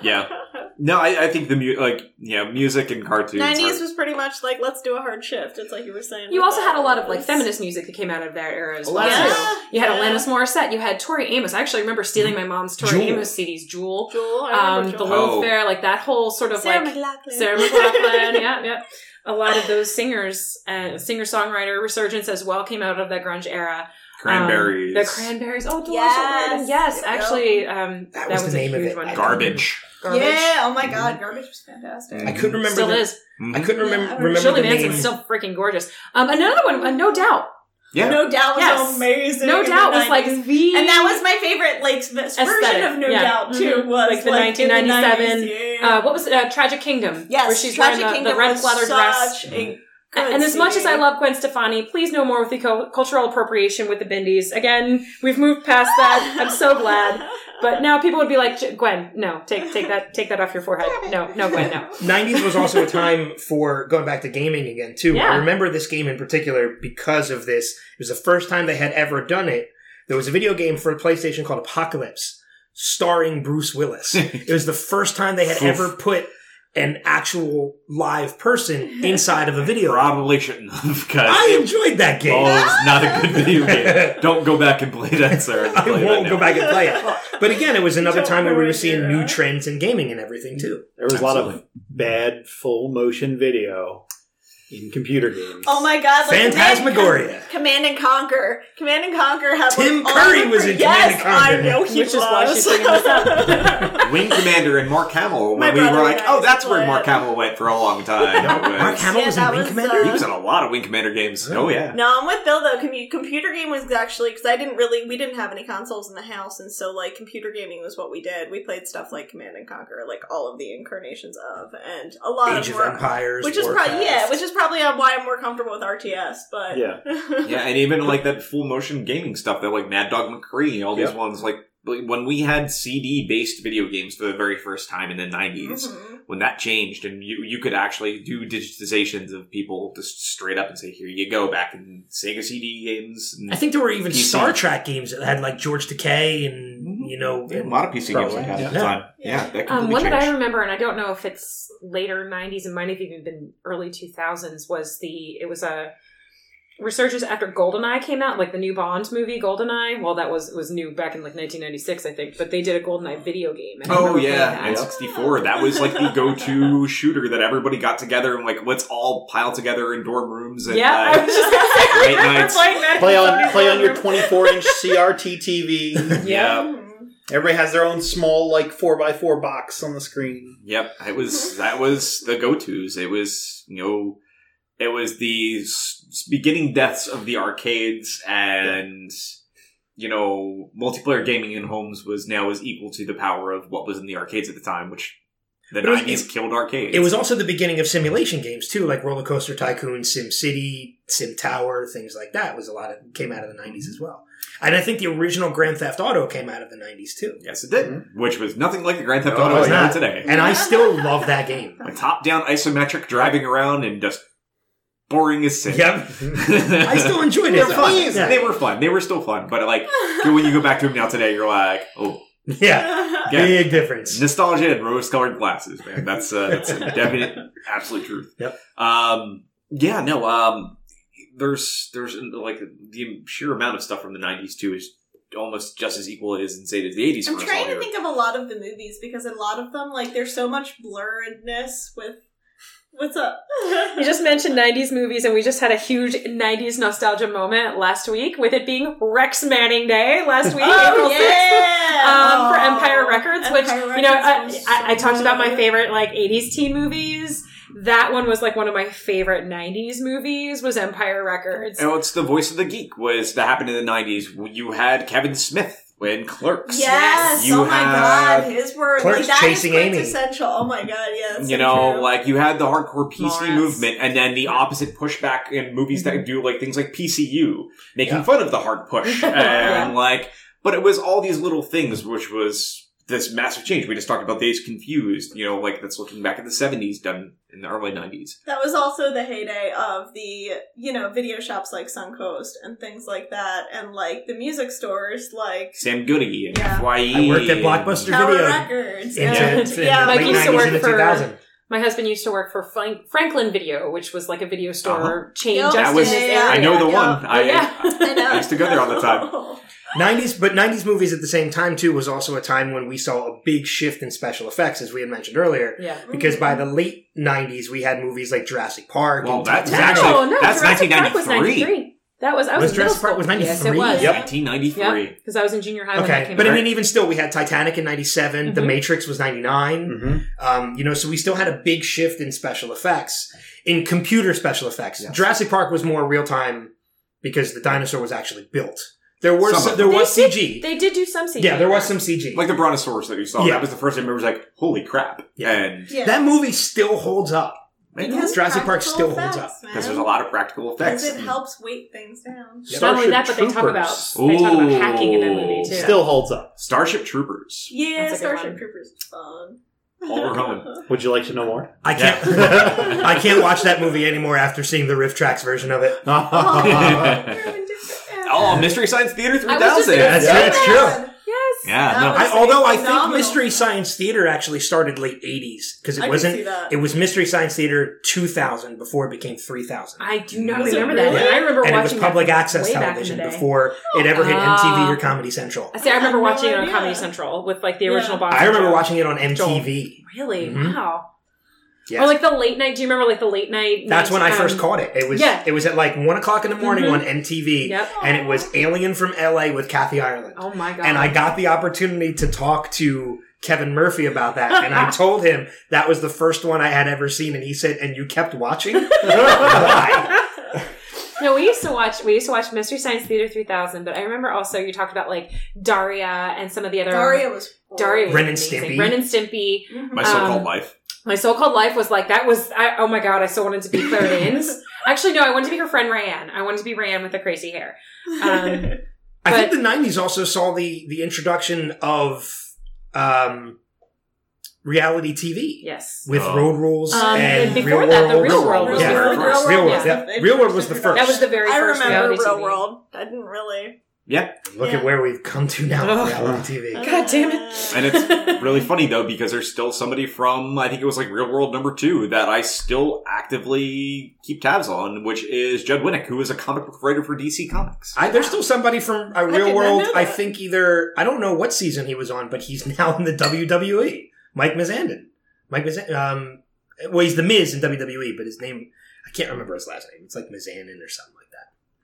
[SPEAKER 1] Yeah. No, I, I think the mu- like yeah, music and cartoons.
[SPEAKER 4] Nineties
[SPEAKER 1] are-
[SPEAKER 4] was pretty much like let's do a hard shift. It's like you were saying.
[SPEAKER 2] You also had a lot of like feminist music that came out of that era as well.
[SPEAKER 3] Yeah.
[SPEAKER 2] too. You had
[SPEAKER 4] Yeah.
[SPEAKER 2] Alanis Morissette. You had Tori Amos. I actually remember stealing my mom's Tori
[SPEAKER 3] Jewel.
[SPEAKER 2] Amos CDs. Jewel,
[SPEAKER 4] Jewel. I
[SPEAKER 2] um,
[SPEAKER 4] remember
[SPEAKER 2] the
[SPEAKER 4] Jewel.
[SPEAKER 2] Lilith
[SPEAKER 1] Oh.
[SPEAKER 2] Fair, like that whole sort of
[SPEAKER 4] Sarah
[SPEAKER 2] like
[SPEAKER 4] McLachlan.
[SPEAKER 2] Sarah McLachlan. yeah, yeah. A lot of those singers, uh, singer songwriter resurgence as well came out of that grunge era.
[SPEAKER 1] Cranberries.
[SPEAKER 2] Um, the cranberries. Oh, Dolores
[SPEAKER 4] Yes.
[SPEAKER 2] Yes,
[SPEAKER 4] There we go.
[SPEAKER 2] actually, um,
[SPEAKER 3] That
[SPEAKER 2] that,
[SPEAKER 3] was
[SPEAKER 2] was,
[SPEAKER 3] the
[SPEAKER 2] a
[SPEAKER 3] name of
[SPEAKER 2] huge
[SPEAKER 3] it.
[SPEAKER 2] one.
[SPEAKER 1] Garbage.
[SPEAKER 2] Garbage.
[SPEAKER 4] Yeah. Oh my god, garbage was fantastic.
[SPEAKER 3] I couldn't remember.
[SPEAKER 2] Still
[SPEAKER 3] the,
[SPEAKER 2] is.
[SPEAKER 1] Mhm.
[SPEAKER 3] I couldn't remember
[SPEAKER 4] Yeah, I
[SPEAKER 3] remember
[SPEAKER 2] Shirley
[SPEAKER 3] the
[SPEAKER 2] Manson's
[SPEAKER 3] name.
[SPEAKER 2] still freaking gorgeous. Um, another one, uh, no doubt.
[SPEAKER 1] Yeah.
[SPEAKER 4] No Doubt was
[SPEAKER 2] Yes.
[SPEAKER 4] amazing.
[SPEAKER 2] No Doubt was like
[SPEAKER 4] 90s.
[SPEAKER 2] the
[SPEAKER 4] and that was my favorite, like this version of No
[SPEAKER 2] yeah.
[SPEAKER 4] Doubt too.
[SPEAKER 2] Mhm.
[SPEAKER 4] Was
[SPEAKER 2] Like the
[SPEAKER 4] in
[SPEAKER 2] 1997,
[SPEAKER 4] 90s, yeah.
[SPEAKER 2] uh, what was it? Uh, Tragic Kingdom.
[SPEAKER 4] yes,
[SPEAKER 2] where she's
[SPEAKER 4] Tragic
[SPEAKER 2] wearing the,
[SPEAKER 4] Kingdom
[SPEAKER 2] the red
[SPEAKER 4] was
[SPEAKER 2] leather dress.
[SPEAKER 4] such a good
[SPEAKER 2] And as much as I love Gwen Stefani, please no more with the co- cultural appropriation with the Bindies. Again, we've moved past that. I'm so glad. But now people would be like, Gwen, no, take take that take that off your forehead. No, no, Gwen, no.
[SPEAKER 3] 90s was also a time for going back to gaming again too.
[SPEAKER 2] Yeah.
[SPEAKER 3] I remember this game in particular because of this. It was the first time they had ever done it. There was a video game for a PlayStation called Apocalypse, starring Bruce Willis. it was the first time they had ever put an actual live person inside of a video. game.
[SPEAKER 1] Probably shouldn't have because
[SPEAKER 3] I enjoyed that game.
[SPEAKER 1] oh, it's not a good video game. Don't go back and play that, sir.
[SPEAKER 3] I
[SPEAKER 1] Play that
[SPEAKER 3] won't go back and play it. But again, it was another time where we were seeing new trends in gaming and everything too.
[SPEAKER 5] There was a lot of bad full motion video in computer games.
[SPEAKER 4] Oh my god! Like
[SPEAKER 3] Phantasmagoria.
[SPEAKER 4] Command, Command and Conquer. Command and Conquer had
[SPEAKER 3] Tim
[SPEAKER 4] like,
[SPEAKER 3] Curry
[SPEAKER 4] all
[SPEAKER 3] was in
[SPEAKER 4] yes,
[SPEAKER 3] Command and Conquer.
[SPEAKER 4] I know he
[SPEAKER 2] Which is why she's bringing this up.
[SPEAKER 1] Wing Commander and Mark Hamill. When we were like, oh, that's where Mark
[SPEAKER 4] it.
[SPEAKER 1] Hamill went for a long time.
[SPEAKER 3] Mark Hamill
[SPEAKER 4] Yeah,
[SPEAKER 3] was in
[SPEAKER 4] that
[SPEAKER 3] Wing
[SPEAKER 4] was,
[SPEAKER 3] Commander.
[SPEAKER 4] uh,
[SPEAKER 1] He was in a lot of Wing Commander games. Oh yeah.
[SPEAKER 4] No, I'm with Bill though. Commu- computer game was actually because I didn't really we didn't have any consoles in the house, and so like computer gaming was what we did. We played stuff like Command and Conquer, like all of the incarnations of, and a lot
[SPEAKER 3] Age
[SPEAKER 4] of
[SPEAKER 3] of Empires,
[SPEAKER 4] which is probably yeah, which is probably uh, why I'm more comfortable with RTS. But
[SPEAKER 5] Yeah.
[SPEAKER 1] Yeah, and even like that full motion gaming stuff that like Mad Dog McCree, all these
[SPEAKER 5] Yep.
[SPEAKER 1] ones like like, when we had CD based video games for the very first time in the 90s,
[SPEAKER 4] Mhm.
[SPEAKER 1] when that changed and you you could actually do digitizations of people just straight up and say, here you go, back in Sega CD games. And
[SPEAKER 3] I think there were even
[SPEAKER 1] PC.
[SPEAKER 3] Star Trek games that had like George Takei and you know
[SPEAKER 1] Yeah, a lot of PC games like that at the time. Yeah, that
[SPEAKER 2] Um,
[SPEAKER 1] completely
[SPEAKER 2] one that I remember, and I don't know if it's later '90s, it might have even been early 2000s. Was the it was a resurgence after Goldeneye came out, like the new Bond movie, Goldeneye. Well, that was was new back in like 1996, I think, but they did a Goldeneye video game. and
[SPEAKER 1] Oh yeah,
[SPEAKER 2] that.
[SPEAKER 1] and 64. That was like the go-to shooter that everybody got together and like let's all pile together in dorm rooms and
[SPEAKER 2] yeah, I
[SPEAKER 1] uh,
[SPEAKER 2] was just gonna say,
[SPEAKER 1] late nights.
[SPEAKER 5] Play on play on your 24 inch CRT TV.
[SPEAKER 1] yeah.
[SPEAKER 5] Everybody has their own small like four x four box on the screen.
[SPEAKER 1] Yep, it was that was the go-tos. It was you know, it was the s- beginning deaths of the arcades, and you know, multiplayer gaming in homes was now is equal to the power of what was in the arcades at the time, which the
[SPEAKER 3] But it was-
[SPEAKER 1] nineties killed arcades.
[SPEAKER 3] It was also the beginning of simulation games too, like Roller Coaster Tycoon, Sim City, Sim Tower, things like that. Was a lot of came out of the '90s as well. And I think the original Grand Theft Auto came out of the '90s too.
[SPEAKER 1] yes, it did, which was nothing like the Grand Theft
[SPEAKER 3] No,
[SPEAKER 1] Auto
[SPEAKER 3] it's
[SPEAKER 1] is now
[SPEAKER 3] not.
[SPEAKER 1] today.
[SPEAKER 3] And I still love that game.
[SPEAKER 1] a top-down isometric driving around and just boring as sin.
[SPEAKER 3] Yep. I still enjoyed it.
[SPEAKER 1] were fun.
[SPEAKER 3] Yeah.
[SPEAKER 1] They were fun. They were still fun. But like when you go back to them now today, you're like, oh,
[SPEAKER 3] Yeah,
[SPEAKER 1] yeah.
[SPEAKER 3] big difference.
[SPEAKER 1] Nostalgia and rose-colored glasses, man. That's uh, that's a definite, absolute truth.
[SPEAKER 3] Yep.
[SPEAKER 1] Um. Yeah. No. Um. There's there's like the sheer amount of stuff from the '90s too is almost just as equal as insane as the '80s.
[SPEAKER 4] I'm trying to
[SPEAKER 1] here.
[SPEAKER 4] think of a lot of the movies because a lot of them, like, there's so much blurredness with. What's up?
[SPEAKER 2] You just mentioned 90s movies, and we just had a huge 90s nostalgia moment last week with it being Rex Manning Day last week, April 6th. um, for
[SPEAKER 4] Oh,
[SPEAKER 2] Empire Records, which
[SPEAKER 4] Empire
[SPEAKER 2] you know, I,
[SPEAKER 4] Records was
[SPEAKER 2] I, I talked about my favorite like '80s teen movies. That one was like one of my favorite '90s movies. Was Empire Records?
[SPEAKER 1] Oh, and what's the voice of the geek was that happened in the '90s. You had Kevin Smith in Clerks.
[SPEAKER 4] Yes.
[SPEAKER 1] Oh you
[SPEAKER 4] oh my god, his word.
[SPEAKER 3] Clerks
[SPEAKER 4] like, that
[SPEAKER 3] chasing
[SPEAKER 4] is
[SPEAKER 3] Amy.
[SPEAKER 4] quintessential. Oh my god, yes.
[SPEAKER 1] you
[SPEAKER 4] so
[SPEAKER 1] know,
[SPEAKER 4] true.
[SPEAKER 1] like you had the hardcore PC
[SPEAKER 2] Morris.
[SPEAKER 1] movement, and then the opposite pushback in movies that mm-hmm. do like things like PCU, making
[SPEAKER 3] Yeah.
[SPEAKER 1] fun of the hard push, and
[SPEAKER 2] Yeah.
[SPEAKER 1] like, but it was all these little things, which was this massive change. We just talked about Dazed Confused, you know, like that's looking back at the '70s, done in the early '90s.
[SPEAKER 4] that was also the heyday of the you know video shops like Suncoast and things like that, and like the music stores like
[SPEAKER 1] Sam Goody and
[SPEAKER 4] Yeah.
[SPEAKER 1] Fye.
[SPEAKER 3] I worked at Blockbuster
[SPEAKER 4] Tower
[SPEAKER 3] Video
[SPEAKER 4] Records.
[SPEAKER 3] into,
[SPEAKER 4] and,
[SPEAKER 3] into
[SPEAKER 4] yeah,
[SPEAKER 3] the
[SPEAKER 2] Mike
[SPEAKER 3] late
[SPEAKER 2] used to work for-
[SPEAKER 3] 2000.
[SPEAKER 2] My husband used to work for Frank- Franklin Video, which was like a video store uh-huh. chain
[SPEAKER 4] Yep.
[SPEAKER 2] just
[SPEAKER 1] That
[SPEAKER 2] in
[SPEAKER 1] was-
[SPEAKER 2] this
[SPEAKER 4] yeah,
[SPEAKER 2] area.
[SPEAKER 1] I know the
[SPEAKER 4] Yeah.
[SPEAKER 1] one. I,
[SPEAKER 2] Yeah.
[SPEAKER 4] I know.
[SPEAKER 1] I used to go there all the time.
[SPEAKER 3] 90s, but 90s movies at the same time too was also a time when we saw a big shift in special effects, as we had mentioned earlier.
[SPEAKER 2] Yeah.
[SPEAKER 3] Because by the late 90s, we had movies like Jurassic Park.
[SPEAKER 1] Well,
[SPEAKER 3] and
[SPEAKER 1] that's
[SPEAKER 2] No,
[SPEAKER 3] Titanic.
[SPEAKER 1] actually-
[SPEAKER 2] no,
[SPEAKER 1] that's
[SPEAKER 2] Jurassic Park was
[SPEAKER 1] 1993.
[SPEAKER 2] 93. That was I was,
[SPEAKER 3] Was
[SPEAKER 2] in middle
[SPEAKER 3] Jurassic Park
[SPEAKER 2] school.
[SPEAKER 3] was
[SPEAKER 2] Yes, it
[SPEAKER 3] 93?
[SPEAKER 2] was.
[SPEAKER 3] Yep.
[SPEAKER 1] 1993.
[SPEAKER 2] Yeah, because I was in junior high when that
[SPEAKER 3] Okay,
[SPEAKER 2] came
[SPEAKER 3] but
[SPEAKER 2] out.
[SPEAKER 3] I mean, even still, we had Titanic in '97. The
[SPEAKER 2] Mhm.
[SPEAKER 3] Matrix was '99.
[SPEAKER 5] Mm-hmm.
[SPEAKER 3] Um, you know, so we still had a big shift in special effects, in computer special effects.
[SPEAKER 1] Yes.
[SPEAKER 3] Jurassic Park was more real time because the dinosaur was actually built. There were
[SPEAKER 1] Some
[SPEAKER 3] some, there was
[SPEAKER 2] They
[SPEAKER 3] CG.
[SPEAKER 2] They did do some CG.
[SPEAKER 3] yeah, there was some CG.
[SPEAKER 1] Like the Brontosaurus that you saw.
[SPEAKER 3] Yeah.
[SPEAKER 1] That was the first time I was like, holy crap.
[SPEAKER 3] Yeah.
[SPEAKER 1] And
[SPEAKER 4] Yeah.
[SPEAKER 3] that movie still holds up.
[SPEAKER 1] because
[SPEAKER 4] Because
[SPEAKER 3] Jurassic Park
[SPEAKER 4] practical
[SPEAKER 3] still holds up.
[SPEAKER 4] Because
[SPEAKER 1] there's a lot of practical effects.
[SPEAKER 4] Because it helps weight things down.
[SPEAKER 2] Not only that, but they talk about they talk about hacking in that movie too.
[SPEAKER 5] Still holds up.
[SPEAKER 1] Starship Troopers.
[SPEAKER 4] Yeah,
[SPEAKER 2] That's
[SPEAKER 4] Starship. Troopers is fun.
[SPEAKER 1] Paul Verhoeven.
[SPEAKER 5] Would you like to know more?
[SPEAKER 3] I can't. I can't watch that movie anymore after seeing the RiffTrax version of it.
[SPEAKER 1] Oh, Oh, Mystery Science Theater
[SPEAKER 2] I was just
[SPEAKER 1] 3000.
[SPEAKER 2] gonna
[SPEAKER 3] That's,
[SPEAKER 2] say
[SPEAKER 3] that's true.
[SPEAKER 2] Yes.
[SPEAKER 1] Yeah, no.
[SPEAKER 3] I, although I think
[SPEAKER 4] phenomenal.
[SPEAKER 3] Mystery Science Theater actually started late '80s because it
[SPEAKER 4] I can
[SPEAKER 3] wasn't.
[SPEAKER 4] see that.
[SPEAKER 3] It was Mystery Science Theater 2000 before it became 3000.
[SPEAKER 2] I do not
[SPEAKER 4] Was it
[SPEAKER 2] remember that.
[SPEAKER 4] really?
[SPEAKER 2] And I remember
[SPEAKER 3] and it
[SPEAKER 2] watching
[SPEAKER 3] was public
[SPEAKER 2] that
[SPEAKER 3] access
[SPEAKER 2] way back in the
[SPEAKER 3] television
[SPEAKER 2] day.
[SPEAKER 3] before it ever hit
[SPEAKER 2] Ah.
[SPEAKER 3] MTV or Comedy Central.
[SPEAKER 2] I say I remember
[SPEAKER 4] I had no
[SPEAKER 2] watching it on
[SPEAKER 4] idea.
[SPEAKER 2] Comedy Central with like the
[SPEAKER 4] Yeah.
[SPEAKER 2] original box.
[SPEAKER 3] I remember
[SPEAKER 2] Joe.
[SPEAKER 3] watching it on MTV.
[SPEAKER 2] Really?
[SPEAKER 3] Mhm.
[SPEAKER 2] Wow.
[SPEAKER 3] Yes.
[SPEAKER 2] Or like the late night. Do you remember like the late night?
[SPEAKER 3] That's when I
[SPEAKER 2] um,
[SPEAKER 3] first caught it. It was
[SPEAKER 2] yeah.
[SPEAKER 3] it was at like one o'clock in the morning
[SPEAKER 2] Mhm.
[SPEAKER 3] on MTV,
[SPEAKER 2] Yep.
[SPEAKER 3] and it was Alien from LA with Kathy Ireland.
[SPEAKER 2] Oh my god.
[SPEAKER 3] and I got the opportunity to talk to Kevin Murphy about that, and I told him that was the first one I had ever seen, and he said, "And you kept watching? Why?"
[SPEAKER 2] No, we used to watch. We used to watch Mystery Science Theater 3000. But I remember also you talked about like Daria and some of the other
[SPEAKER 4] Daria was
[SPEAKER 2] Daria was
[SPEAKER 3] Ren and
[SPEAKER 2] amazing.
[SPEAKER 3] Stimpy.
[SPEAKER 2] Ren and Stimpy.
[SPEAKER 4] Mhm.
[SPEAKER 1] My so-called
[SPEAKER 2] Um,
[SPEAKER 1] life.
[SPEAKER 2] My so-called life was like that was. I, oh my god! I so wanted to be Claire Danes. Actually, no, I wanted to be her friend Rayanne. I wanted to be Rayanne with the crazy hair. Um,
[SPEAKER 3] I think the '90s also saw the the introduction of um, reality TV
[SPEAKER 2] yes.
[SPEAKER 3] with
[SPEAKER 1] Oh.
[SPEAKER 3] Road Rules
[SPEAKER 2] Um,
[SPEAKER 3] and
[SPEAKER 2] and before
[SPEAKER 3] Real
[SPEAKER 2] that,
[SPEAKER 3] World.
[SPEAKER 2] Real World was
[SPEAKER 3] yeah,
[SPEAKER 2] the
[SPEAKER 3] Real
[SPEAKER 2] first.
[SPEAKER 3] World. Real World.
[SPEAKER 2] Yeah.
[SPEAKER 3] Yeah. Real World was the first.
[SPEAKER 2] That was the very
[SPEAKER 4] I
[SPEAKER 2] first
[SPEAKER 4] remember
[SPEAKER 2] reality
[SPEAKER 4] Real
[SPEAKER 2] TV.
[SPEAKER 4] World. I didn't really.
[SPEAKER 1] Yeah.
[SPEAKER 3] Look
[SPEAKER 4] Yeah.
[SPEAKER 3] at where we've come to now
[SPEAKER 2] Ugh.
[SPEAKER 3] with reality TV.
[SPEAKER 2] God damn it.
[SPEAKER 1] And it's really funny though because there's still somebody from I think it was like Real World number two that I still actively keep tabs on, which is Judd Winick, who is a comic book writer for DC Comics.
[SPEAKER 3] I, there's still somebody from uh, Real
[SPEAKER 4] not
[SPEAKER 3] World. I think either I don't know what season he was on, but he's now in the WWE. Mike Mizandon. Mike Mizandon. Um, well, he's the Miz in WWE, but his name I can't remember his last name. It's like Mizandon or something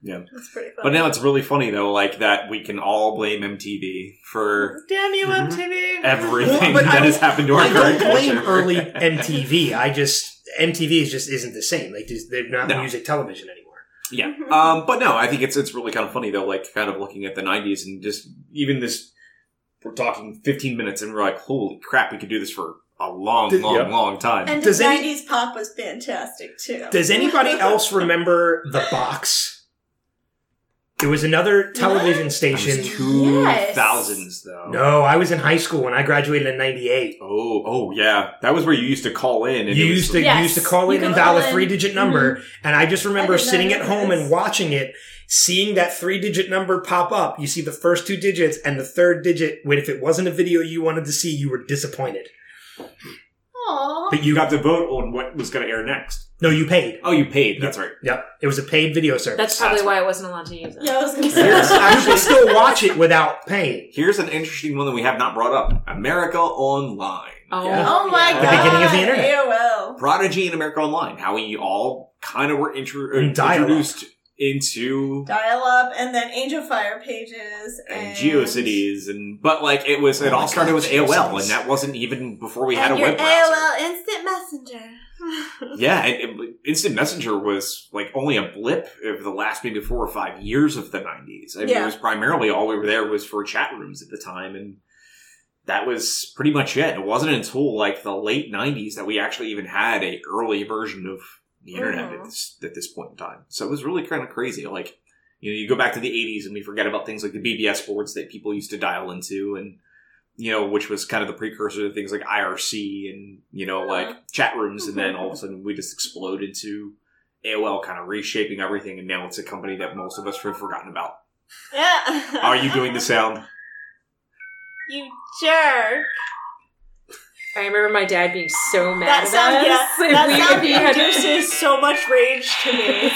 [SPEAKER 3] like that.
[SPEAKER 4] That's pretty fun.
[SPEAKER 1] But now it's really funny though, like that we can all blame MTV for
[SPEAKER 4] Damn you. MTV.
[SPEAKER 1] everything
[SPEAKER 3] Well,
[SPEAKER 1] that
[SPEAKER 3] I
[SPEAKER 1] has happened to our
[SPEAKER 3] I don't blame
[SPEAKER 1] culture.
[SPEAKER 3] early MTV. I just MTV is just isn't the same. Like they're not
[SPEAKER 1] No.
[SPEAKER 3] music television anymore.
[SPEAKER 1] Yeah. Um, but no, I think it's it's really kind of funny though, like kind of looking at the '90s and just even this. We're talking 15 minutes, and we're like, "Holy crap, we could do this for a long,
[SPEAKER 3] Did-
[SPEAKER 1] long,
[SPEAKER 5] Yep.
[SPEAKER 1] long time."
[SPEAKER 4] And
[SPEAKER 3] Does
[SPEAKER 4] the
[SPEAKER 3] any-
[SPEAKER 4] 90s pop was fantastic too.
[SPEAKER 3] Does anybody else remember the box? It was another television
[SPEAKER 1] It was
[SPEAKER 3] station.
[SPEAKER 1] 2000s though.
[SPEAKER 3] No, I was in high school when I graduated in '98.
[SPEAKER 1] Oh, oh yeah, that was where you used to call in. And
[SPEAKER 3] You
[SPEAKER 1] it was,
[SPEAKER 3] used to
[SPEAKER 2] Yes.
[SPEAKER 3] you used to call
[SPEAKER 4] You
[SPEAKER 3] in
[SPEAKER 4] could
[SPEAKER 3] and dial
[SPEAKER 4] call
[SPEAKER 3] a
[SPEAKER 4] in.
[SPEAKER 3] three digit number, mm-hmm. and I just remember
[SPEAKER 4] I did not
[SPEAKER 3] sitting
[SPEAKER 4] know
[SPEAKER 3] at home
[SPEAKER 4] this.
[SPEAKER 3] and watching it, seeing that three digit number pop up. You see the first two digits and the third digit. When if it wasn't a video you wanted to see, you were disappointed.
[SPEAKER 4] Aww.
[SPEAKER 1] But you got to vote on what was going to air next.
[SPEAKER 3] No, you paid.
[SPEAKER 1] Oh, you paid. That's right.
[SPEAKER 3] Yep, it was a paid video service.
[SPEAKER 2] That's probably
[SPEAKER 1] That's
[SPEAKER 2] why I wasn't allowed to use it.
[SPEAKER 4] Yeah, I was gonna say.
[SPEAKER 3] Yes, you can still watch it without paying.
[SPEAKER 1] Here's an interesting one that we have not brought up: America Online.
[SPEAKER 2] Oh,
[SPEAKER 3] Yeah.
[SPEAKER 4] Oh my
[SPEAKER 2] yeah.
[SPEAKER 3] The
[SPEAKER 4] god.
[SPEAKER 3] beginning of the internet.
[SPEAKER 4] AOL.
[SPEAKER 1] Prodigy and America Online. How we all kind of were intro- uh,
[SPEAKER 3] And
[SPEAKER 1] introduced into
[SPEAKER 4] Dial up and then Angel Fire pages and,
[SPEAKER 1] and GeoCities, and but like it was, it
[SPEAKER 3] Oh
[SPEAKER 1] all started
[SPEAKER 3] God,
[SPEAKER 1] with AOL,
[SPEAKER 3] GeoCities.
[SPEAKER 1] and that wasn't even before we
[SPEAKER 4] and
[SPEAKER 1] had a
[SPEAKER 4] your
[SPEAKER 1] web browser.
[SPEAKER 4] AOL Instant Messenger.
[SPEAKER 1] Yeah, it, it- Instant Messenger was like only a blip of the last maybe four or five years of the '90s. I mean,
[SPEAKER 4] Yeah.
[SPEAKER 1] it was primarily all we were there was for chat rooms at the time, and that was pretty much it. It wasn't until like the late '90s that we actually even had a early version of the internet
[SPEAKER 4] Mhm.
[SPEAKER 1] at this at this point in time. So it was really kind of crazy. Like, you know, you go back to the '80s and we forget about things like the BBS boards that people used to dial into, and you know, which was kind of the precursor to things like IRC and, you know, uh-huh. like chat rooms. And then all of a mm-hmm. sudden we just exploded to AOL kind of reshaping everything. And now it's a company that most of us have forgotten about.
[SPEAKER 4] Yeah.
[SPEAKER 1] Are you doing the sound?
[SPEAKER 4] You jerk.
[SPEAKER 2] I remember my dad being so mad
[SPEAKER 4] That
[SPEAKER 2] at
[SPEAKER 4] sound,
[SPEAKER 2] us.
[SPEAKER 4] yeah, that
[SPEAKER 2] we- if
[SPEAKER 4] sound
[SPEAKER 2] he had-
[SPEAKER 4] induces so much rage to me.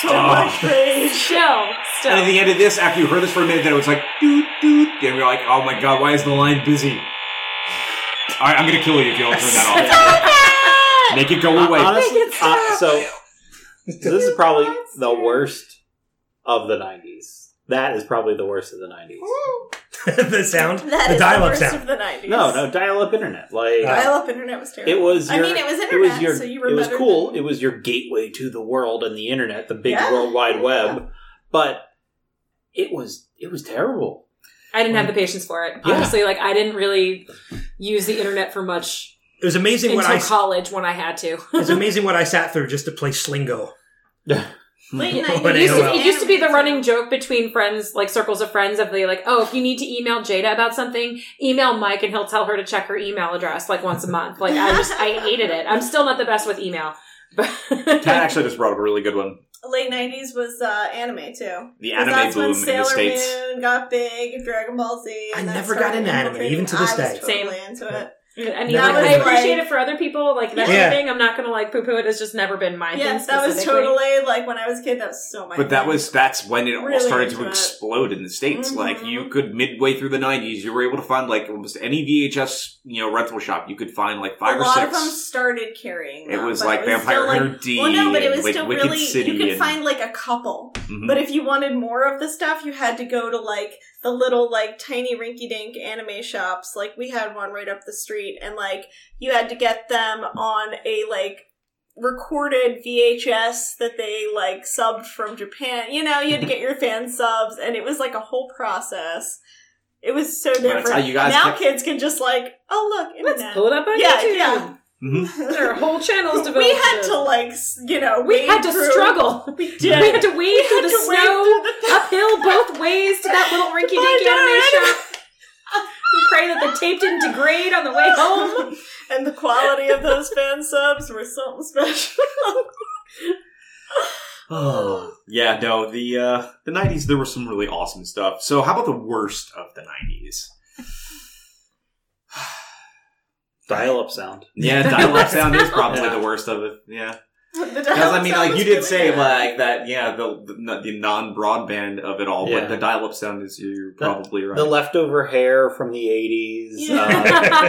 [SPEAKER 4] So
[SPEAKER 1] Oh.
[SPEAKER 4] much rage.
[SPEAKER 2] Still, still.
[SPEAKER 1] And at the end of this, after you heard this for a minute, then it was like, doot, doot. And we're like, oh my god, why is the line busy? All right, I'm going to kill you if you don't turn that off. Make it go away.
[SPEAKER 5] Honestly,
[SPEAKER 4] Make it stop.
[SPEAKER 5] uh, so this is probably the worst of the '90s. That is probably the worst of the '90s.
[SPEAKER 3] the sound,
[SPEAKER 4] That
[SPEAKER 3] the dial-up
[SPEAKER 4] worst
[SPEAKER 3] sound.
[SPEAKER 4] of the 90s.
[SPEAKER 5] No, no, dial-up internet. Like ah.
[SPEAKER 4] Dial-up internet was terrible.
[SPEAKER 5] it was.
[SPEAKER 4] I mean, it was
[SPEAKER 5] It
[SPEAKER 4] internet,
[SPEAKER 5] was your.
[SPEAKER 4] so you were
[SPEAKER 5] it was cool.
[SPEAKER 4] than-
[SPEAKER 5] It was your gateway to the world and the internet, the big
[SPEAKER 4] Yeah.
[SPEAKER 5] World Wide
[SPEAKER 4] Yeah.
[SPEAKER 5] Web. but it was it was terrible.
[SPEAKER 2] I didn't have the patience for it.
[SPEAKER 5] Yeah.
[SPEAKER 2] Honestly, like I didn't really use the internet for much
[SPEAKER 3] It was amazing what
[SPEAKER 2] until
[SPEAKER 3] I.
[SPEAKER 2] college when I had to.
[SPEAKER 3] it was amazing what I sat through just to play Slingo.
[SPEAKER 4] Late
[SPEAKER 3] When
[SPEAKER 2] It used, to, it used to be the running joke between friends, like circles of friends, of the like, oh, if you need to email Jada about something, email Mike and he'll tell her to check her email address like once a month. Like I just, I hated it. I'm still not the best with email. But
[SPEAKER 1] Kat actually just brought up a really good one.
[SPEAKER 4] Late nineties was uh, anime too.
[SPEAKER 1] The
[SPEAKER 4] 'Cause
[SPEAKER 1] anime
[SPEAKER 4] that's
[SPEAKER 1] boom
[SPEAKER 4] when
[SPEAKER 1] in the
[SPEAKER 4] Sailor
[SPEAKER 1] States.
[SPEAKER 4] Moon got big, Dragon Ball Z.
[SPEAKER 3] I
[SPEAKER 4] and that
[SPEAKER 3] never got
[SPEAKER 4] started
[SPEAKER 3] into anime, even to this
[SPEAKER 4] I
[SPEAKER 3] day.
[SPEAKER 4] was totally into it.
[SPEAKER 2] I mean,
[SPEAKER 3] That
[SPEAKER 2] I, I appreciate
[SPEAKER 4] like-
[SPEAKER 2] it for other people, like that
[SPEAKER 3] Yeah.
[SPEAKER 2] thing. I'm not gonna like poo poo it. It's just never been my
[SPEAKER 4] Yes,
[SPEAKER 2] thing.
[SPEAKER 4] that was totally like when I was a kid. That was so my.
[SPEAKER 1] But that was that's when it all started to
[SPEAKER 4] it.
[SPEAKER 1] explode in the states.
[SPEAKER 4] Mhm.
[SPEAKER 1] Like you could midway through the '90s, you were able to find like almost any VHS you know rental shop. You could find like five
[SPEAKER 4] a
[SPEAKER 1] or
[SPEAKER 4] lot
[SPEAKER 1] six.
[SPEAKER 4] of them started carrying.
[SPEAKER 1] It
[SPEAKER 4] them,
[SPEAKER 1] was
[SPEAKER 4] but
[SPEAKER 1] like Vampire
[SPEAKER 4] still, like-
[SPEAKER 1] Hunter D.
[SPEAKER 4] Well, no, but it was
[SPEAKER 1] like,
[SPEAKER 4] still
[SPEAKER 1] Wicked
[SPEAKER 4] really.
[SPEAKER 1] City
[SPEAKER 4] you could
[SPEAKER 1] and-
[SPEAKER 4] find like a couple,
[SPEAKER 1] Mhm.
[SPEAKER 4] but if you wanted more of the stuff, you had to go to like the little like tiny rinky-dink anime shops. Like we had one right up the street, and like you had to get them on a like recorded VHS that they like subbed from Japan. You know, you had to get your fan subs, and it was like a whole process. It was so different. now
[SPEAKER 1] kept-
[SPEAKER 4] kids can just like, oh look,
[SPEAKER 2] Let's pull it up on
[SPEAKER 4] Yeah,
[SPEAKER 2] YouTube.
[SPEAKER 4] yeah.
[SPEAKER 1] Mhm.
[SPEAKER 2] There are whole channels devoted.
[SPEAKER 4] we had
[SPEAKER 2] to
[SPEAKER 4] to like you know
[SPEAKER 2] We had to
[SPEAKER 4] through-
[SPEAKER 2] struggle.
[SPEAKER 4] We
[SPEAKER 2] We had to wade
[SPEAKER 4] We
[SPEAKER 2] through the snow
[SPEAKER 4] through the-
[SPEAKER 2] uphill both ways to that little rinky dink anime
[SPEAKER 4] out.
[SPEAKER 2] shop. And pray that the tape didn't degrade on the way home.
[SPEAKER 4] and the quality of those fan subs were something special.
[SPEAKER 1] Oh yeah, no the uh, the '90s there was some really awesome stuff. So how about the worst of the '90s?
[SPEAKER 5] Dial up sound.
[SPEAKER 1] Yeah, dial-up sound is probably the worst of it. Yeah. Because I mean, like you did say, like that. Yeah, the the, the non broadband of it all,
[SPEAKER 5] Yeah.
[SPEAKER 1] but the dial up sound is you're probably right.
[SPEAKER 5] The leftover hair from the 80s.
[SPEAKER 4] Yeah.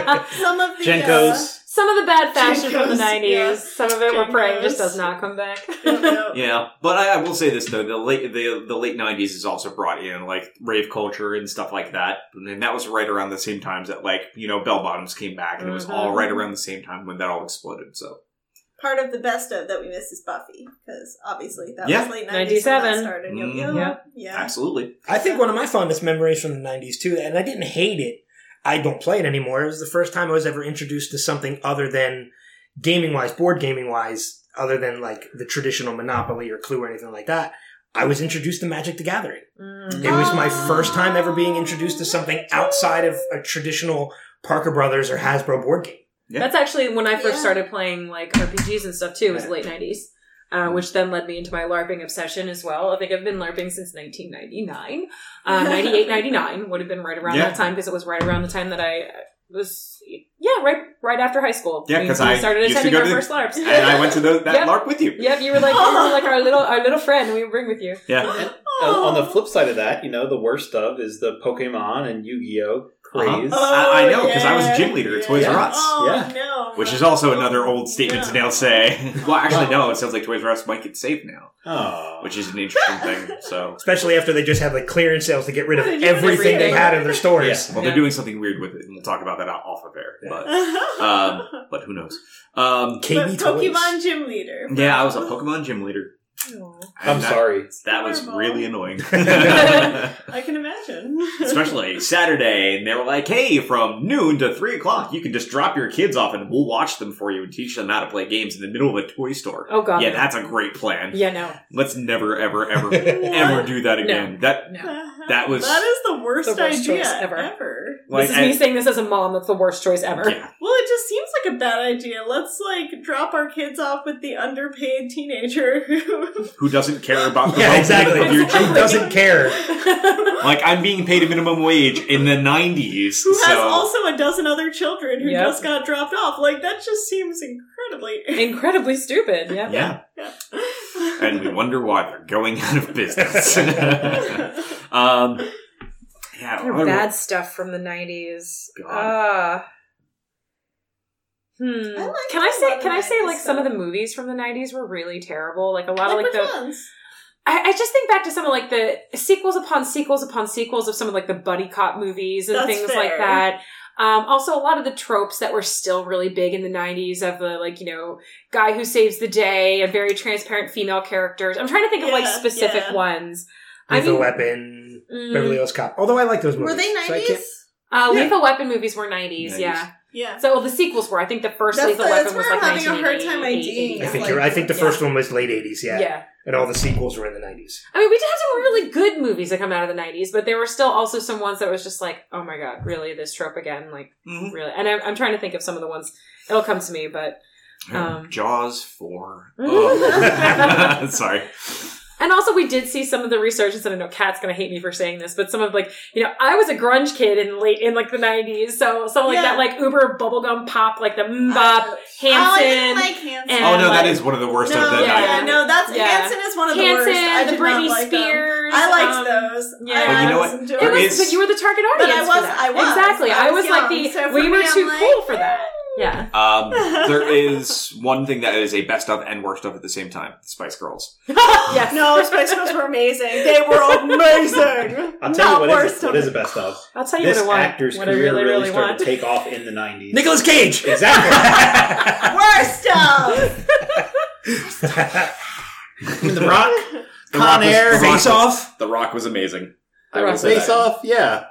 [SPEAKER 5] Uh,
[SPEAKER 4] Some of the
[SPEAKER 5] JNCOs.
[SPEAKER 2] Some of the bad fashion from the 90s.
[SPEAKER 4] yeah.
[SPEAKER 2] Some of it we're praying just does not come back.
[SPEAKER 4] Uh, yeah.
[SPEAKER 1] yeah, but I, I will say this though: the late the the late '90s is also brought in like rave culture and stuff like that, and that was right around the same times that like you know bell bottoms came back, and it was all
[SPEAKER 2] Mhm.
[SPEAKER 1] around the same time when that all exploded. So
[SPEAKER 4] Part of the best of that we miss is Buffy because obviously that
[SPEAKER 1] Yeah.
[SPEAKER 4] was late nineties when that
[SPEAKER 2] 97.
[SPEAKER 4] started. Yep,
[SPEAKER 1] Mhm.
[SPEAKER 4] yep,
[SPEAKER 2] Yeah.
[SPEAKER 4] yeah.
[SPEAKER 1] absolutely,
[SPEAKER 3] I think one of my fondest memories from the 90s, too, and I didn't hate it. I don't play it anymore. It was the first time I was ever introduced to something other than gaming wise, board gaming wise, other than like the traditional Monopoly or Clue or anything like that. I was introduced to Magic the Gathering.
[SPEAKER 2] Mm.
[SPEAKER 3] It was my
[SPEAKER 4] Oh.
[SPEAKER 3] first time ever being introduced to something outside of a traditional Parker Brothers or Hasbro board game.
[SPEAKER 1] Yeah.
[SPEAKER 2] That's actually when I first
[SPEAKER 4] Yeah.
[SPEAKER 2] started playing like RPGs and stuff too. It was
[SPEAKER 1] Yeah.
[SPEAKER 2] late nineties, uh, which then led me into my LARPing obsession as well. I think I've been LARPing since 1999. Uh, 98, 99 would have been right around
[SPEAKER 1] Yeah.
[SPEAKER 2] that time because it was right around the time that I was, yeah, right, right after high school.
[SPEAKER 1] Yeah, 'cause I
[SPEAKER 2] started attending our
[SPEAKER 1] the-
[SPEAKER 2] first LARPs.
[SPEAKER 1] and I went to the, that
[SPEAKER 2] Yep.
[SPEAKER 1] LARP with you.
[SPEAKER 2] Yep, you were like you were like our little our little friend. We would bring with you.
[SPEAKER 1] Yeah,
[SPEAKER 5] Uh, on the flip side of that, you know, the worst of is the Pokemon and Yu Gi Oh craze.
[SPEAKER 1] Uh-huh. I- I know, 'cause I was a gym leader at Toys
[SPEAKER 5] R
[SPEAKER 1] Us.
[SPEAKER 4] Oh,
[SPEAKER 5] Yeah.
[SPEAKER 4] no.
[SPEAKER 1] which is also another old statement to now say. well, actually, no. It sounds like Toys R Us might get saved now,
[SPEAKER 5] Oh.
[SPEAKER 1] which is an interesting thing. So,
[SPEAKER 3] Especially after they just had like clearance sales to get rid of
[SPEAKER 4] What
[SPEAKER 3] everything they had in their stores.
[SPEAKER 1] well,
[SPEAKER 2] Yeah.
[SPEAKER 1] they're doing something weird with it, and we'll talk about that off of air. But, um, but who knows? Um,
[SPEAKER 3] KB
[SPEAKER 4] But
[SPEAKER 3] Toys.
[SPEAKER 4] Pokemon gym leader.
[SPEAKER 1] yeah, I was a Pokemon gym leader.
[SPEAKER 5] I'm
[SPEAKER 1] that-
[SPEAKER 5] sorry.
[SPEAKER 1] That was
[SPEAKER 4] Horrible.
[SPEAKER 1] really annoying.
[SPEAKER 4] I can imagine.
[SPEAKER 1] Especially Saturday, and they were like, "Hey, from noon to three o'clock, you can just drop your kids off, and we'll watch them for you and teach them how to play games in the middle of a toy store."
[SPEAKER 2] Oh god.
[SPEAKER 1] yeah, that's a great plan.
[SPEAKER 2] yeah no
[SPEAKER 1] Let's never, ever, ever, ever do that again. That
[SPEAKER 2] no.
[SPEAKER 1] Uh, That was-
[SPEAKER 4] that is the worst,
[SPEAKER 2] The worst
[SPEAKER 4] idea
[SPEAKER 2] ever.
[SPEAKER 4] ever.
[SPEAKER 1] like,
[SPEAKER 2] this is me saying this as a mom. That's the worst choice ever.
[SPEAKER 1] yeah,
[SPEAKER 4] Well, it just seems like a bad idea. Let's like drop our kids off with the underpaid teenager who
[SPEAKER 1] who doesn't care about the
[SPEAKER 3] Yeah, exactly.
[SPEAKER 1] of your
[SPEAKER 3] Who doesn't care?
[SPEAKER 1] Like I'm being paid a minimum wage in the '90s,
[SPEAKER 4] who has also a dozen other children who
[SPEAKER 2] Yep.
[SPEAKER 4] just got dropped off. Like that just seems incredibly.
[SPEAKER 2] Incredibly stupid. Yeah.
[SPEAKER 1] yeah.
[SPEAKER 4] Yeah.
[SPEAKER 1] And we wonder why they're going out of business. Uh, um, yeah,
[SPEAKER 2] Other
[SPEAKER 1] I-
[SPEAKER 2] bad stuff from the nineties. Uh Hmm.
[SPEAKER 4] I like
[SPEAKER 2] can I
[SPEAKER 4] a
[SPEAKER 2] say? Can I say
[SPEAKER 4] 90s
[SPEAKER 2] like some of the movies from the '90s were really terrible? Like a lot
[SPEAKER 4] like
[SPEAKER 2] of like the.
[SPEAKER 4] ones?
[SPEAKER 2] I, I just think back to some of like the sequels upon sequels upon sequels of some of like the buddy cop movies and
[SPEAKER 4] That's
[SPEAKER 2] things
[SPEAKER 4] fair.
[SPEAKER 2] like that. Um, also, a lot of the tropes that were still really big in the '90s of the like you know guy who saves the day and very transparent female characters. I'm trying to think of like specific
[SPEAKER 4] yeah.
[SPEAKER 2] ones. I
[SPEAKER 3] Lethal
[SPEAKER 2] mean-
[SPEAKER 3] Weapon,
[SPEAKER 2] Mm,
[SPEAKER 3] Beverly Hills Cop. Although I like those movies.
[SPEAKER 4] Were they
[SPEAKER 3] so
[SPEAKER 4] nineties?
[SPEAKER 2] uh,
[SPEAKER 3] Yeah.
[SPEAKER 2] Lethal Weapon movies were 90s,
[SPEAKER 1] 90s.
[SPEAKER 2] yeah.
[SPEAKER 4] yeah.
[SPEAKER 2] So well, the sequels were. I think the first
[SPEAKER 4] That's
[SPEAKER 2] Lethal
[SPEAKER 4] the-
[SPEAKER 2] Weapon
[SPEAKER 4] that's
[SPEAKER 2] was
[SPEAKER 4] where
[SPEAKER 2] like
[SPEAKER 4] I'm having a hard time
[SPEAKER 2] 1988.
[SPEAKER 4] IDing.
[SPEAKER 3] I think
[SPEAKER 4] Like-
[SPEAKER 3] you're. I think the
[SPEAKER 2] Yeah.
[SPEAKER 3] first one was late '80s. Yeah.
[SPEAKER 2] yeah.
[SPEAKER 3] and all the sequels were in the '90s.
[SPEAKER 2] I mean, we did have some really good movies that come out of the 90s, but there were still also some ones that was just like, oh my god, really, this trope again? Like,
[SPEAKER 1] Mhm.
[SPEAKER 2] really? And I'm, I'm trying to think of some of the ones. It'll come to me, but. Um,
[SPEAKER 1] Jaws four. Oh. Sorry.
[SPEAKER 2] And also, we did see some of the resurgence, and I know Kat's gonna hate me for saying this, but some of like, you know, I was a grunge kid in late in like the '90s, so some like
[SPEAKER 4] Yeah.
[SPEAKER 2] that like Uber bubblegum pop, like the MMMBop,
[SPEAKER 4] Oh,
[SPEAKER 2] Hanson.
[SPEAKER 4] I didn't like Hanson.
[SPEAKER 2] and,
[SPEAKER 1] oh no, that
[SPEAKER 2] like-
[SPEAKER 1] is one of the worst
[SPEAKER 4] no,
[SPEAKER 1] of the
[SPEAKER 2] yeah.
[SPEAKER 4] yeah, no, that's
[SPEAKER 2] Yeah.
[SPEAKER 4] Hanson is one of the worst. I
[SPEAKER 2] Hanson, the
[SPEAKER 4] did
[SPEAKER 2] Britney
[SPEAKER 4] like them.
[SPEAKER 2] Spears.
[SPEAKER 4] I liked
[SPEAKER 2] um,
[SPEAKER 4] those.
[SPEAKER 2] yeah.
[SPEAKER 1] But you know what?
[SPEAKER 2] It was,
[SPEAKER 1] is-
[SPEAKER 2] but you were the target
[SPEAKER 4] But
[SPEAKER 2] audience.
[SPEAKER 4] I was-
[SPEAKER 2] for that.
[SPEAKER 4] I was.
[SPEAKER 2] exactly.
[SPEAKER 4] I
[SPEAKER 2] I
[SPEAKER 4] was
[SPEAKER 2] was like the
[SPEAKER 4] so
[SPEAKER 2] we were
[SPEAKER 4] me, I'm
[SPEAKER 2] too
[SPEAKER 4] like,
[SPEAKER 2] cool for that. Yeah.
[SPEAKER 1] Um, there is one thing that is a best of and worst of at the same time: Spice Girls.
[SPEAKER 2] yes.
[SPEAKER 4] No, Spice Girls were amazing. They were amazing.
[SPEAKER 5] I'll tell
[SPEAKER 4] Not
[SPEAKER 5] you what
[SPEAKER 4] worst
[SPEAKER 5] is, what
[SPEAKER 4] of
[SPEAKER 5] is
[SPEAKER 4] it.
[SPEAKER 5] the best of.
[SPEAKER 2] I'll tell you
[SPEAKER 5] This
[SPEAKER 2] what I want.
[SPEAKER 5] actor's
[SPEAKER 2] what
[SPEAKER 5] career
[SPEAKER 2] really,
[SPEAKER 5] really,
[SPEAKER 2] really
[SPEAKER 5] started
[SPEAKER 2] want.
[SPEAKER 5] to take off in the 90s.
[SPEAKER 3] Nicolas Cage.
[SPEAKER 5] Exactly.
[SPEAKER 4] Worst of.
[SPEAKER 5] the Rock,
[SPEAKER 1] The
[SPEAKER 5] Con
[SPEAKER 1] Rock was-
[SPEAKER 5] Air,
[SPEAKER 1] The Rock
[SPEAKER 3] Face
[SPEAKER 1] was-
[SPEAKER 3] Off.
[SPEAKER 1] The Rock was amazing.
[SPEAKER 2] The
[SPEAKER 1] I
[SPEAKER 2] Rock
[SPEAKER 1] will
[SPEAKER 2] was
[SPEAKER 1] say
[SPEAKER 5] Face
[SPEAKER 1] that.
[SPEAKER 5] Off, yeah.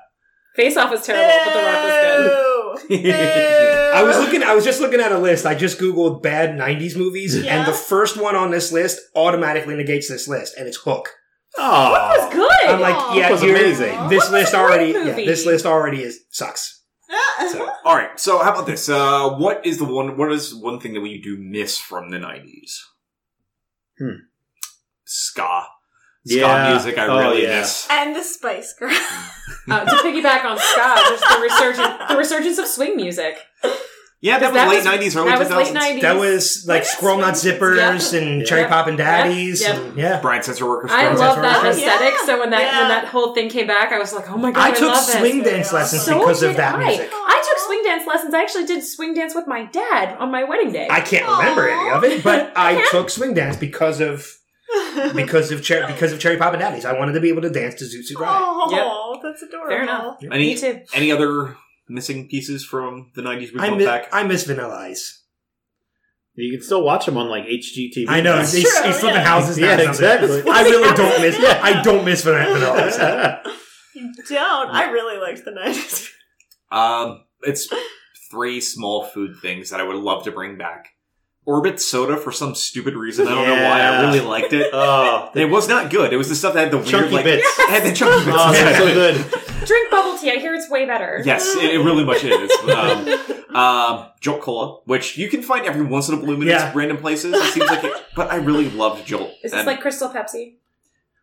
[SPEAKER 2] Face Off was terrible, but The Rock was good.
[SPEAKER 4] Ew. Ew.
[SPEAKER 3] I was looking. I was just looking at a list. I just googled bad '90s movies,
[SPEAKER 4] Yeah.
[SPEAKER 3] and the first one on this list automatically negates this list, and it's Hook.
[SPEAKER 5] Oh,
[SPEAKER 2] It was good.
[SPEAKER 3] I'm like,
[SPEAKER 4] Aw.
[SPEAKER 3] yeah,
[SPEAKER 5] Hook was
[SPEAKER 3] you're-
[SPEAKER 5] amazing.
[SPEAKER 3] This
[SPEAKER 2] Hook was
[SPEAKER 3] list
[SPEAKER 2] a great
[SPEAKER 3] already, yeah, this list already is sucks. So,
[SPEAKER 1] All right. So how about this? Uh, what is the one? What is one thing that we do miss from the nineties?
[SPEAKER 5] Hmm.
[SPEAKER 1] Ska. Ska
[SPEAKER 5] Yeah.
[SPEAKER 1] music. I
[SPEAKER 5] Oh,
[SPEAKER 1] really
[SPEAKER 5] yeah.
[SPEAKER 1] miss.
[SPEAKER 4] and the Spice Girls.
[SPEAKER 2] uh, to piggyback on Scott, there's the resurgence, the resurgence of swing music.
[SPEAKER 1] Yeah, that was
[SPEAKER 2] That
[SPEAKER 1] late
[SPEAKER 2] was-
[SPEAKER 1] nineties, early
[SPEAKER 2] that
[SPEAKER 1] two
[SPEAKER 2] was late 90s.
[SPEAKER 3] that was like
[SPEAKER 4] Like
[SPEAKER 3] Squirrel Nut
[SPEAKER 4] swing-
[SPEAKER 3] Zippers and
[SPEAKER 5] Yeah.
[SPEAKER 3] Cherry
[SPEAKER 2] Yeah.
[SPEAKER 3] and Daddies.
[SPEAKER 2] Yep.
[SPEAKER 3] And, yeah.
[SPEAKER 1] Brian Setzer Orchestra.
[SPEAKER 2] I
[SPEAKER 3] Friends
[SPEAKER 2] love that
[SPEAKER 3] Friends.
[SPEAKER 2] aesthetic. So when that
[SPEAKER 4] Yeah.
[SPEAKER 2] when that whole thing came back, I was like, oh my god, I,
[SPEAKER 3] I took
[SPEAKER 2] love this.
[SPEAKER 3] swing dance lessons
[SPEAKER 2] So
[SPEAKER 3] because of that
[SPEAKER 2] I.
[SPEAKER 3] music.
[SPEAKER 2] I took swing dance lessons. I actually did swing dance with my dad on my wedding day.
[SPEAKER 3] I can't remember any of it, but I took swing dance because of because of Cher- because of Cherry Poppin' Daddies. I wanted to be able to dance to Zoot Suit Ride.
[SPEAKER 4] Oh, that's adorable.
[SPEAKER 2] Fair enough.
[SPEAKER 3] Yeah.
[SPEAKER 1] Any
[SPEAKER 2] Me too.
[SPEAKER 1] any other missing pieces from the nineties we
[SPEAKER 3] I
[SPEAKER 1] brought
[SPEAKER 3] miss,
[SPEAKER 1] back?
[SPEAKER 3] I miss Vanilla Ice.
[SPEAKER 5] You can still watch them on like HGTV.
[SPEAKER 3] I know
[SPEAKER 5] now.
[SPEAKER 3] he's,
[SPEAKER 4] true,
[SPEAKER 3] he's flipping
[SPEAKER 4] yeah.
[SPEAKER 3] houses now.
[SPEAKER 5] Yeah,
[SPEAKER 3] or something.
[SPEAKER 5] exactly.
[SPEAKER 3] I really don't miss. Yeah. I don't miss Vanilla Vanilla Ice.
[SPEAKER 4] You don't. I really liked the nineties.
[SPEAKER 1] Um, it's three small food things that I would love to bring back. Orbit soda for some stupid reason. I don't know why. I
[SPEAKER 5] Yeah.
[SPEAKER 1] really liked it.
[SPEAKER 5] Oh,
[SPEAKER 1] And it was not good. It was the stuff that had the weird
[SPEAKER 5] chunky
[SPEAKER 1] like
[SPEAKER 5] bits.
[SPEAKER 1] it had the chunky bits.
[SPEAKER 5] Oh, that's so good.
[SPEAKER 2] Drink bubble tea. I hear it's way better.
[SPEAKER 1] Yes, it, it really much is. Um, um, Jolt Cola, which you can find every once in a blue moon
[SPEAKER 3] Yeah.
[SPEAKER 1] in random places. It seems like it, but I really loved Jolt.
[SPEAKER 2] Is this
[SPEAKER 1] And
[SPEAKER 2] like Crystal Pepsi?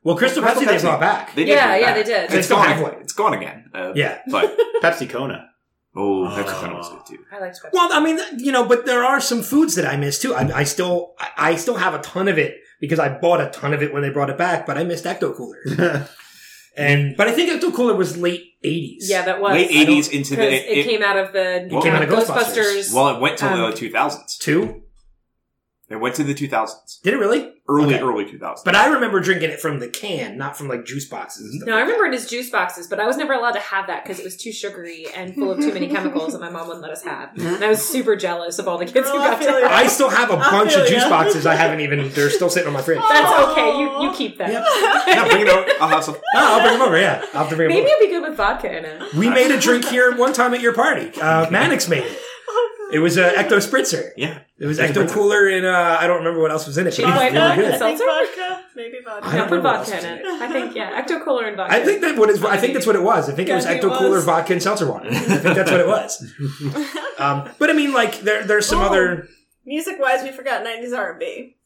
[SPEAKER 3] Well, Crystal
[SPEAKER 1] Crystal
[SPEAKER 3] Pepsi they
[SPEAKER 1] Pepsi.
[SPEAKER 3] brought back.
[SPEAKER 1] they did
[SPEAKER 2] Yeah,
[SPEAKER 1] bring it
[SPEAKER 2] yeah,
[SPEAKER 1] back.
[SPEAKER 2] they did.
[SPEAKER 1] It's
[SPEAKER 3] They still
[SPEAKER 1] gone.
[SPEAKER 3] have.
[SPEAKER 1] It's gone again. Uh,
[SPEAKER 3] Yeah.
[SPEAKER 1] but
[SPEAKER 5] Pepsi Kona.
[SPEAKER 1] Oh,
[SPEAKER 5] Oh.
[SPEAKER 1] that's kind of good too.
[SPEAKER 2] I liked Pepsi.
[SPEAKER 3] Well, I mean, you know, but there are some foods that I miss too. I, I still, I, I still have a ton of it because I bought a ton of it when they brought it back. But I missed Ecto Cooler, and but I think Ecto Cooler was late '80s.
[SPEAKER 2] yeah, that was
[SPEAKER 1] Late eighties into the
[SPEAKER 2] it,
[SPEAKER 1] it,
[SPEAKER 2] came out of the
[SPEAKER 1] It came
[SPEAKER 3] out of Ghostbusters.
[SPEAKER 2] Ghostbusters.
[SPEAKER 1] well, it went to
[SPEAKER 2] Um,
[SPEAKER 1] the two thousands.
[SPEAKER 3] two.
[SPEAKER 1] It went to the two thousands,
[SPEAKER 3] Did it really?
[SPEAKER 1] Early
[SPEAKER 3] Okay.
[SPEAKER 1] early two thousands.
[SPEAKER 3] But I remember drinking it from the can, not from like juice boxes. And stuff
[SPEAKER 2] No, I remember it as juice boxes, but I was never allowed to have that because it was too sugary and full of too many chemicals that my mom wouldn't let us have. And I was super jealous of all the kids who
[SPEAKER 4] Oh, I
[SPEAKER 2] got to have
[SPEAKER 3] I still have a
[SPEAKER 4] I
[SPEAKER 3] bunch of juice
[SPEAKER 4] ya.
[SPEAKER 3] boxes I haven't even. They're still sitting on my fridge.
[SPEAKER 2] That's okay. You you keep them.
[SPEAKER 3] Yep.
[SPEAKER 1] yeah, bring it over. I'll have some.
[SPEAKER 3] No, I'll bring them over. Yeah, I'll have to bring them
[SPEAKER 2] Maybe
[SPEAKER 3] over.
[SPEAKER 2] it'd be good with vodka in it.
[SPEAKER 3] We made a drink here one time at your party. Uh, Mannix made it. It was a Ecto Spritzer.
[SPEAKER 1] Yeah,
[SPEAKER 3] It was
[SPEAKER 1] Ecto
[SPEAKER 3] Ecto Cooler, and uh, I don't remember what else was in it.
[SPEAKER 2] Cheap
[SPEAKER 3] but it was
[SPEAKER 2] white
[SPEAKER 3] really
[SPEAKER 2] milk.
[SPEAKER 3] good.
[SPEAKER 4] I think
[SPEAKER 2] Seltzer?
[SPEAKER 4] vodka. Maybe vodka.
[SPEAKER 3] I don't
[SPEAKER 2] put
[SPEAKER 3] know what
[SPEAKER 2] vodka
[SPEAKER 3] else
[SPEAKER 2] in it. I think yeah, ecto cooler and vodka.
[SPEAKER 3] I think that what is. I think that's what it was. I think it was
[SPEAKER 4] Yeah, I think
[SPEAKER 3] Ecto Cooler,
[SPEAKER 4] was.
[SPEAKER 3] vodka, and seltzer water. I think that's what it was. Um, but I mean, like there, there's some
[SPEAKER 4] Oh.
[SPEAKER 3] other.
[SPEAKER 4] Music wise, we forgot nineties R and B.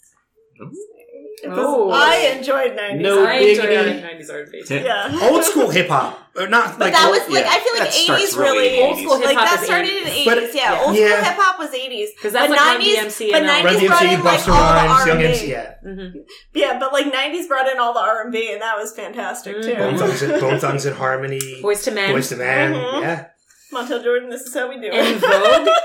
[SPEAKER 2] Oh.
[SPEAKER 4] I enjoyed nineties.
[SPEAKER 5] No
[SPEAKER 2] I enjoy
[SPEAKER 5] diggity.
[SPEAKER 2] nineties R&B.
[SPEAKER 4] Yeah.
[SPEAKER 3] Old school hip hop, or not
[SPEAKER 4] But
[SPEAKER 3] like
[SPEAKER 4] that
[SPEAKER 3] old-
[SPEAKER 4] was like
[SPEAKER 3] yeah.
[SPEAKER 4] I feel like eighties
[SPEAKER 1] really
[SPEAKER 4] really
[SPEAKER 2] Old school
[SPEAKER 4] like
[SPEAKER 2] hip hop
[SPEAKER 4] that
[SPEAKER 2] is
[SPEAKER 4] started
[SPEAKER 2] 80s.
[SPEAKER 4] in the eighties. Yeah, old
[SPEAKER 3] Yeah.
[SPEAKER 4] school hip hop was eighties.
[SPEAKER 2] 'Cause that's
[SPEAKER 4] but
[SPEAKER 2] like
[SPEAKER 4] 90s,
[SPEAKER 2] DMC
[SPEAKER 4] but 90s brought in like all the R&B.
[SPEAKER 3] Yeah.
[SPEAKER 2] Mm-hmm.
[SPEAKER 4] Yeah, but like nineties brought in all the R and B, and that was fantastic too.
[SPEAKER 3] Bone Thugs, and, Bone Thugs and Harmony,
[SPEAKER 2] Boyz II Men.
[SPEAKER 3] Boys to Man,
[SPEAKER 4] Mhm.
[SPEAKER 3] yeah.
[SPEAKER 4] Montel Jordan, this is how we do
[SPEAKER 2] and
[SPEAKER 4] it.
[SPEAKER 2] Vogue.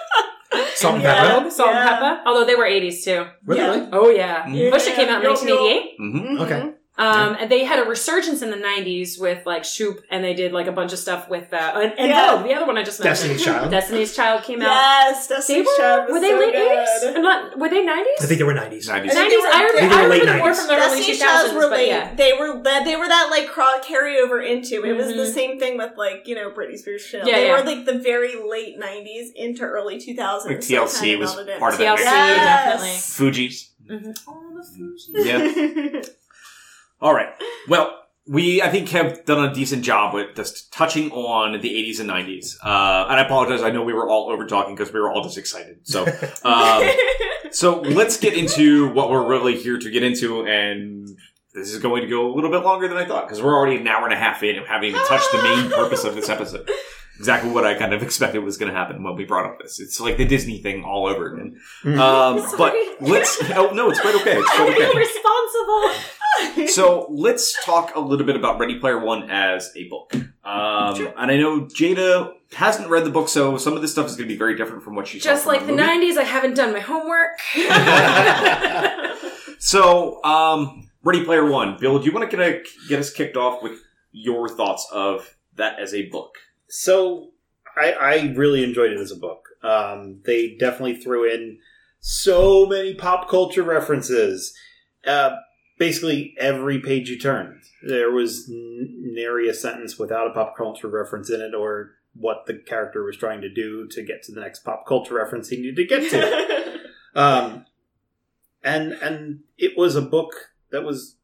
[SPEAKER 3] Salt and
[SPEAKER 4] Yeah.
[SPEAKER 3] Pepper.
[SPEAKER 2] Salt
[SPEAKER 4] Yeah.
[SPEAKER 2] and Pepper. Although they were 80s too.
[SPEAKER 3] Really?
[SPEAKER 4] Yeah.
[SPEAKER 2] Oh yeah.
[SPEAKER 1] Mhm.
[SPEAKER 2] Pusha came out in
[SPEAKER 4] Yo, yo.
[SPEAKER 2] 1988.
[SPEAKER 1] hmm
[SPEAKER 4] Mhm.
[SPEAKER 3] Okay.
[SPEAKER 2] Um, and they had a resurgence in the '90s with like Shoop, and they did like a bunch of stuff with uh, and, and
[SPEAKER 4] Yeah.
[SPEAKER 2] Vogue, the other one I just mentioned.
[SPEAKER 3] Destiny's Child.
[SPEAKER 2] Destiny's Child came out.
[SPEAKER 4] Yes,
[SPEAKER 2] They
[SPEAKER 4] Destiny's
[SPEAKER 2] were,
[SPEAKER 4] Child was
[SPEAKER 2] were they
[SPEAKER 4] so
[SPEAKER 2] late
[SPEAKER 4] good.
[SPEAKER 2] '80s? Not were they '90s?
[SPEAKER 3] I think they were 90s.
[SPEAKER 1] 90s.
[SPEAKER 4] I
[SPEAKER 2] '90s.
[SPEAKER 4] they were-
[SPEAKER 2] I remember,
[SPEAKER 3] they were
[SPEAKER 2] I
[SPEAKER 3] late
[SPEAKER 2] remember more
[SPEAKER 3] 90s.
[SPEAKER 2] from the early
[SPEAKER 4] Destiny's
[SPEAKER 2] 2000s,
[SPEAKER 4] Child were late.
[SPEAKER 2] yeah.
[SPEAKER 4] They were that they were that like craw- carryover into. It was the
[SPEAKER 2] Mhm.
[SPEAKER 4] same thing with like you know Britney Spears. Chanel.
[SPEAKER 2] Yeah,
[SPEAKER 4] they
[SPEAKER 2] yeah.
[SPEAKER 4] were like the very late '90s into early 2000s.
[SPEAKER 1] Like
[SPEAKER 4] so
[SPEAKER 1] TLC
[SPEAKER 4] kinda
[SPEAKER 1] was part of that
[SPEAKER 2] TLC,
[SPEAKER 1] mix.
[SPEAKER 2] definitely.
[SPEAKER 1] Fugees.
[SPEAKER 4] All the Fugees.
[SPEAKER 1] Yeah. All right. Well, we I think have done a decent job with just touching on the 80s and 90s. Uh, and I apologize. I know we were all over talking because we were all just excited. So, um, so let's get into what we're really here to get into, and this is going to go a little bit longer than I thought because we're already an hour and a half in and haven't even touched the main purpose of this episode. Exactly what I kind of expected was going to happen when we brought up this. It's like the Disney thing all over again. Um, but let's. Oh no, it's quite okay. It's quite okay.
[SPEAKER 2] feel responsible.
[SPEAKER 1] So let's talk a little bit about Ready Player One as a book. Um, And I know Jada hasn't read the book, so some of this stuff is going to be very different from what she
[SPEAKER 2] Just like the
[SPEAKER 1] movie.
[SPEAKER 2] '90s, I haven't done my homework.
[SPEAKER 1] So, um, Ready Player One, Bill, do you want to get, get us kicked off with your thoughts of that as a book?
[SPEAKER 5] So I, I really enjoyed it as a book. Um, they definitely threw in so many pop culture references. Uh, basically, every page you turned, there was n- nary a sentence without a pop culture reference in it, or what the character was trying to do to get to the next pop culture reference he needed to get to. um, and and it was a book that was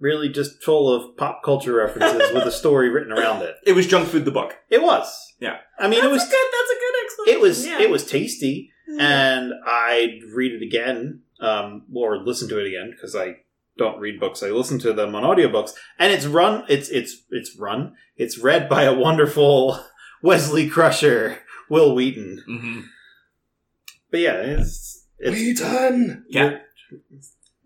[SPEAKER 5] really just full of pop culture references with a story written around it.
[SPEAKER 1] It was Junk Food the book.
[SPEAKER 5] It was.
[SPEAKER 1] Yeah.
[SPEAKER 5] I mean,
[SPEAKER 4] that's
[SPEAKER 5] it was.
[SPEAKER 4] a good. That's a good explanation.
[SPEAKER 5] It was.
[SPEAKER 4] Yeah.
[SPEAKER 5] It was tasty, and I'd read it again, um, or listen to it again because I don't read books. I listen to them on audiobooks, and it's run. It's it's it's run. It's read by a wonderful Wesley Crusher, Wil Wheaton.
[SPEAKER 1] Mm-hmm.
[SPEAKER 5] But yeah, it's it's
[SPEAKER 3] Wheaton!
[SPEAKER 1] Yeah.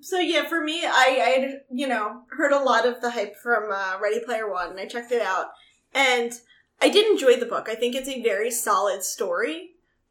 [SPEAKER 4] So yeah, for me, I I you know heard a lot of the hype from uh, Ready Player One, and I checked it out, and I did enjoy the book. I think it's a very solid story,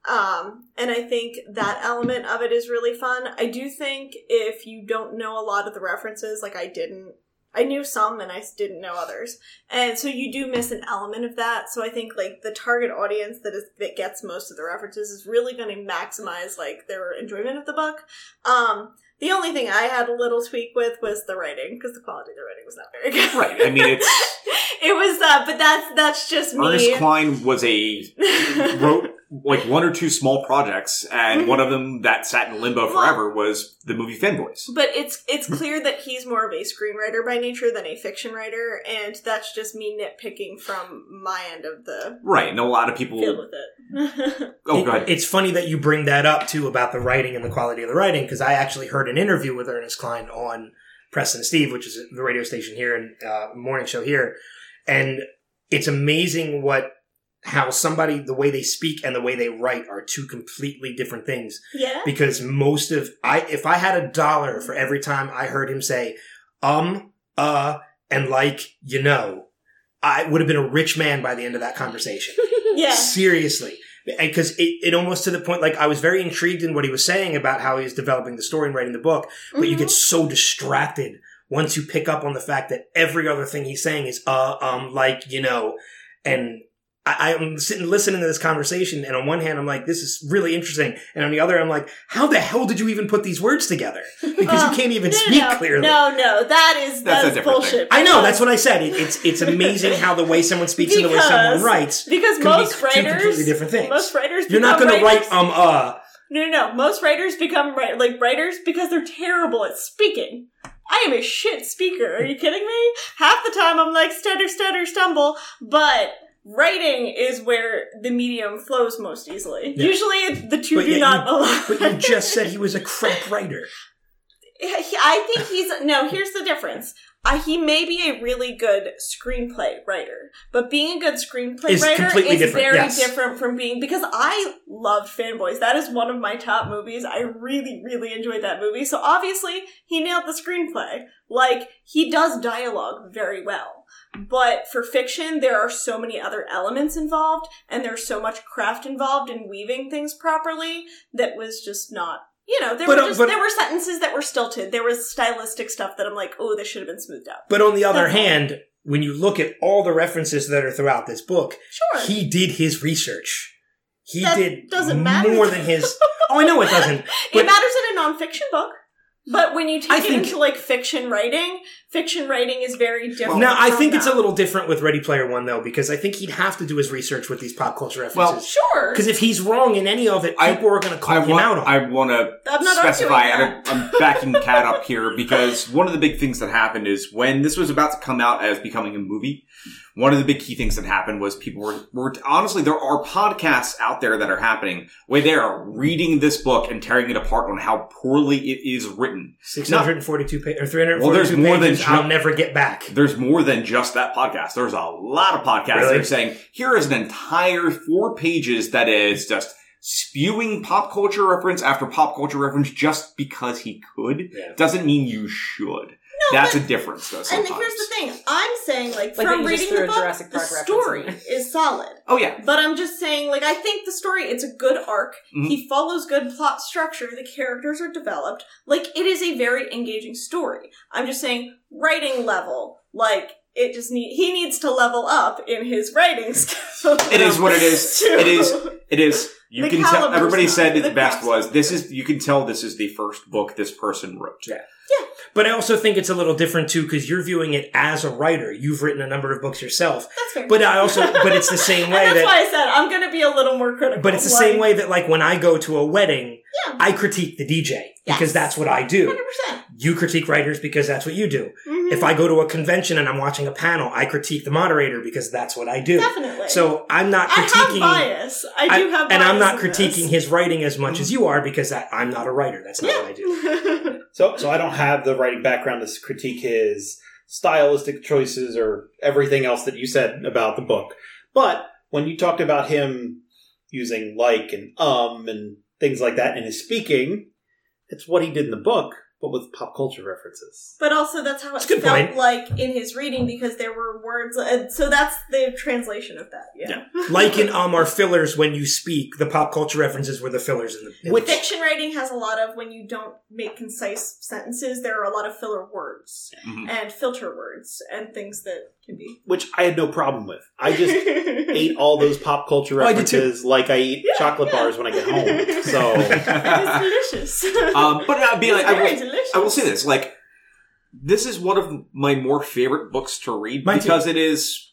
[SPEAKER 4] um, and I think that element of it is really fun. I do think if you don't know a lot of the references, like I didn't, I knew some and I didn't know others, and so you do miss an element of that. So I think like the target audience that is that gets most of the references is really going to maximize like their enjoyment of the book. Um, the only thing I had a little tweak with was the writing because the quality of the writing was not very good.
[SPEAKER 1] Right. I mean, it's-
[SPEAKER 4] it was uh, but that's that's just me.
[SPEAKER 1] Ernest Cline was a wrote like one or two small projects, and one of them that sat in limbo
[SPEAKER 4] Mm-hmm. Well-
[SPEAKER 1] forever was the movie Fanboys.
[SPEAKER 4] But it's it's clear that he's more of a screenwriter by nature than a fiction writer, and that's just me nitpicking from my end of the
[SPEAKER 1] Right, and a lot of people.
[SPEAKER 4] field with it.
[SPEAKER 1] Oh,
[SPEAKER 3] It-
[SPEAKER 1] go ahead.
[SPEAKER 3] It's funny that you bring that up too about the writing and the quality of the writing because I actually heard an interview with Ernest Cline on Preston and Steve, which is the radio station here and uh, morning show here, and it's amazing what how somebody the way they speak and the way they write are two completely different things
[SPEAKER 4] yeah.
[SPEAKER 3] because most of I if I had a dollar for every time I heard him say um uh and like you know I would have been a rich man by the end of that conversation
[SPEAKER 4] Yeah.
[SPEAKER 3] seriously because it, it almost to the point like i was very intrigued in what he was saying about how he was developing the story and writing the book but you
[SPEAKER 4] Mhm.
[SPEAKER 3] get so distracted once you pick up on the fact that every other thing he's saying is uh um like you know and I, I'm sitting listening to this conversation, and on one hand, I'm like, "This is really interesting," and on the other, I'm like, "How the hell did you even put these words together?" Because
[SPEAKER 4] Uh,
[SPEAKER 3] you can't even
[SPEAKER 4] no,
[SPEAKER 3] speak
[SPEAKER 4] no,
[SPEAKER 3] clearly.
[SPEAKER 4] No, no, that is
[SPEAKER 1] That's a
[SPEAKER 4] that is
[SPEAKER 1] different
[SPEAKER 4] bullshit.
[SPEAKER 3] I know that's what I said. It, it's it's amazing how the way someone speaks and the way someone writes
[SPEAKER 4] because
[SPEAKER 3] can
[SPEAKER 4] most
[SPEAKER 3] be two
[SPEAKER 4] writers
[SPEAKER 3] completely different things.
[SPEAKER 4] Most writers
[SPEAKER 3] You're not going to
[SPEAKER 4] writers-
[SPEAKER 3] write um uh
[SPEAKER 4] No, no, no. Most writers become wri- like writers because they're terrible at speaking. I am a shit speaker. Are you kidding me? Half the time I'm like stutter, stutter, stumble, but writing is where the medium flows most easily.
[SPEAKER 3] Yeah.
[SPEAKER 4] Usually the two
[SPEAKER 3] But
[SPEAKER 4] do not
[SPEAKER 3] you-
[SPEAKER 4] align.
[SPEAKER 3] But you just said he was a crap writer.
[SPEAKER 4] I think he's no. Here's the difference. Uh, he may be a really good screenplay writer, but being a good screenplay
[SPEAKER 3] Is
[SPEAKER 4] writer is
[SPEAKER 3] different,
[SPEAKER 4] very
[SPEAKER 3] yes.
[SPEAKER 4] different from being because I loved Fanboys. That is one of my top movies. I really, really enjoyed that movie. So obviously, he nailed the screenplay. Like he does dialogue very well. But for fiction, there are so many other elements involved, and there's so much craft involved in weaving things properly that was just not you know, there
[SPEAKER 3] But,
[SPEAKER 4] were
[SPEAKER 3] uh,
[SPEAKER 4] just
[SPEAKER 3] but-
[SPEAKER 4] there were sentences that were stilted. There was stylistic stuff that I'm like, oh, this should have been smoothed out.
[SPEAKER 3] But on the other
[SPEAKER 4] That's
[SPEAKER 3] hand, when you look at all the references that are throughout this book,
[SPEAKER 4] Sure.
[SPEAKER 3] he did his research. He
[SPEAKER 4] That
[SPEAKER 3] did
[SPEAKER 4] doesn't matter.
[SPEAKER 3] more than his. Oh, I know it doesn't.
[SPEAKER 4] it matters in a nonfiction book. But when you take
[SPEAKER 3] I
[SPEAKER 4] it
[SPEAKER 3] think-
[SPEAKER 4] into like fiction writing, fiction writing is very different.
[SPEAKER 3] now, I
[SPEAKER 4] from
[SPEAKER 3] think it's a little different with Ready Player One, though, because I think he'd have to do his research with these pop culture
[SPEAKER 1] Well,
[SPEAKER 3] references.
[SPEAKER 4] sure.
[SPEAKER 3] Because if he's wrong in any of it,
[SPEAKER 1] I-
[SPEAKER 3] people are going to call
[SPEAKER 1] I
[SPEAKER 3] him
[SPEAKER 1] want,
[SPEAKER 3] out on. it.
[SPEAKER 1] I want to
[SPEAKER 4] I'm not
[SPEAKER 1] specify, I'm, I'm backing Kat up here because one of the big things that happened is when this was about to come out as becoming a movie, one of the big key things that happened was people were, were honestly, there are podcasts out there that are happening where they are reading this book and tearing it apart on how poorly it is written.
[SPEAKER 3] 642 pa- or 342
[SPEAKER 1] Well, there's more than
[SPEAKER 3] pages I'll never get back.
[SPEAKER 1] There's more than just that podcast. There's a lot of podcasts that are saying, here is an entire four pages that is just spewing pop culture reference after pop culture reference just because he could.
[SPEAKER 3] Yeah.
[SPEAKER 1] Doesn't mean you should. That's a difference though
[SPEAKER 4] And here's the thing: I'm saying, like,
[SPEAKER 2] Like
[SPEAKER 4] from reading the book,
[SPEAKER 2] Jurassic
[SPEAKER 4] the
[SPEAKER 2] Park reference
[SPEAKER 4] story is solid.
[SPEAKER 1] Oh yeah.
[SPEAKER 4] But I'm just saying, like, I think the story, it's a good arc.
[SPEAKER 1] Mhm.
[SPEAKER 4] He follows good plot structure. The characters are developed. Like, it is a very engaging story. I'm just saying, writing level, like, it just need, he needs to level up in his writing skills.
[SPEAKER 1] It is what it is.
[SPEAKER 4] To-
[SPEAKER 1] It is. It is. You
[SPEAKER 4] The
[SPEAKER 1] can tell. Everybody said it
[SPEAKER 4] the
[SPEAKER 1] the best was this is You can tell this is the first book this person wrote.
[SPEAKER 3] Yeah. Yeah. But I also think it's a little different too because you're viewing it as a writer. You've written a number of books yourself.
[SPEAKER 4] That's fair.
[SPEAKER 3] But I also, but it's the same way
[SPEAKER 4] that's
[SPEAKER 3] that.
[SPEAKER 4] why I said I'm going to be a little more critical.
[SPEAKER 3] But it's the
[SPEAKER 4] like,
[SPEAKER 3] same way that, like, when I go to a wedding,
[SPEAKER 4] Yeah.
[SPEAKER 3] I critique the DJ because
[SPEAKER 4] Yes.
[SPEAKER 3] that's what I do.
[SPEAKER 4] 100%.
[SPEAKER 3] You critique writers because that's what you do.
[SPEAKER 4] Mhm.
[SPEAKER 3] If I go to a convention and I'm watching a panel, I critique the moderator because that's what I do.
[SPEAKER 4] Definitely.
[SPEAKER 3] So I'm not
[SPEAKER 4] I have
[SPEAKER 3] critiquing.
[SPEAKER 4] bias. I do
[SPEAKER 3] I-
[SPEAKER 4] have
[SPEAKER 3] and I'm not critiquing
[SPEAKER 4] this.
[SPEAKER 3] his writing as much as you are because that, I'm not a writer. That's not what I do.
[SPEAKER 5] So, so I don't have the writing background to critique his stylistic choices or everything else that you said about the book. But when you talked about him using like and um and things like that in his speaking, it's what he did in the book, but with pop culture references.
[SPEAKER 4] But also, that's how it
[SPEAKER 3] That's a good
[SPEAKER 4] felt
[SPEAKER 3] point.
[SPEAKER 4] like in his reading because there were words. And so that's the translation of that. Yeah.
[SPEAKER 3] Like in um are fillers when you speak. The pop culture references were the fillers in the. in
[SPEAKER 5] Which-
[SPEAKER 4] Fiction writing has a lot of when you don't make concise sentences, there are a lot of filler words
[SPEAKER 1] Mhm.
[SPEAKER 4] and filter words and things that can be.
[SPEAKER 5] Which I had no problem with. I just ate all those pop culture
[SPEAKER 3] Oh, I
[SPEAKER 5] references like I eat
[SPEAKER 4] Yeah,
[SPEAKER 5] chocolate
[SPEAKER 4] yeah.
[SPEAKER 5] bars when I get home. So
[SPEAKER 4] it's delicious.
[SPEAKER 1] Um, but I'll be
[SPEAKER 4] It's
[SPEAKER 1] like, I will,
[SPEAKER 4] delicious.
[SPEAKER 1] I will say this: like, this is one of my more favorite books to read
[SPEAKER 3] Mine too.
[SPEAKER 1] because it is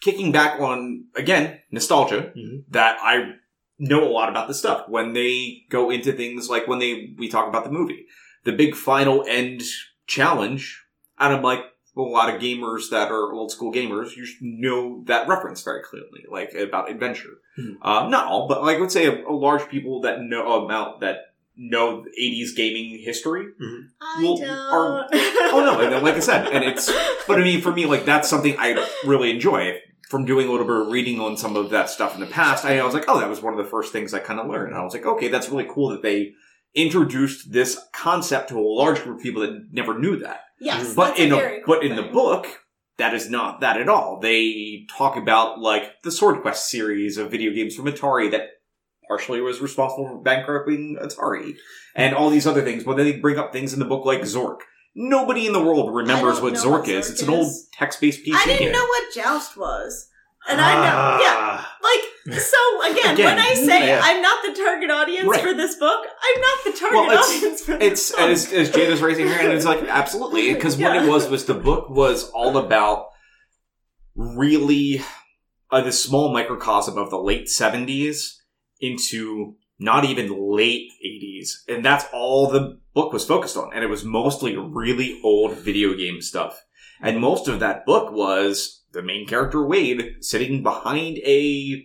[SPEAKER 1] kicking back on again nostalgia
[SPEAKER 3] Mhm.
[SPEAKER 1] that I know a lot about this stuff when they go into things like when they we talk about the movie, the big final end challenge, and I'm like. A lot of gamers that are old school gamers, you know that reference very clearly, like about adventure.
[SPEAKER 3] Mhm.
[SPEAKER 1] Um, not all, but like I would say a, a large people that know about that know 80s gaming history
[SPEAKER 4] I
[SPEAKER 1] well,
[SPEAKER 4] don't.
[SPEAKER 1] are- Oh no, and then, like I said, and it's. But I mean, for me, like that's something I really enjoy from doing a little bit of reading on some of that stuff in the past. I, I was like, oh, that was one of the first things I kind of learned. And I was like, okay, that's really cool that they introduced this concept to a large group of people that never knew that.
[SPEAKER 4] Yes,
[SPEAKER 1] But in
[SPEAKER 4] a,
[SPEAKER 1] a,
[SPEAKER 4] very cool
[SPEAKER 1] but in the book, that is not that at all. They talk about like the Swordquest series of video games from Atari that partially was responsible for bankrupting Atari and all these other things. But then they bring up things in the book like Zork. Nobody in the world remembers
[SPEAKER 4] don't
[SPEAKER 1] what Zork is.
[SPEAKER 4] Zork
[SPEAKER 1] It's an old text-based PC
[SPEAKER 4] I didn't
[SPEAKER 1] game.
[SPEAKER 4] know what Joust was. And I know, yeah,
[SPEAKER 5] Ah.
[SPEAKER 4] like, so again,
[SPEAKER 1] Again,
[SPEAKER 4] when I say
[SPEAKER 5] yeah.
[SPEAKER 4] I'm not the target audience
[SPEAKER 1] Right.
[SPEAKER 4] for this book, I'm not the target
[SPEAKER 1] Well,
[SPEAKER 4] audience for this
[SPEAKER 1] It's
[SPEAKER 4] book.
[SPEAKER 1] as, as Jade is raising her hand, it's like absolutely because what it was was the book was all about really uh, the small microcosm of the late seventies into not even late eighties, and that's all the book was focused on, and it was mostly really old video game stuff, and most of that book was the main character Wade sitting behind a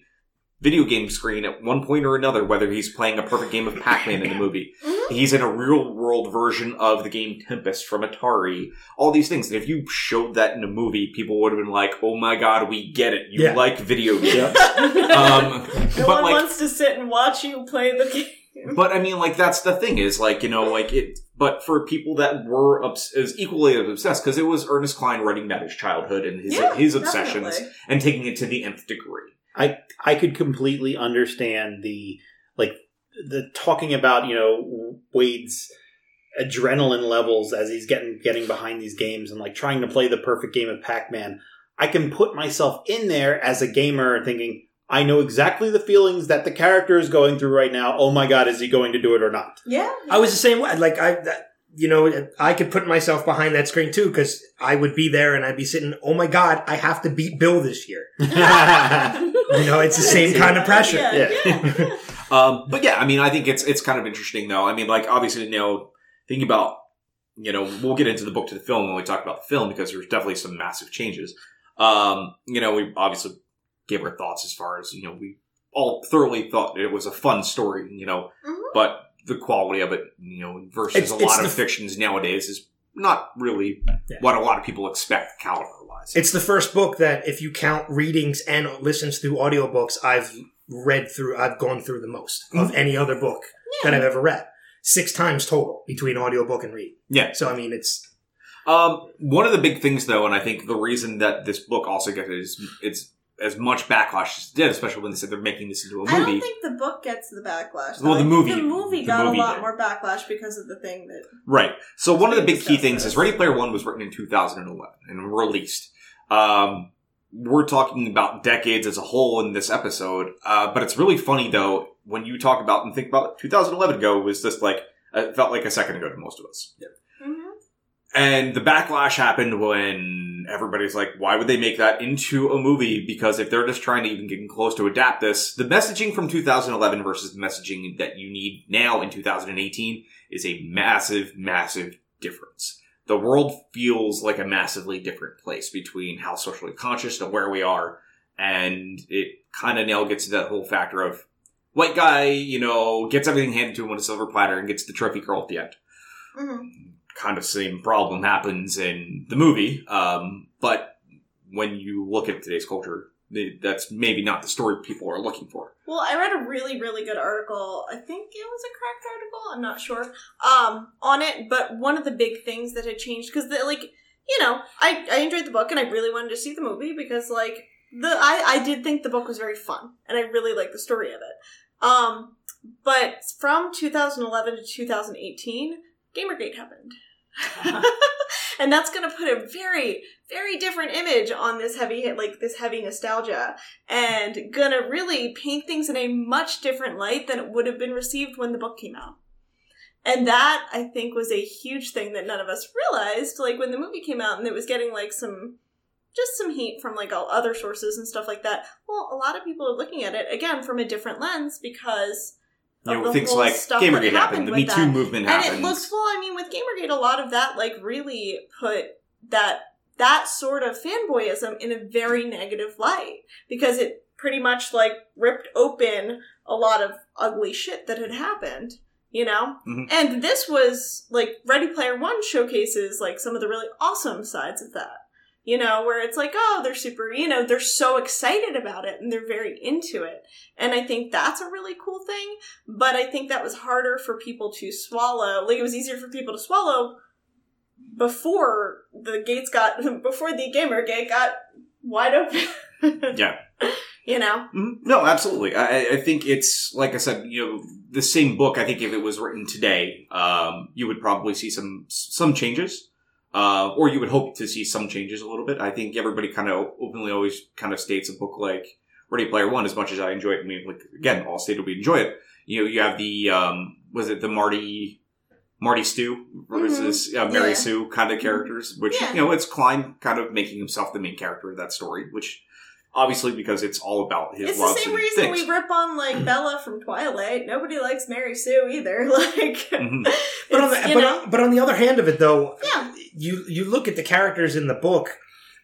[SPEAKER 1] video game screen at one point or another, whether he's playing a perfect game of Pac-Man in the movie.
[SPEAKER 4] Mhm.
[SPEAKER 1] He's in a real world version of the game Tempest from Atari. All these things. And if you showed that in a movie, people would have been like, oh my god, we get it. You
[SPEAKER 3] Yeah.
[SPEAKER 1] like video games.
[SPEAKER 5] Yeah.
[SPEAKER 1] um,
[SPEAKER 4] no
[SPEAKER 1] but
[SPEAKER 4] one
[SPEAKER 1] like,
[SPEAKER 4] wants to sit and watch you play the game.
[SPEAKER 1] But I mean, like, that's the thing is, like, you know, like it, but for people that were obs- as equally as obsessed, because it was Ernest Cline writing about his childhood and his,
[SPEAKER 4] Yeah,
[SPEAKER 1] his obsessions
[SPEAKER 4] definitely.
[SPEAKER 1] and taking it to the nth degree.
[SPEAKER 5] I I could completely understand the like the talking about you know Wade's adrenaline levels as he's getting getting behind these games and like trying to play the perfect game of Pac-Man. I can put myself in there as a gamer thinking I know exactly the feelings that the character is going through right now. Oh my god, is he going to do it or not?
[SPEAKER 4] Yeah.
[SPEAKER 3] I was the same way. Like I, that, you know, I could put myself behind that screen too because I would be there and I'd be sitting. Oh my god, I have to beat Bill this year. You know, it's the same kind of pressure.
[SPEAKER 4] Yeah.
[SPEAKER 5] Yeah.
[SPEAKER 4] yeah.
[SPEAKER 1] Um, but yeah, I mean, I think it's it's kind of interesting though. I mean, like obviously, you know, thinking about you know, we'll get into the book to the film when we talk about the film because there's definitely some massive changes. Um, you know, we obviously gave our thoughts as far as you know, we all thoroughly thought it was a fun story, you know,
[SPEAKER 4] Mhm.
[SPEAKER 1] but the quality of it, you know, versus
[SPEAKER 3] It's-
[SPEAKER 1] a
[SPEAKER 3] it's
[SPEAKER 1] lot of
[SPEAKER 3] f-
[SPEAKER 1] fictions nowadays is not really
[SPEAKER 3] Yeah.
[SPEAKER 1] what a lot of people expect caliber wise.
[SPEAKER 3] It's the first book that, if you count readings and listens through audiobooks, I've read through. I've gone through the most of any other book that I've ever read. Six times total between audiobook and read.
[SPEAKER 1] yeah.
[SPEAKER 3] So I mean, it's
[SPEAKER 1] Um, one of the big things, though, and I think the reason that this book also gets is it's as much backlash as it did, especially when they said they're making this into a movie.
[SPEAKER 4] I don't think the book gets the backlash.
[SPEAKER 1] Well, the movie-
[SPEAKER 4] the movie
[SPEAKER 1] the
[SPEAKER 4] got
[SPEAKER 1] movie
[SPEAKER 4] a lot
[SPEAKER 1] did.
[SPEAKER 4] more backlash because of the thing that.
[SPEAKER 1] Right. So one of the big key things
[SPEAKER 4] this.
[SPEAKER 1] is Ready Player One was written in 2011 and released. Um, we're talking about decades as a whole in this episode, uh, but it's really funny though when you talk about and think about it, 2011 ago was just like it felt like a second ago to most of us. And the backlash happened when everybody's like, why would they make that into a movie? Because if they're just trying to even get close to adapt this, the messaging from 2011 versus the messaging that you need now in 2018 is a massive, massive difference. The world feels like a massively different place between how socially conscious and where we are. And it kind of now gets to that whole factor of white guy, you know, gets everything handed to him on a silver platter and gets the trophy girl at the end
[SPEAKER 4] Mhm.
[SPEAKER 1] Kind of same problem happens in the movie. Um, but when you look at today's culture, that's maybe not the story people are looking for.
[SPEAKER 4] Well, I read a really, really good article. I think it was a cracked article. I'm not sure. Um, on it, but one of the big things that had changed because like, you know, I I enjoyed the book and I really wanted to see the movie because like the I I did think the book was very fun and I really liked the story of it. Um, but from 2011 to 2018, Gamergate happened. and that's going to put a very very different image on this heavy like this heavy nostalgia and gonna really paint things in a much different light than it would have been received when the book came out. And that I think was a huge thing that none of us realized. Like when the movie came out and it was getting like some just some heat from like all other sources and stuff like that. Well, a lot of people are looking at it again from a different lens because
[SPEAKER 1] You know, things like Gamergate happened, the Me Too
[SPEAKER 4] that.
[SPEAKER 1] movement
[SPEAKER 4] And
[SPEAKER 1] happened.
[SPEAKER 4] it looks well. I mean, with Gamergate, a lot of that like really put that that sort of fanboyism in a very negative light because it pretty much like ripped open a lot of ugly shit that had happened. You know,
[SPEAKER 1] Mhm.
[SPEAKER 4] and this was like Ready Player One showcases like some of the really awesome sides of that. You know, where it's like, oh, they're super, you know, they're so excited about it and they're very into it. And I think that's a really cool thing. But I think that was harder for people to swallow. Like it was easier for people to swallow before the gates got before the gamer gate got wide open.
[SPEAKER 1] Yeah.
[SPEAKER 4] You know?
[SPEAKER 1] Mhm. No, absolutely. I, I- I think it's like I said. You know, the same book. I think if it was written today, um, you would probably see some some changes, uh, or you would hope to see some changes a little bit. I think everybody kind of openly always kind of states a book like Ready Player One. As much as I enjoy it, I mean, like again, all stated we enjoy it. You know, you have the um, was it the Marty Marty Stew versus uh, Mary
[SPEAKER 4] Mm-hmm. Yeah.
[SPEAKER 1] Sue kind of characters, which
[SPEAKER 4] Yeah.
[SPEAKER 1] you know it's Cline kind of making himself the main character of that story, which obviously because it's all about his
[SPEAKER 4] It's the same
[SPEAKER 1] and
[SPEAKER 4] reason
[SPEAKER 1] things.
[SPEAKER 4] we rip on like Bella from Twilight. Nobody likes Mary Sue either. Like
[SPEAKER 1] Mhm.
[SPEAKER 3] But on, the, but, on, but on the other hand of it, though,
[SPEAKER 4] Yeah.
[SPEAKER 3] you you look at the characters in the book,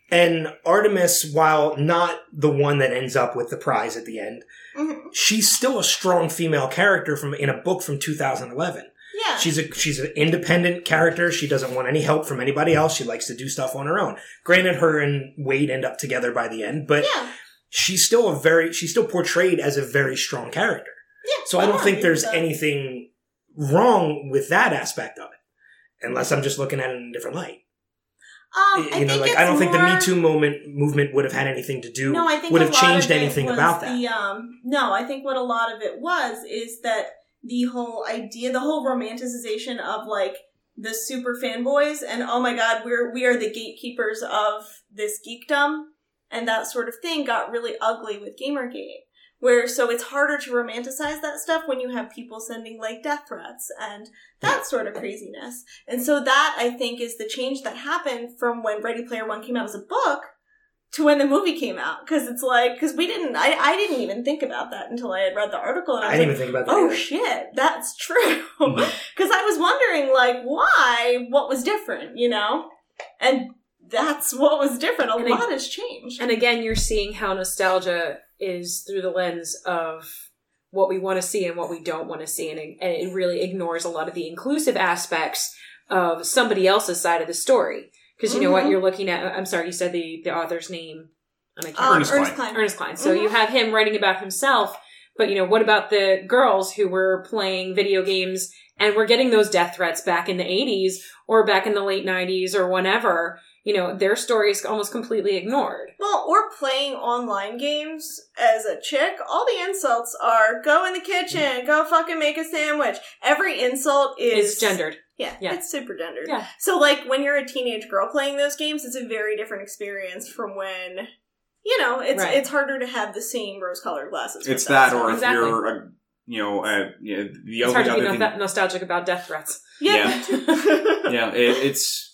[SPEAKER 3] and Artemis, while not the one that ends up with the prize at the end,
[SPEAKER 4] mhm.
[SPEAKER 3] she's still a strong female character from in a book from 2011.
[SPEAKER 4] Yeah.
[SPEAKER 3] She's a she's an independent character. She doesn't want any help from anybody else. She likes to do stuff on her own. Granted, her and Wade end up together by the end, but
[SPEAKER 4] yeah.
[SPEAKER 3] she's still a very she's still portrayed as a very strong character.
[SPEAKER 4] Yeah.
[SPEAKER 3] So I don't think there's
[SPEAKER 4] uh,
[SPEAKER 3] anything wrong with that aspect of it, unless I'm just looking at it in a different light.
[SPEAKER 4] Um,
[SPEAKER 3] you
[SPEAKER 4] I
[SPEAKER 3] know,
[SPEAKER 4] think
[SPEAKER 3] like I don't think the Me Too moment movement would have had anything to do.
[SPEAKER 4] No, I think
[SPEAKER 3] would have changed anything about that.
[SPEAKER 4] The, um, no, I think what a lot of it was is that the whole idea, the whole romanticization of like the super fanboys and oh my god, we're we are the gatekeepers of this geekdom and that sort of thing got really ugly with Gamergate. Where so it's harder to romanticize that stuff when you have people sending like death threats and that sort of craziness. And so that I think is the change that happened from when Ready Player One came out as a book to when the movie came out. Cause it's like, cause we didn't, I, I didn't even think about that until I had read the article and I
[SPEAKER 3] I didn't
[SPEAKER 4] like,
[SPEAKER 3] even think about that.
[SPEAKER 4] oh
[SPEAKER 3] either.
[SPEAKER 4] shit, that's true.
[SPEAKER 1] Mhm.
[SPEAKER 4] Cause I was wondering like why, what was different, you know? And that's what was different. A
[SPEAKER 2] And I-
[SPEAKER 4] lot has changed.
[SPEAKER 2] And again, you're seeing how nostalgia is through the lens of what we want to see and what we don't want to see. And it, and it really ignores a lot of the inclusive aspects of somebody else's side of the story. Because you know what?
[SPEAKER 4] Mhm.
[SPEAKER 2] You're looking at, I'm sorry, you said the, the author's name. And I can't
[SPEAKER 4] Um,
[SPEAKER 1] Ernest
[SPEAKER 4] Ernest,
[SPEAKER 1] Cline.
[SPEAKER 4] Cline.
[SPEAKER 2] Ernest Cline. So
[SPEAKER 4] Mhm.
[SPEAKER 2] you have him writing about himself, but you know, what about the girls who were playing video games and were getting those death threats back in the 80s or back in the late 90s or whenever? You know, their story is almost completely ignored.
[SPEAKER 4] Well, or playing online games as a chick, all the insults are go in the kitchen, go fucking make a sandwich. Every insult is
[SPEAKER 2] It's gendered.
[SPEAKER 4] Yeah,
[SPEAKER 2] Yeah.
[SPEAKER 4] it's super gendered.
[SPEAKER 2] Yeah.
[SPEAKER 4] So, like, when you're a teenage girl playing those games, it's a very different experience from when, you know, it's
[SPEAKER 2] Right.
[SPEAKER 4] it's harder to have the same rose-colored glasses.
[SPEAKER 1] It's that,
[SPEAKER 4] stuff.
[SPEAKER 1] or if
[SPEAKER 2] Exactly.
[SPEAKER 1] you're, a, you know, uh, you know, the
[SPEAKER 2] It's hard to be
[SPEAKER 1] other
[SPEAKER 2] no-
[SPEAKER 1] thing.
[SPEAKER 2] nostalgic about death threats.
[SPEAKER 4] yeah,
[SPEAKER 1] yeah, it, it's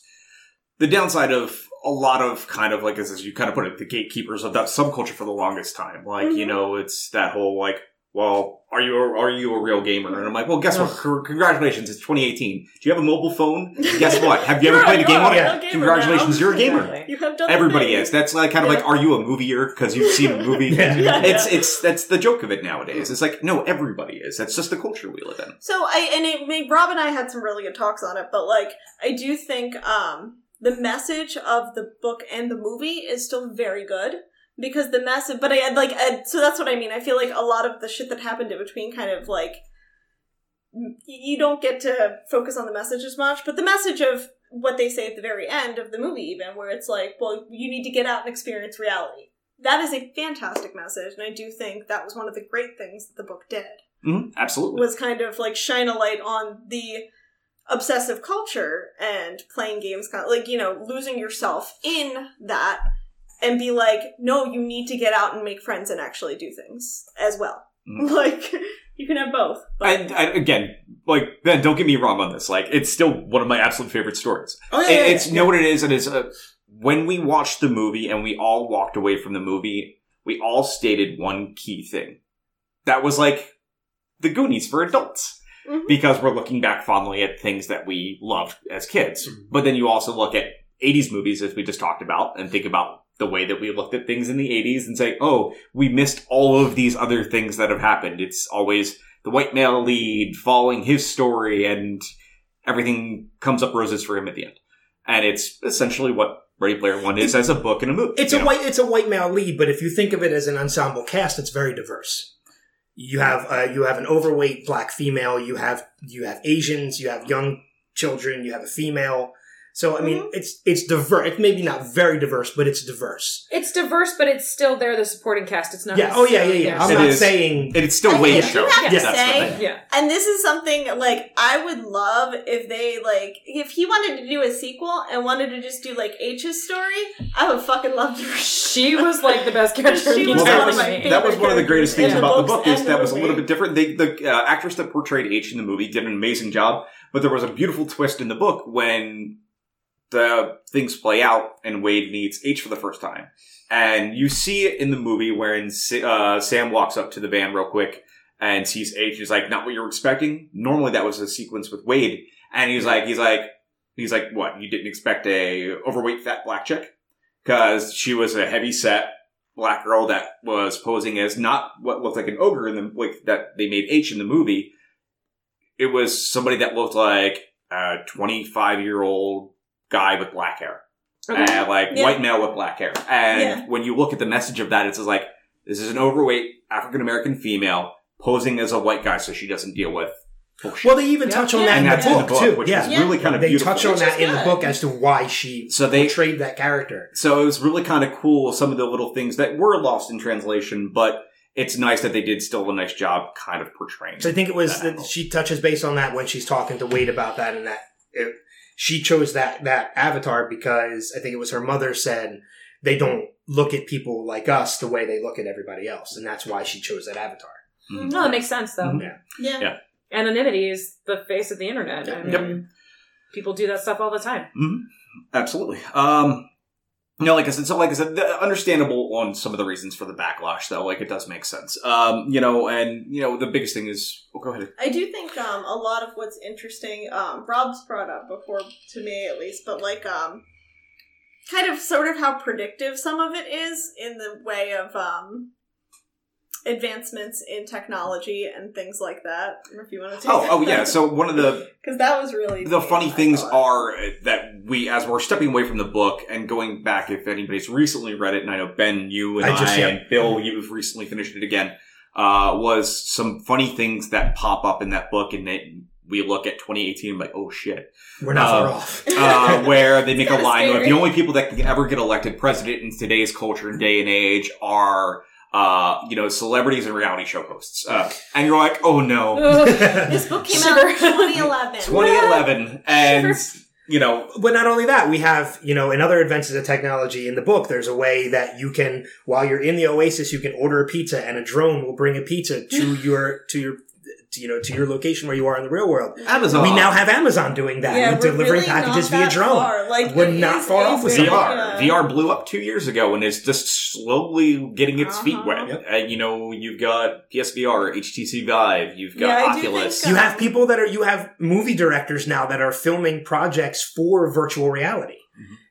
[SPEAKER 1] the downside of a lot of kind of like as, as you kind of put it, the gatekeepers of that subculture for the longest time. Like you
[SPEAKER 4] Mhm.
[SPEAKER 1] know, it's that whole like, well, are you a, are you a real gamer? And I'm like, well, guess what? C- congratulations, it's 2018. Do you have a mobile phone? Guess what? Have you ever played a
[SPEAKER 4] a-
[SPEAKER 1] game on
[SPEAKER 4] you're
[SPEAKER 1] it?
[SPEAKER 4] a real gamer
[SPEAKER 1] Congrattions,
[SPEAKER 4] now.
[SPEAKER 1] you're a gamer.
[SPEAKER 2] Exactly.
[SPEAKER 4] you have done.
[SPEAKER 1] Everybody is. That's like kind of like, are you a movieer because you've seen a movie?
[SPEAKER 3] Yeah.
[SPEAKER 1] It's it's that's the joke of it nowadays. It's like no, everybody is. That's just the culture we live in.
[SPEAKER 4] So I and it made Rob and I had some really good talks on it, but like I do think um the message of the book and the movie is still very good because the message. But I had like I, so that's what I mean. I feel like a lot of the shit that happened in between kind of like you don't get to focus on the message as much, but the message of what they say at the very end of the movie, even where it's like, well, you need to get out and experience reality. That is a fantastic message, and I do think that was one of the great things that the book did
[SPEAKER 1] hmm absolutely.
[SPEAKER 4] was kind of like shine a light on the obsessive culture and playing games kind of like you know losing yourself in that and be like no you need to get out and make friends and actually do things as well
[SPEAKER 1] Mhm.
[SPEAKER 4] like you can have both but
[SPEAKER 1] And, and again, like Ben, don't get me wrong on this. Like, it's still one of my absolute favorite stories.
[SPEAKER 3] Oh yeah,
[SPEAKER 1] It-
[SPEAKER 3] yeah,
[SPEAKER 1] it's
[SPEAKER 3] yeah.
[SPEAKER 1] know what it is. It is uh, when we watched the movie and we all walked away from the movie. We all stated one key thing. That was like the Goonies for adults.
[SPEAKER 4] Mhm.
[SPEAKER 1] Because we're looking back fondly at things that we loved as kids.
[SPEAKER 3] Mhm.
[SPEAKER 1] But then you also look at 80s movies, as we just talked about, and think about the way that we looked at things in the 80s and say, oh, we missed all of these other things that have happened. It's always the white male lead following his story and everything comes up roses for him at the end. And it's essentially what Ready Player One is as a book and a movie.
[SPEAKER 3] It's a
[SPEAKER 1] know?
[SPEAKER 3] white it's a white male lead, but if you think of it as an ensemble cast, it's very diverse. You have uh, you have an overweight black female. You have you have Asians. You have young children. You have a female. So I mean, it's it's diverse. It's maybe not very diverse, but it's diverse.
[SPEAKER 2] It's diverse, but it's still there, the supporting cast. It's not.
[SPEAKER 3] Yeah. Oh yeah, yeah, yeah. I'm
[SPEAKER 1] It
[SPEAKER 3] not
[SPEAKER 1] is.
[SPEAKER 3] saying
[SPEAKER 1] it's still
[SPEAKER 4] way
[SPEAKER 1] Wayne's
[SPEAKER 4] think
[SPEAKER 1] show.
[SPEAKER 4] you have to
[SPEAKER 1] That's the
[SPEAKER 4] say-
[SPEAKER 2] Yeah.
[SPEAKER 4] and this is something like I would love if they like if he wanted to do a sequel and wanted to just do like H's story, I would fucking love to.
[SPEAKER 2] She was like the best character
[SPEAKER 4] She
[SPEAKER 2] in
[SPEAKER 4] was
[SPEAKER 2] entire
[SPEAKER 4] one of my
[SPEAKER 1] that was one of the greatest things
[SPEAKER 4] characters
[SPEAKER 1] about the
[SPEAKER 4] the
[SPEAKER 1] book is
[SPEAKER 4] and
[SPEAKER 1] that
[SPEAKER 4] the
[SPEAKER 1] was a little bit different. They, the uh, actress that portrayed H in the movie did an amazing job, but there was a beautiful twist in the book when the things play out and Wade meets H for the first time. And you see it in the movie wherein uh, Sam walks up to the van real quick and sees H. He's like, not what you're expecting. Normally that was a sequence with Wade. And he's like, he's like, he's like, what? You didn't expect a overweight fat black chick? Cause she was a heavy set black girl that was posing as not what looked like an ogre in the like that they made H in the movie. It was somebody that looked like a 25 year old guy with black hair.
[SPEAKER 2] Okay.
[SPEAKER 1] Uh, like
[SPEAKER 4] Yeah.
[SPEAKER 1] white male with black hair. And
[SPEAKER 4] Yeah.
[SPEAKER 1] when you look at the message of that, it's just like, this is an overweight African American female posing as a white guy so she doesn't deal with bullshit.
[SPEAKER 3] Well, they even
[SPEAKER 2] Yeah.
[SPEAKER 3] touch on
[SPEAKER 2] Yeah.
[SPEAKER 3] that
[SPEAKER 1] and
[SPEAKER 3] in
[SPEAKER 1] that's
[SPEAKER 3] the
[SPEAKER 1] in
[SPEAKER 3] book,
[SPEAKER 1] the book,
[SPEAKER 3] too.
[SPEAKER 1] which
[SPEAKER 3] yeah,
[SPEAKER 1] is really kind of
[SPEAKER 3] they
[SPEAKER 1] beautiful.
[SPEAKER 3] touch on that in the book as to why she
[SPEAKER 1] So they-
[SPEAKER 3] portrayed that character.
[SPEAKER 1] So it was really kind of cool, some of the little things that were lost in translation, but it's nice that they did still a nice job kind of portraying.
[SPEAKER 3] So I think it was
[SPEAKER 1] That
[SPEAKER 3] that she touches base on that when she's talking to Wade about that, and that it, she chose that that avatar because I think it was her mother said they don't look at people like us the way they look at everybody else, and that's why she chose that avatar.
[SPEAKER 1] Mhm.
[SPEAKER 2] No, that makes sense though.
[SPEAKER 3] Mhm.
[SPEAKER 4] Yeah.
[SPEAKER 1] Yeah.
[SPEAKER 2] Anonymity is the face of the internet. I mean,
[SPEAKER 1] Yep.
[SPEAKER 2] people do that stuff all the time.
[SPEAKER 1] Absolutely. Um, no, like I said, so like I said, understandable on some of the reasons for the backlash, though. Like it does make sense. Um, you know, and you know, the biggest thing is. Oh, go ahead.
[SPEAKER 4] I do think um, a lot of what's interesting, um, Rob's brought up before, to me at least, but like um, kind of sort of how predictive some of it is in the way of um, advancements in technology and things like that. I if you want to take
[SPEAKER 1] Oh, oh yeah. So one of the
[SPEAKER 4] because that was really
[SPEAKER 1] the funny
[SPEAKER 4] I
[SPEAKER 1] things are that we, as we're stepping away from the book and going back, if anybody's recently read it, and I know Ben, you and I,
[SPEAKER 3] I yeah.
[SPEAKER 1] and Bill, you've recently finished it again, uh, was some funny things that pop up in that book, and they, we look at 2018 and like, oh shit,
[SPEAKER 3] We're not far
[SPEAKER 1] Um,
[SPEAKER 3] off.
[SPEAKER 1] uh, where they make a line of the only people that can ever get elected president in today's culture and day and age are. Uh, you know, celebrities and reality show hosts. Uh, and you're like, oh no.
[SPEAKER 4] This book came out in 2011.
[SPEAKER 1] 2011. And,
[SPEAKER 2] Sure.
[SPEAKER 1] you know,
[SPEAKER 3] But not only that, we have, you know, in other advances of technology in the book, there's a way that you can, while you're in the Oasis, you can order a pizza and a drone will bring a pizza to your, to your, to, you know, to your location where you are in the real world.
[SPEAKER 1] Amazon.
[SPEAKER 3] We now have Amazon doing that.
[SPEAKER 4] Yeah,
[SPEAKER 3] We're
[SPEAKER 4] we're
[SPEAKER 3] delivering
[SPEAKER 4] really
[SPEAKER 3] packages
[SPEAKER 4] not
[SPEAKER 3] via
[SPEAKER 4] that
[SPEAKER 3] drone.
[SPEAKER 4] far. Like,
[SPEAKER 3] We're not
[SPEAKER 4] is
[SPEAKER 3] far
[SPEAKER 4] a
[SPEAKER 3] off with
[SPEAKER 4] very,
[SPEAKER 1] VR.
[SPEAKER 4] uh,
[SPEAKER 1] VR blew up two years ago and is just slowly getting its feet
[SPEAKER 4] Uh-huh.
[SPEAKER 1] wet. Uh, you know, you've got PSVR, HTC Vive, you've got
[SPEAKER 4] Yeah,
[SPEAKER 1] Oculus.
[SPEAKER 4] think,
[SPEAKER 3] You have people that are, you have movie directors now that are filming projects for virtual reality.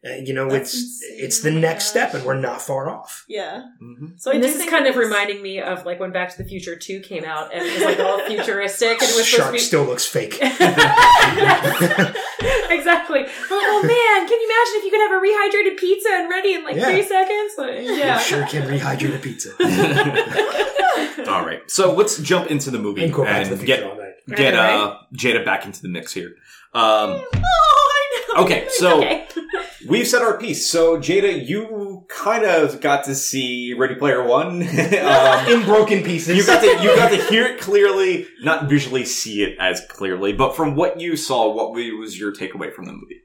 [SPEAKER 3] Uh, you know,
[SPEAKER 4] That's
[SPEAKER 3] it's,
[SPEAKER 4] insane.
[SPEAKER 3] it's the
[SPEAKER 4] Oh my
[SPEAKER 3] next step and we're not far off.
[SPEAKER 4] Yeah.
[SPEAKER 1] Mhm.
[SPEAKER 4] So I
[SPEAKER 2] and this is
[SPEAKER 4] think
[SPEAKER 2] kind of reminding me of like when Back to the Future 2 came out and it was like all futuristic and it was
[SPEAKER 3] Shark
[SPEAKER 2] supposed to
[SPEAKER 3] still looks fake.
[SPEAKER 2] exactly. I'm oh man, can you imagine if you could have a rehydrated pizza and ready in like
[SPEAKER 3] Yeah.
[SPEAKER 2] three seconds? Like, yeah.
[SPEAKER 3] You sure can rehydrate a pizza.
[SPEAKER 1] All right, so let's jump into the movie
[SPEAKER 3] And go back to the
[SPEAKER 1] get get uh, Jada back into the mix here. Um,
[SPEAKER 4] Oh, I know.
[SPEAKER 1] Okay, so
[SPEAKER 2] Okay.
[SPEAKER 1] we've said our piece. So Jada, you kind of got to see Ready Player One. um,
[SPEAKER 3] In broken pieces.
[SPEAKER 1] you got to you got to hear it clearly, not visually see it as clearly, but from what you saw, what was your takeaway from the movie?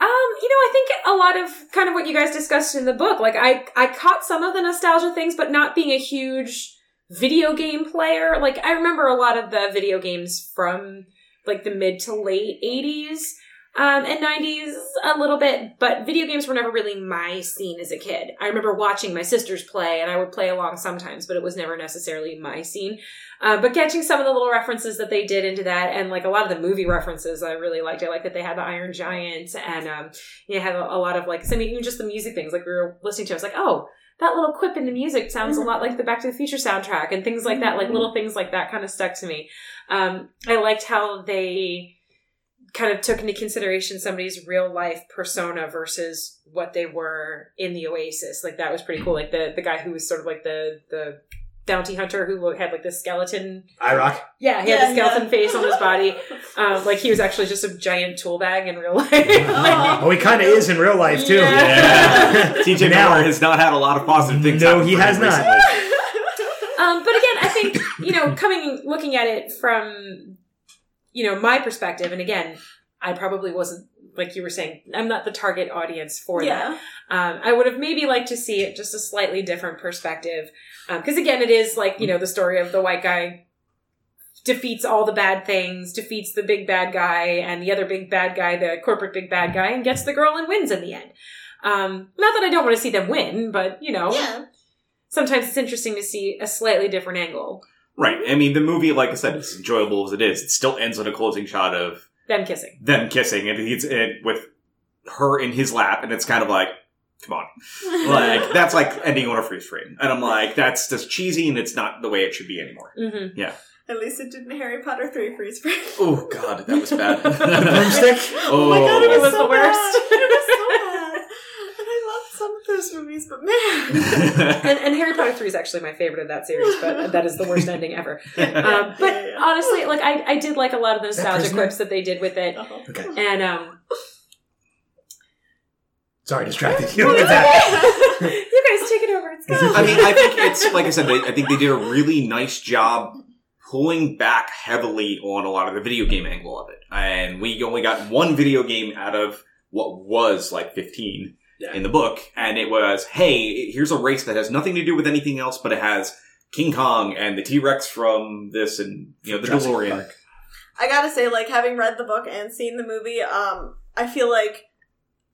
[SPEAKER 2] Um, you know, I think a lot of kind of what you guys discussed in the book, like I, I caught some of the nostalgia things, but not being a huge video game player. Like I remember a lot of the video games from like the mid to late eighties, um, and nineties a little bit, but video games were never really my scene as a kid. I remember watching my sisters play and I would play along sometimes, but it was never necessarily my scene. Uh, but catching some of the little references that they did into that, and like a lot of the movie references, I really liked. I like that they had the Iron Giant, and um, you know, had a, a lot of like, I mean, even just the music things. Like we were listening to, I was like, oh, that little quip in the music sounds a lot like the Back to the Future soundtrack, and things like that. Like little things like that kind of stuck to me. Um, I liked how they kind of took into consideration somebody's real life persona versus what they were in the Oasis. Like that was pretty cool. Like the the guy who was sort of like the the bounty hunter who had like the skeleton
[SPEAKER 3] IROC.
[SPEAKER 2] yeah, he had the skeleton
[SPEAKER 4] yeah.
[SPEAKER 2] face on his body. Um, like he was actually just a giant tool bag in real life.
[SPEAKER 3] Oh, he kind of is in real life, too.
[SPEAKER 2] Yeah.
[SPEAKER 1] TJ
[SPEAKER 3] Now-
[SPEAKER 1] Miller has not had a lot of positive things.
[SPEAKER 3] No, he has not.
[SPEAKER 2] um, but again, I think you know, coming looking at it from you know my perspective, and again, I probably wasn't like you were saying. I'm not the target audience for that. Um, I would have maybe liked to see it just a slightly different perspective. Because again, it is like, you know, the story of the white guy defeats all the bad things, defeats the big bad guy and the other big bad guy, the corporate big bad guy, and gets the girl and wins in the end. Um, not that I don't want to see them win, but, you know,
[SPEAKER 4] Yeah.
[SPEAKER 2] sometimes it's interesting to see a slightly different angle.
[SPEAKER 1] Right. I mean, the movie, like I said, as enjoyable as it is, it still ends on a closing shot of
[SPEAKER 2] Them kissing.
[SPEAKER 1] them kissing, and he's in with her in his lap, and it's kind of like, come on, like that's like ending on a freeze frame, and I'm like, that's just cheesy, and it's not the way it should be anymore.
[SPEAKER 2] hmm
[SPEAKER 4] At least it didn't Harry Potter 3 freeze frame.
[SPEAKER 1] Oh God, that was bad.
[SPEAKER 3] Broomstick?
[SPEAKER 1] oh,
[SPEAKER 4] my god, it was,
[SPEAKER 2] It was
[SPEAKER 4] so
[SPEAKER 2] the worst.
[SPEAKER 4] Bad. It was so bad. And I loved some of those movies, but man.
[SPEAKER 2] And, and Harry Potter 3 is actually my favorite of that series, but that is the worst ending ever. Um, but
[SPEAKER 4] Yeah, yeah.
[SPEAKER 2] honestly, like, I, I did like a lot of the
[SPEAKER 3] Is that
[SPEAKER 2] nostalgia
[SPEAKER 3] Prisoner?
[SPEAKER 2] quips that they did with it.
[SPEAKER 4] Uh-huh.
[SPEAKER 3] Okay.
[SPEAKER 2] And, um,
[SPEAKER 3] Sorry, distracted you. Look at that.
[SPEAKER 2] you guys take it over. It's good.
[SPEAKER 1] I mean, I think it's like I said. They, I think they did a really nice job pulling back heavily on a lot of the video game angle of it, and we only got one video game out of what was like fifteen
[SPEAKER 3] Yeah.
[SPEAKER 1] in the book, and it was, hey, here's a race that has nothing to do with anything else, but it has King Kong and the T Rex from this, and you know the
[SPEAKER 3] Jurassic
[SPEAKER 1] DeLorean.
[SPEAKER 3] Park.
[SPEAKER 4] I gotta say, like having read the book and seen the movie, um, I feel like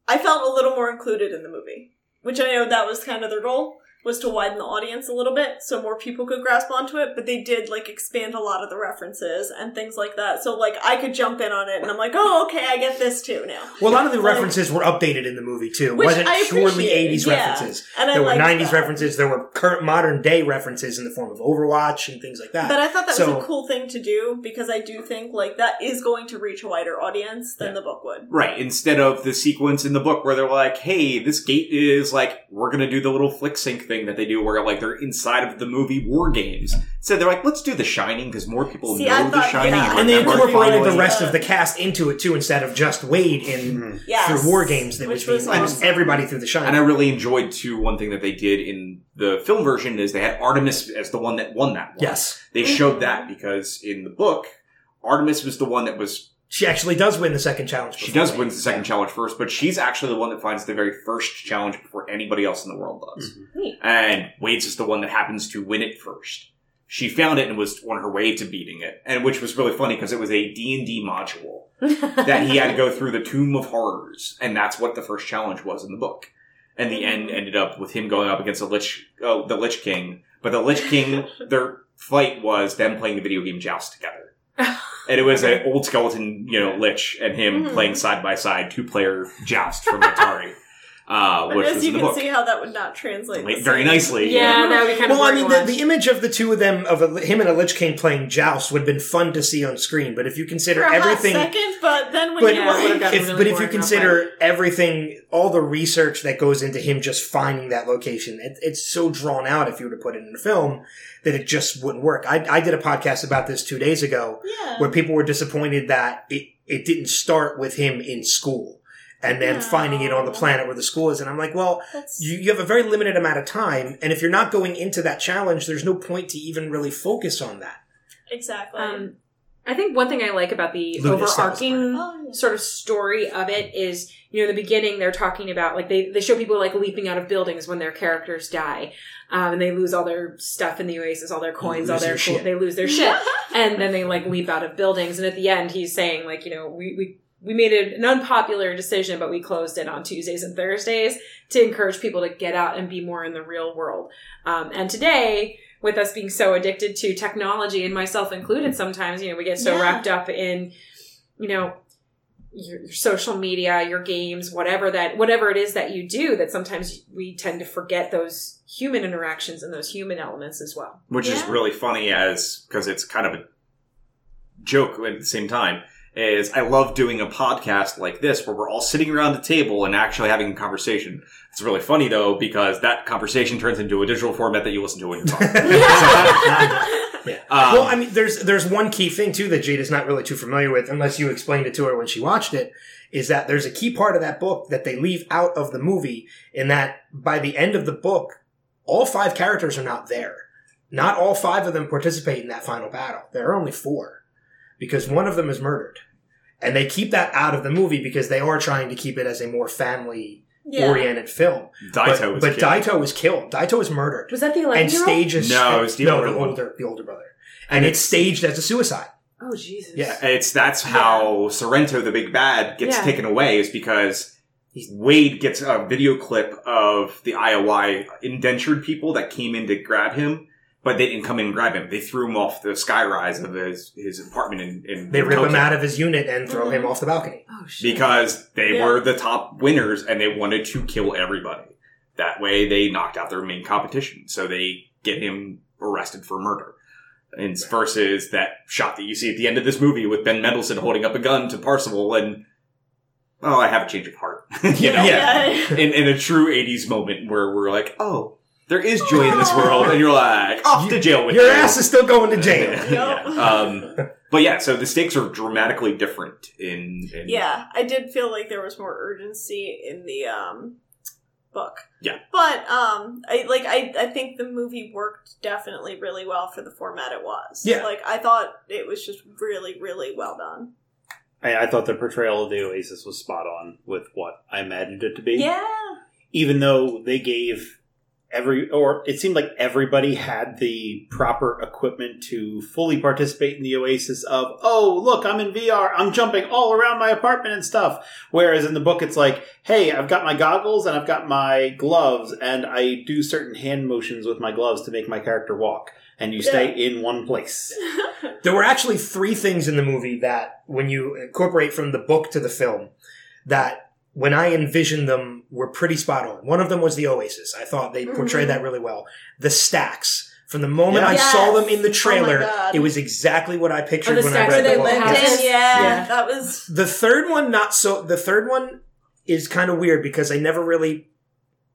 [SPEAKER 4] I felt a little more included in the movie, which I know that was kind of their goal was to widen the audience a little bit so more people could grasp onto it. But they did like expand a lot of the references and things like that, so like I could jump in on it and I'm like, oh, okay, I get this too now.
[SPEAKER 3] Well, a lot of the
[SPEAKER 4] Like-
[SPEAKER 3] references were updated in the movie too.
[SPEAKER 4] Which
[SPEAKER 3] wasn't
[SPEAKER 4] I
[SPEAKER 3] purely
[SPEAKER 4] appreciate,
[SPEAKER 3] 80s
[SPEAKER 4] yeah.
[SPEAKER 3] references.
[SPEAKER 4] And I
[SPEAKER 3] There were 90s
[SPEAKER 4] that.
[SPEAKER 3] references. There were current modern day references in the form of Overwatch and things like that.
[SPEAKER 4] But I thought that
[SPEAKER 3] So-
[SPEAKER 4] was a cool thing to do because I do think like that is going to reach a wider audience than
[SPEAKER 3] Yeah.
[SPEAKER 4] the book would.
[SPEAKER 1] Right, instead of the sequence in the book where they're like, hey, this gate is like, we're gonna do the little flick sync thing that they do where like they're inside of the movie War Games. So they're like, let's do The Shining because more people
[SPEAKER 4] See, I
[SPEAKER 1] know The
[SPEAKER 4] thought-
[SPEAKER 1] Shining.
[SPEAKER 4] yeah.
[SPEAKER 3] and they
[SPEAKER 1] remember
[SPEAKER 3] incorporated the
[SPEAKER 1] finally-
[SPEAKER 3] rest of the cast into it too, instead of just Wade in mm-hmm.
[SPEAKER 4] Yes.
[SPEAKER 3] through War Games. That
[SPEAKER 4] Which
[SPEAKER 3] was, being,
[SPEAKER 4] was
[SPEAKER 3] it was
[SPEAKER 4] awesome.
[SPEAKER 3] everybody through the Shining.
[SPEAKER 1] And I really enjoyed too, one thing that they did in the film version is they had Artemis as the one that won that one.
[SPEAKER 3] yes,
[SPEAKER 1] They showed that because in the book, Artemis was the one that was
[SPEAKER 3] she actually does win the second challenge.
[SPEAKER 1] She does
[SPEAKER 3] Wade.
[SPEAKER 1] win the second challenge first, but she's actually the one that finds the very first challenge before anybody else in the world does. Mm-hmm.
[SPEAKER 2] Neat.
[SPEAKER 1] And Wade's is the one that happens to win it first. She found it and was on her way to beating it, and which was really funny because it was a D and D module that he had to go through the Tomb of Horrors, and that's what the first challenge was in the book. And the end ended up with him going up against the Lich, oh, the Lich King. But the Lich King, their fight was them playing the video game Joust together. And it was an old skeleton, you know, Lich and him
[SPEAKER 4] Mhm.
[SPEAKER 1] playing side by side, two player Joust from Atari, uh,
[SPEAKER 4] But
[SPEAKER 1] which
[SPEAKER 4] as you can
[SPEAKER 1] book.
[SPEAKER 4] see how that would not translate the
[SPEAKER 1] Very nicely.
[SPEAKER 2] yeah, that would be kind
[SPEAKER 3] Well,
[SPEAKER 2] of
[SPEAKER 3] I mean, the, the image of the two of them, of a, him and a Lich King playing Joust, would have been fun to see on screen. But if you consider
[SPEAKER 4] For a hot
[SPEAKER 3] everything,
[SPEAKER 4] second, but then when
[SPEAKER 3] But-
[SPEAKER 4] you
[SPEAKER 2] Yeah, it
[SPEAKER 4] like,
[SPEAKER 3] if,
[SPEAKER 2] really
[SPEAKER 3] but if you
[SPEAKER 2] boring
[SPEAKER 3] consider everything, all the research that goes into him just finding that location, it, it's so drawn out. If you were to put it in a film, that it just wouldn't work. I, I did a podcast about this two days ago,
[SPEAKER 4] yeah.
[SPEAKER 3] where people were disappointed that it it didn't start with him in school and then
[SPEAKER 4] No.
[SPEAKER 3] finding it on the planet where the school is. And I'm like, well, you, you have a very limited amount of time, and if you're not going into that challenge, there's no point to even really focus on that.
[SPEAKER 4] exactly.
[SPEAKER 2] Um, I think one thing I like about the
[SPEAKER 3] Lunas,
[SPEAKER 2] overarching
[SPEAKER 4] Oh, yeah.
[SPEAKER 2] sort of story of it is, you know, in the beginning they're talking about like they, they show people like leaping out of buildings when their characters die, um, and they lose all their stuff in the Oasis, all their coins, all their
[SPEAKER 3] their
[SPEAKER 2] cool,
[SPEAKER 3] shit.
[SPEAKER 2] they lose their shit, and then they like leap out of buildings, and at the end he's saying like, you know, we we. We made an unpopular decision, but we closed it on Tuesdays and Thursdays to encourage people to get out and be more in the real world. Um, and today, with us being so addicted to technology and myself included sometimes you know we get so
[SPEAKER 4] Yeah.
[SPEAKER 2] wrapped up in you know your, your social media your games whatever that whatever it is that you do that sometimes we tend to forget those human interactions and those human elements as well
[SPEAKER 1] which is really funny as because it's kind of a joke at the same time is i love doing a podcast like this where we're all sitting around the table and actually having a conversation it's really funny though because that conversation turns into a digital format that you listen to when you're talking
[SPEAKER 3] Yeah.
[SPEAKER 1] Um,
[SPEAKER 3] well, I mean, there's there's one key thing too that Jade is not really too familiar with, unless you explained it to her when she watched it. Is that there's a key part of that book that they leave out of the movie, in that by the end of the book, all five characters are not there. Not all five of them participate in that final battle. There are only four, because one of them is murdered, and they keep that out of the movie because they are trying to keep it as a more family
[SPEAKER 4] yeah.
[SPEAKER 3] oriented film.
[SPEAKER 1] Daito
[SPEAKER 3] but
[SPEAKER 1] was
[SPEAKER 3] but
[SPEAKER 1] killed.
[SPEAKER 3] Daito was killed. Daito was murdered
[SPEAKER 2] was that the 11
[SPEAKER 3] and
[SPEAKER 2] year old
[SPEAKER 3] stages.
[SPEAKER 1] No, it's the
[SPEAKER 3] no,
[SPEAKER 1] older
[SPEAKER 3] the older, the older brother, and it's staged as a suicide.
[SPEAKER 2] oh jesus
[SPEAKER 3] Yeah.
[SPEAKER 1] It's that's how Sorrento, the big bad, gets
[SPEAKER 2] Yeah.
[SPEAKER 1] taken away is because Wade gets a video clip of the IOI indentured people that came in to grab him, but they didn't come in and grab him. They threw him off the skyrise of his, his apartment in, in
[SPEAKER 3] They rip him out of his unit and throw him
[SPEAKER 4] Mhm.
[SPEAKER 3] off the balcony.
[SPEAKER 2] oh shit
[SPEAKER 1] because they
[SPEAKER 4] Yeah.
[SPEAKER 1] were the top winners and they wanted to kill everybody. That way, they knocked out their main competition, so they get him arrested for murder. And versus that shot that you see at the end of this movie with Ben Mendelsohn holding up a gun to Parzival and, oh, I have a change of heart. you know?
[SPEAKER 3] Yeah.
[SPEAKER 1] In, in a true 80s moment where we're like, oh, there is joy in this world, and you're like, off to jail with
[SPEAKER 3] Your
[SPEAKER 1] you.
[SPEAKER 3] ass is still going to jail.
[SPEAKER 1] Yeah. Um, but yeah, so the stakes are dramatically different in, in
[SPEAKER 4] Yeah, I did feel like there was more urgency in the um book.
[SPEAKER 1] Yeah.
[SPEAKER 4] But um I like I I think the movie worked definitely really well for the format it was.
[SPEAKER 3] Yeah.
[SPEAKER 4] Like I thought it was just really, really well done.
[SPEAKER 5] I, I thought the portrayal of the Oasis was spot on with what I imagined it to be.
[SPEAKER 4] Yeah.
[SPEAKER 5] even though they gave every or it seemed like everybody had the proper equipment to fully participate in the oasis of oh look i'm in vr i'm jumping all around my apartment and stuff. Whereas in the book it's like hey i've got my goggles and i've got my gloves and i do certain hand motions with my gloves to make my character walk. And you stay in one place.
[SPEAKER 3] There were actually three things in the movie that, when you incorporate from the book to the film, that when I envisioned them were pretty spot on. One of them was the Oasis. I thought they portrayed
[SPEAKER 4] Mhm.
[SPEAKER 3] that really well. The stacks. From the moment
[SPEAKER 5] Yeah.
[SPEAKER 3] I
[SPEAKER 4] Yes.
[SPEAKER 3] saw them in the
[SPEAKER 4] Oh
[SPEAKER 3] trailer,
[SPEAKER 4] God.
[SPEAKER 3] it was exactly what I pictured
[SPEAKER 2] Oh,
[SPEAKER 3] when I read the
[SPEAKER 2] they
[SPEAKER 3] book.
[SPEAKER 2] lived
[SPEAKER 4] yeah,
[SPEAKER 2] Yeah.
[SPEAKER 4] That was
[SPEAKER 3] The third one, not so. The third one is kind of weird because I never really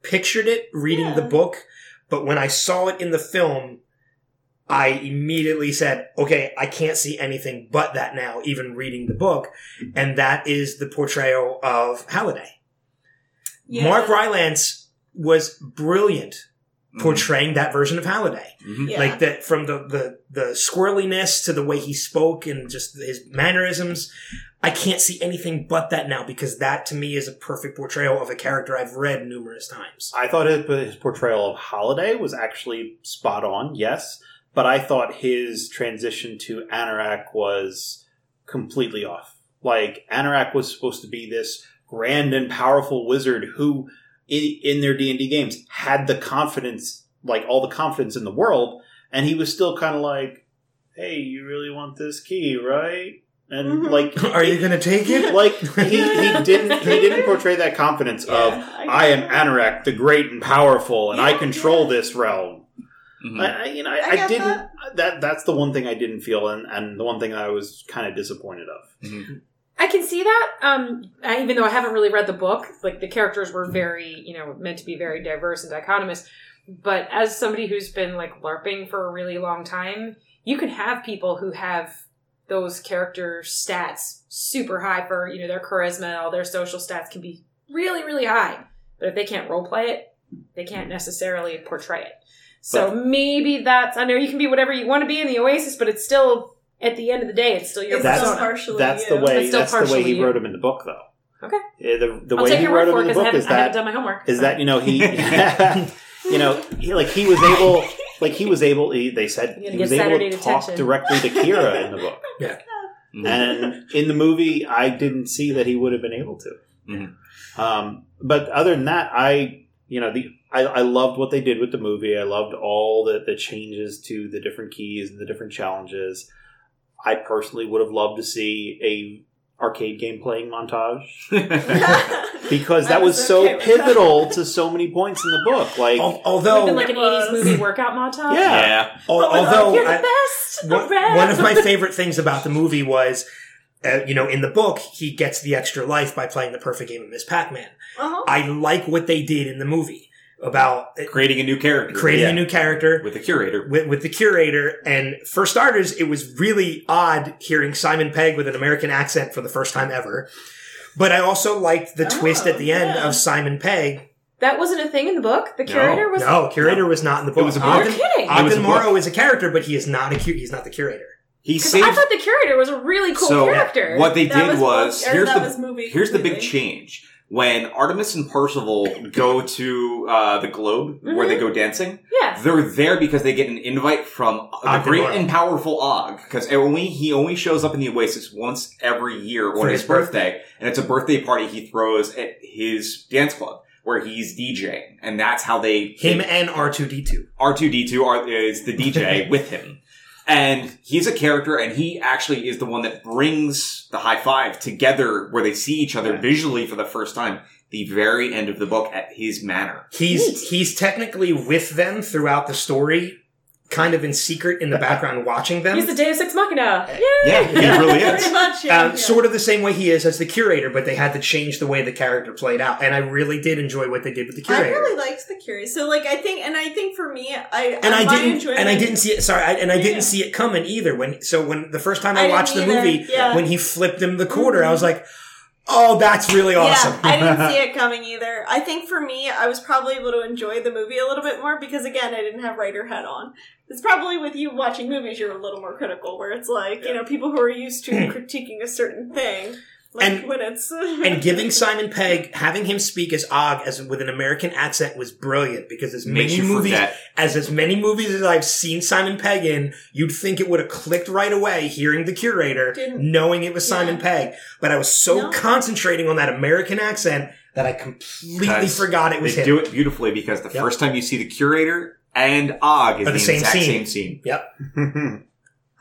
[SPEAKER 3] pictured it reading
[SPEAKER 4] Yeah.
[SPEAKER 3] the book, but when I saw it in the film, I immediately said, "Okay, I can't see anything but that now." Even reading the book, and that is the portrayal of Halliday.
[SPEAKER 4] yeah.
[SPEAKER 3] Mark Rylance was brilliant
[SPEAKER 1] Mhm.
[SPEAKER 3] portraying that version of Halliday
[SPEAKER 1] Mhm.
[SPEAKER 4] Yeah.
[SPEAKER 3] like that from the, the the squirreliness to the way he spoke and just his mannerisms i can't see anything but that now because that to me is a perfect portrayal of a character i've read numerous times
[SPEAKER 5] i thought his, his portrayal of Halliday was actually spot on yes but i thought his transition to anorak was completely off like anorak was supposed to be this grand and powerful wizard who in, in their d&d games had the confidence like all the confidence in the world and he was still kind of like hey you really want this key right and
[SPEAKER 4] Mhm.
[SPEAKER 5] like
[SPEAKER 3] are you gonna take it
[SPEAKER 5] like he, he didn't he didn't portray that confidence of
[SPEAKER 4] Yeah,
[SPEAKER 5] I am Anorak, the great and powerful, and I control
[SPEAKER 4] yeah.
[SPEAKER 5] this realm.
[SPEAKER 1] Mhm.
[SPEAKER 5] I, I, you know, I,
[SPEAKER 4] I
[SPEAKER 5] I, didn't.
[SPEAKER 4] that.
[SPEAKER 5] That. that's the one thing I didn't feel, and, and the one thing that I was kind of disappointed of.
[SPEAKER 1] Mhm.
[SPEAKER 2] I can see that. Um, I, even though I haven't really read the book, like the characters were very, you know, meant to be very diverse and dichotomous. But as somebody who's been like LARPing for a really long time, you can have people who have those character stats super high for, you know, their charisma, all their social stats can be really, really high. But if they can't role play it, they can't necessarily portray it. So maybe that's, I know you can be whatever you want to be in the Oasis, but it's still, at the end of the day, it's still your
[SPEAKER 5] That's-
[SPEAKER 4] still
[SPEAKER 2] persona.
[SPEAKER 4] partially
[SPEAKER 5] That's
[SPEAKER 4] you.
[SPEAKER 5] the way. That's the way he
[SPEAKER 2] you.
[SPEAKER 5] wrote him in the book, though.
[SPEAKER 2] Okay.
[SPEAKER 5] Yeah, the the
[SPEAKER 2] I'll
[SPEAKER 5] way he wrote him in the book
[SPEAKER 2] haven't,
[SPEAKER 5] is
[SPEAKER 2] I haven't
[SPEAKER 5] that
[SPEAKER 2] done my homework.
[SPEAKER 5] is that you know he you know he like he was able like he was able he, they said he
[SPEAKER 2] get
[SPEAKER 5] was able
[SPEAKER 2] Saturday
[SPEAKER 5] to talk
[SPEAKER 2] detention.
[SPEAKER 5] directly to Kira in the book.
[SPEAKER 1] Mhm.
[SPEAKER 5] and in the movie i didn't see that he would have been able to
[SPEAKER 1] Mhm.
[SPEAKER 5] um, but other than that i you know the I, I loved what they did with the movie i loved all the, the changes to the different keys and the different challenges i personally would have loved to see a arcade game playing montage because that
[SPEAKER 4] I
[SPEAKER 5] was,
[SPEAKER 4] was
[SPEAKER 5] so
[SPEAKER 4] okay that.
[SPEAKER 5] pivotal to so many points in the book like
[SPEAKER 3] Al-
[SPEAKER 2] Would have
[SPEAKER 3] although
[SPEAKER 2] been like an 80s movie workout montage.
[SPEAKER 5] Yeah.
[SPEAKER 1] yeah.
[SPEAKER 3] al-
[SPEAKER 2] Oh,
[SPEAKER 3] although
[SPEAKER 2] you're the best.
[SPEAKER 3] one,
[SPEAKER 2] around.
[SPEAKER 3] one of my favorite things about the movie was uh, you know in the book he gets the extra life by playing the perfect game of miss pac-man
[SPEAKER 4] uh-huh.
[SPEAKER 3] i like what they did in the movie about
[SPEAKER 1] Creating a new character.
[SPEAKER 3] creating
[SPEAKER 1] Yeah.
[SPEAKER 3] a new character
[SPEAKER 1] with the curator.
[SPEAKER 3] with, with the curator. And for starters, it was really odd hearing Simon Pegg with an American accent for the first time ever. But I also liked the
[SPEAKER 4] Oh,
[SPEAKER 3] twist at the end of Simon Pegg.
[SPEAKER 2] That wasn't a thing in the book. The
[SPEAKER 1] No.
[SPEAKER 2] curator was.
[SPEAKER 3] no, curator was not in the book.
[SPEAKER 1] was a
[SPEAKER 2] Oh,
[SPEAKER 1] book.
[SPEAKER 2] you're kidding.
[SPEAKER 1] It was
[SPEAKER 3] Ogden
[SPEAKER 1] book.
[SPEAKER 3] Morrow is a character, but he is not a cu- he's not the curator.
[SPEAKER 1] He
[SPEAKER 2] 'Cause
[SPEAKER 1] saved
[SPEAKER 2] I thought the curator was a really cool
[SPEAKER 1] So,
[SPEAKER 2] character.
[SPEAKER 1] what they
[SPEAKER 4] That
[SPEAKER 1] did
[SPEAKER 4] was
[SPEAKER 1] was, here's the
[SPEAKER 4] was movie
[SPEAKER 1] here's the big change. When Artemis and Parzival go to uh, the globe where they go dancing,
[SPEAKER 2] yeah.
[SPEAKER 1] they're there because they get an invite from the
[SPEAKER 3] Ogden
[SPEAKER 1] great
[SPEAKER 3] Morrow.
[SPEAKER 1] and powerful Og. Because only he only shows up in the Oasis once every year on his
[SPEAKER 3] his
[SPEAKER 1] birthday, and it's a birthday party he throws at his dance club where he's DJing, and that's how they
[SPEAKER 3] Him and R2D2.
[SPEAKER 1] R2D2 are, is the DJ with him. And he's a character, and he actually is the one that brings the high five together where they see each other visually for the first time. The very end of the book at his manor.
[SPEAKER 3] He's he's technically with them throughout the story, kind of in secret in the background watching them.
[SPEAKER 2] He's the Deus Ex Machina. Yay!
[SPEAKER 1] Yeah, he really
[SPEAKER 4] Pretty
[SPEAKER 1] is.
[SPEAKER 4] much, yeah,
[SPEAKER 3] um,
[SPEAKER 4] yeah.
[SPEAKER 3] Sort of the same way he is as the curator, but they had to change the way the character played out, and I really did enjoy what they did with the curator.
[SPEAKER 4] I really liked the Curious. So, like, I think, and I think for me, I
[SPEAKER 3] and I
[SPEAKER 4] my
[SPEAKER 3] didn't,
[SPEAKER 4] enjoyment-
[SPEAKER 3] and I didn't see it. Sorry, I, and I
[SPEAKER 4] Yeah.
[SPEAKER 3] didn't see it coming either. When so when the first time I,
[SPEAKER 4] I
[SPEAKER 3] watched the movie,
[SPEAKER 4] yeah.
[SPEAKER 3] when he flipped him the quarter, I was like, Oh, that's really awesome.
[SPEAKER 4] Yeah, I didn't see it coming either. I think for me, I was probably able to enjoy the movie a little bit more because, again, I didn't have writer head on. It's probably with you watching movies, you're a little more critical, where it's like, you know, people who are used to critiquing a certain thing, like
[SPEAKER 3] And-
[SPEAKER 4] when it's.
[SPEAKER 3] and giving Simon Pegg having him speak as Og as with an American accent was brilliant because as
[SPEAKER 1] Makes
[SPEAKER 3] many movies
[SPEAKER 1] forget.
[SPEAKER 3] as as many movies as I've seen Simon Pegg in, you'd think it would have clicked right away hearing the curator,
[SPEAKER 4] Didn't.
[SPEAKER 3] knowing it was
[SPEAKER 4] Yeah.
[SPEAKER 3] Simon Pegg. But I was so
[SPEAKER 4] No.
[SPEAKER 3] concentrating on that American accent that I completely forgot it was
[SPEAKER 1] They
[SPEAKER 3] him.
[SPEAKER 1] do it beautifully because the
[SPEAKER 3] Yep.
[SPEAKER 1] first time you see the curator and Og is the,
[SPEAKER 3] the same
[SPEAKER 1] exact
[SPEAKER 3] scene.
[SPEAKER 1] same scene.
[SPEAKER 3] Yep.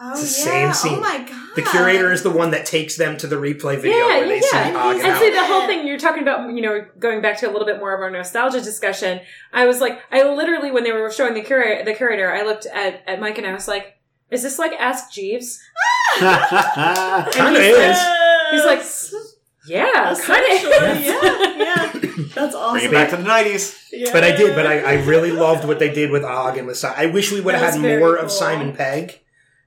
[SPEAKER 4] oh,
[SPEAKER 3] it's the
[SPEAKER 4] yeah.
[SPEAKER 3] same scene.
[SPEAKER 4] Oh my god.
[SPEAKER 3] The curator is the one that takes them to the replay video
[SPEAKER 2] Yeah,
[SPEAKER 3] where they
[SPEAKER 2] yeah,
[SPEAKER 3] see. Og
[SPEAKER 4] And
[SPEAKER 3] and
[SPEAKER 2] And see,
[SPEAKER 3] Al.
[SPEAKER 2] the whole thing you're talking about, you know, going back to a little bit more of our nostalgia discussion. I was like, I literally, when they were showing the curator, the curator, I looked at, at Mike and I was like, "Is this like Ask Jeeves?"
[SPEAKER 3] Kinda
[SPEAKER 2] And he's
[SPEAKER 3] is.
[SPEAKER 2] He's like, "Yeah, kind of."
[SPEAKER 4] yeah, yeah. That's awesome.
[SPEAKER 1] Bring it back to the nineties.
[SPEAKER 4] Yeah.
[SPEAKER 3] But I did, but I, I really loved what they did with Og and with Si- I wish we would have had more
[SPEAKER 4] cool.
[SPEAKER 3] of Simon Pegg,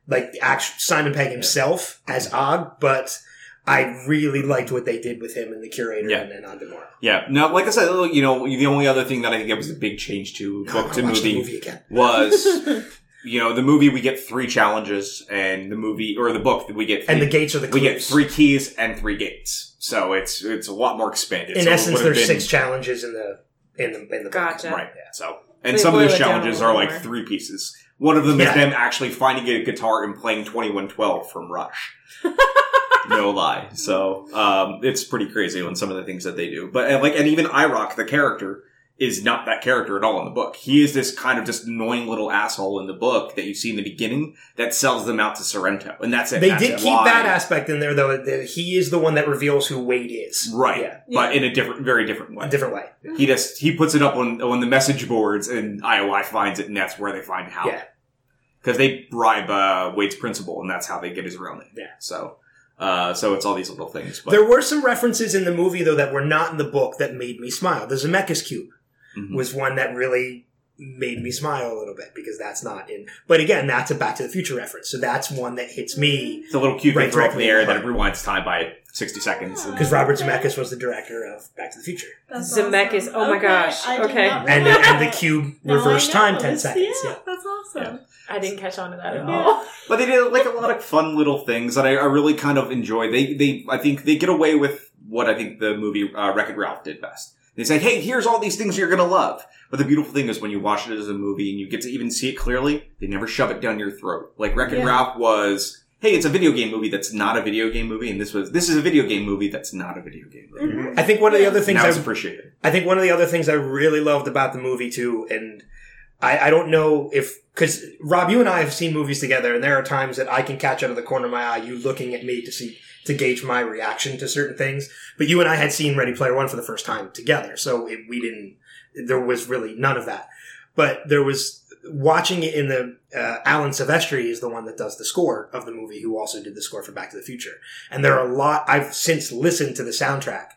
[SPEAKER 3] like actual Simon Pegg himself as Og, but I really liked what they did with him and the curator
[SPEAKER 1] Yeah.
[SPEAKER 3] and, and On Tomorrow.
[SPEAKER 1] Yeah. Now, like I said, you know, the only other thing that I think it was a big change to book to
[SPEAKER 3] watch the
[SPEAKER 1] movie,
[SPEAKER 3] movie again.
[SPEAKER 1] was, you know, the movie we get three challenges, and the movie or the book that we get three,
[SPEAKER 3] And the gates are the
[SPEAKER 1] we get three keys and three gates. So it's it's a lot more expanded.
[SPEAKER 3] In
[SPEAKER 1] So
[SPEAKER 3] essence,
[SPEAKER 1] would've
[SPEAKER 3] there's
[SPEAKER 1] been-
[SPEAKER 3] six challenges in the in the in the book.
[SPEAKER 2] Gotcha.
[SPEAKER 1] Right. So, and
[SPEAKER 2] They
[SPEAKER 1] some of those
[SPEAKER 2] it down a
[SPEAKER 1] challenges
[SPEAKER 2] little
[SPEAKER 1] are like three pieces. One of them is them actually finding a guitar and playing 2112 from Rush. no lie. So, um, it's pretty crazy on some of the things that they do. But, and like, and even IROC, the character, is not that character at all in the book. He is this kind of just annoying little asshole in the book that you see in the beginning that sells them out to Sorrento. And that's it.
[SPEAKER 3] They
[SPEAKER 1] That's
[SPEAKER 3] did keep that aspect in there, though. That he is the one that reveals who Wade is.
[SPEAKER 1] Right.
[SPEAKER 3] Yeah.
[SPEAKER 1] But in a different, very different way.
[SPEAKER 3] A different way.
[SPEAKER 1] He just he puts it up on on the message boards, and IOI finds it, and that's where they find Hal.
[SPEAKER 3] Yeah.
[SPEAKER 1] Because they bribe uh, Wade's principal, and that's how they get his real name.
[SPEAKER 3] Yeah.
[SPEAKER 1] So, uh, so it's all these little things. But
[SPEAKER 3] There were some references in the movie, though, that were not in the book that made me smile. The Zemeckis Cube
[SPEAKER 1] Mhm.
[SPEAKER 3] was one that really made me smile a little bit because that's not in. But again, that's a Back to the Future reference, so that's one that hits me
[SPEAKER 1] it's a little cube
[SPEAKER 3] Right
[SPEAKER 1] they throw up in the
[SPEAKER 3] directly
[SPEAKER 1] air
[SPEAKER 3] in the
[SPEAKER 1] that rewinds time by sixty seconds. And-
[SPEAKER 3] because Robert Zemeckis was the director of Back to the Future,
[SPEAKER 4] That's
[SPEAKER 2] Zemeckis, oh my gosh,
[SPEAKER 4] I
[SPEAKER 2] okay.
[SPEAKER 3] and the, and the cube
[SPEAKER 4] Now
[SPEAKER 3] reverse
[SPEAKER 4] know.
[SPEAKER 3] time ten seconds.
[SPEAKER 4] Yeah,
[SPEAKER 3] Yeah.
[SPEAKER 4] that's awesome.
[SPEAKER 2] I didn't catch on to that at
[SPEAKER 1] Yeah.
[SPEAKER 2] all.
[SPEAKER 1] But they did like a lot of fun little things that I, I really kind of enjoy. They they I think they get away with what I think the movie uh, Wreck It Ralph did best. They say, "Hey, here's all these things you're gonna love." But the beautiful thing is when you watch it as a movie and you get to even see it clearly, they never shove it down your throat. Like Wreck It
[SPEAKER 4] Yeah.
[SPEAKER 1] Ralph was, "Hey, it's a video game movie that's not a video game movie," and this was, "This is a video game movie that's not a video game movie."
[SPEAKER 4] Mhm.
[SPEAKER 3] I think one of the other things I
[SPEAKER 1] it's appreciated.
[SPEAKER 3] I think one of the other things I really loved about the movie too, and I, I don't know if because Rob, you and I have seen movies together, and there are times that I can catch out of the corner of my eye you looking at me to see to gauge my reaction to certain things. But you and I had seen Ready Player One for the first time together, so it, we didn't. There was really none of that. But there was watching it in the uh, Alan Silvestri is the one that does the score of the movie, who also did the score for Back to the Future. And there are a lot. I've since listened to the soundtrack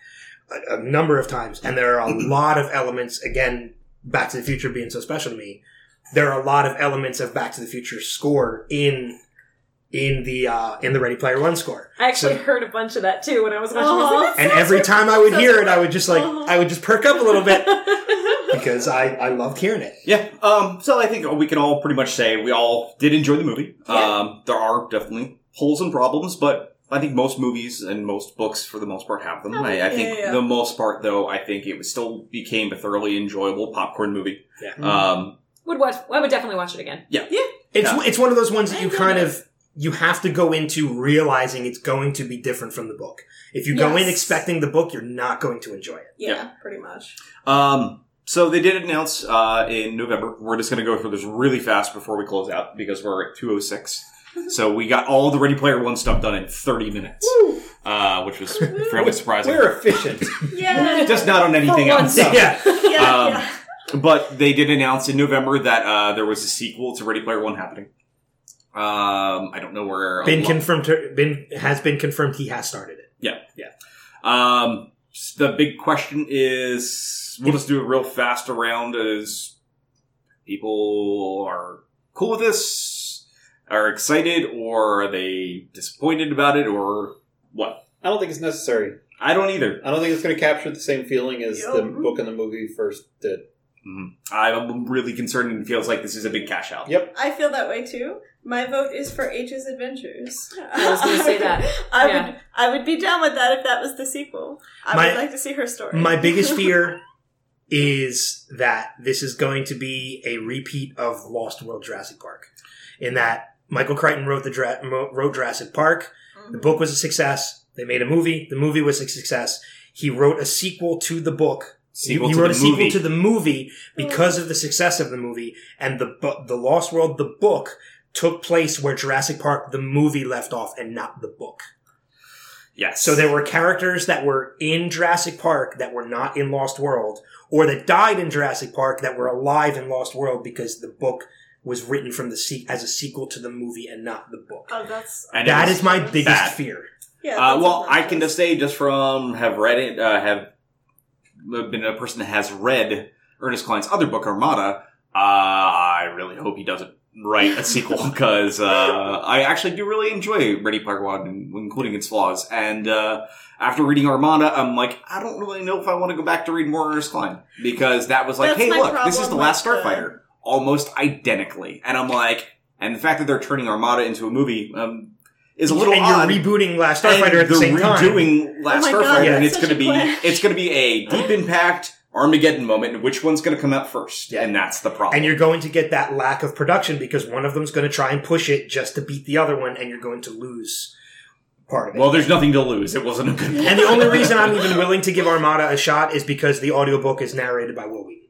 [SPEAKER 3] a, a number of times, and there are a lot of elements. Again, Back to the Future being so special to me, there are a lot of elements of Back to the Future score in in the uh, in the Ready Player One score.
[SPEAKER 2] I actually
[SPEAKER 3] So-
[SPEAKER 2] heard a bunch of that too when I was watching.
[SPEAKER 4] Aw.
[SPEAKER 2] I was like,
[SPEAKER 3] And every time I would hear it, I would just like
[SPEAKER 4] Uh-huh.
[SPEAKER 3] I would just perk up a little bit because I I loved hearing it.
[SPEAKER 1] Yeah. Um, so I think we can all pretty much say we all did enjoy the movie.
[SPEAKER 4] Yeah.
[SPEAKER 1] Um, there are definitely holes and problems, but I think most movies and most books, for the most part, have them. I, I think
[SPEAKER 4] Yeah, yeah.
[SPEAKER 1] the most part, though, I think it was still became a thoroughly enjoyable popcorn movie.
[SPEAKER 3] Yeah.
[SPEAKER 1] Um,
[SPEAKER 2] would watch. I would definitely watch it again.
[SPEAKER 3] It's
[SPEAKER 1] Yeah.
[SPEAKER 3] it's one of those ones that
[SPEAKER 4] I
[SPEAKER 3] you kind
[SPEAKER 4] it.
[SPEAKER 3] of you have to go into realizing it's going to be different from the book. If you go in
[SPEAKER 4] Yes.
[SPEAKER 3] expecting the book, you're not going to enjoy it.
[SPEAKER 4] Yeah,
[SPEAKER 1] Yeah.
[SPEAKER 4] pretty much.
[SPEAKER 1] um, so they did announce uh, in November. We're just going to go through this really fast before we close out because we're at two oh six. So we got all the Ready Player One stuff done in thirty minutes, uh, which was fairly surprising.
[SPEAKER 5] We're efficient.
[SPEAKER 4] Yeah.
[SPEAKER 1] Just not on anything else.
[SPEAKER 3] yeah.
[SPEAKER 4] yeah,
[SPEAKER 1] Um,
[SPEAKER 4] yeah.
[SPEAKER 1] But they did announce in November that uh, there was a sequel to Ready Player One happening. Um, I don't know where.
[SPEAKER 3] Been confirmed. Been has been confirmed. He has started it. Yeah, yeah.
[SPEAKER 1] Um, s- the big question is, we'll just do it real fast around. Is people are cool with this, are excited, or are they disappointed about it, or what?
[SPEAKER 5] I don't think it's necessary.
[SPEAKER 1] I don't either.
[SPEAKER 5] I don't think it's going to capture the same feeling as the book and the movie first did.
[SPEAKER 1] Mhm. I'm really concerned and feels like this is a big cash out.
[SPEAKER 5] Yep.
[SPEAKER 4] I feel that way too. My vote is for H's Adventures.
[SPEAKER 2] I was gonna say that.
[SPEAKER 4] I
[SPEAKER 2] Yeah.
[SPEAKER 4] would I would be down with that if that was the sequel. I
[SPEAKER 3] My-
[SPEAKER 4] would like to see her story.
[SPEAKER 3] My biggest fear is that this is going to be a repeat of Lost World Jurassic Park. In that Michael Crichton wrote the Dra- wrote Jurassic Park. The book was a success. They made a movie. The movie was a success. He wrote a sequel to the book.
[SPEAKER 1] Sequel
[SPEAKER 3] he
[SPEAKER 1] to
[SPEAKER 3] wrote
[SPEAKER 1] the
[SPEAKER 3] a sequel
[SPEAKER 1] movie.
[SPEAKER 3] to the movie because of the success of the movie. And the bu- the Lost World, the book, took place where Jurassic Park, the movie, left off, and not the book.
[SPEAKER 1] Yes.
[SPEAKER 3] So there were characters that were in Jurassic Park that were not in Lost World, or that died in Jurassic Park that were alive in Lost World because the book was written from the se- as a sequel to the movie and not the book.
[SPEAKER 4] oh, that's
[SPEAKER 1] And it
[SPEAKER 3] That
[SPEAKER 1] was
[SPEAKER 3] is my biggest
[SPEAKER 1] bad.
[SPEAKER 3] fear.
[SPEAKER 4] yeah.
[SPEAKER 1] Uh, well, I can just say, just from have read it, uh, have been a person that has read Ernest Cline's other book, Armada. Uh, I really hope he doesn't write a sequel because uh, I actually do really enjoy Ready Player One, including its flaws. And uh, after reading Armada, I'm like, I don't really know if I want to go back to read more Ernest Cline because that was like,
[SPEAKER 4] That's
[SPEAKER 1] hey, look, this is the Last
[SPEAKER 4] with the-
[SPEAKER 1] Starfighter, almost identically, and I'm like, and the fact that they're turning Armada into a movie. Um, is a little
[SPEAKER 3] and
[SPEAKER 1] odd.
[SPEAKER 3] you're rebooting Last Starfighter
[SPEAKER 1] And
[SPEAKER 3] at the
[SPEAKER 1] they're
[SPEAKER 3] same time.
[SPEAKER 1] redoing Last
[SPEAKER 4] Oh my
[SPEAKER 1] Starfighter,
[SPEAKER 4] God,
[SPEAKER 1] and
[SPEAKER 3] that's
[SPEAKER 1] it's going to be it's going to be a Deep Impact Armageddon moment. Which one's going to come out first?
[SPEAKER 3] Yeah.
[SPEAKER 1] And that's the problem.
[SPEAKER 3] And you're going to get that lack of production because one of them's going to try and push it just to beat the other one, and you're going to lose part of it.
[SPEAKER 1] well, there's nothing to lose. It wasn't a good.
[SPEAKER 3] and the only reason I'm even willing to give Armada a shot is because the audiobook is narrated by Wil Wheaton.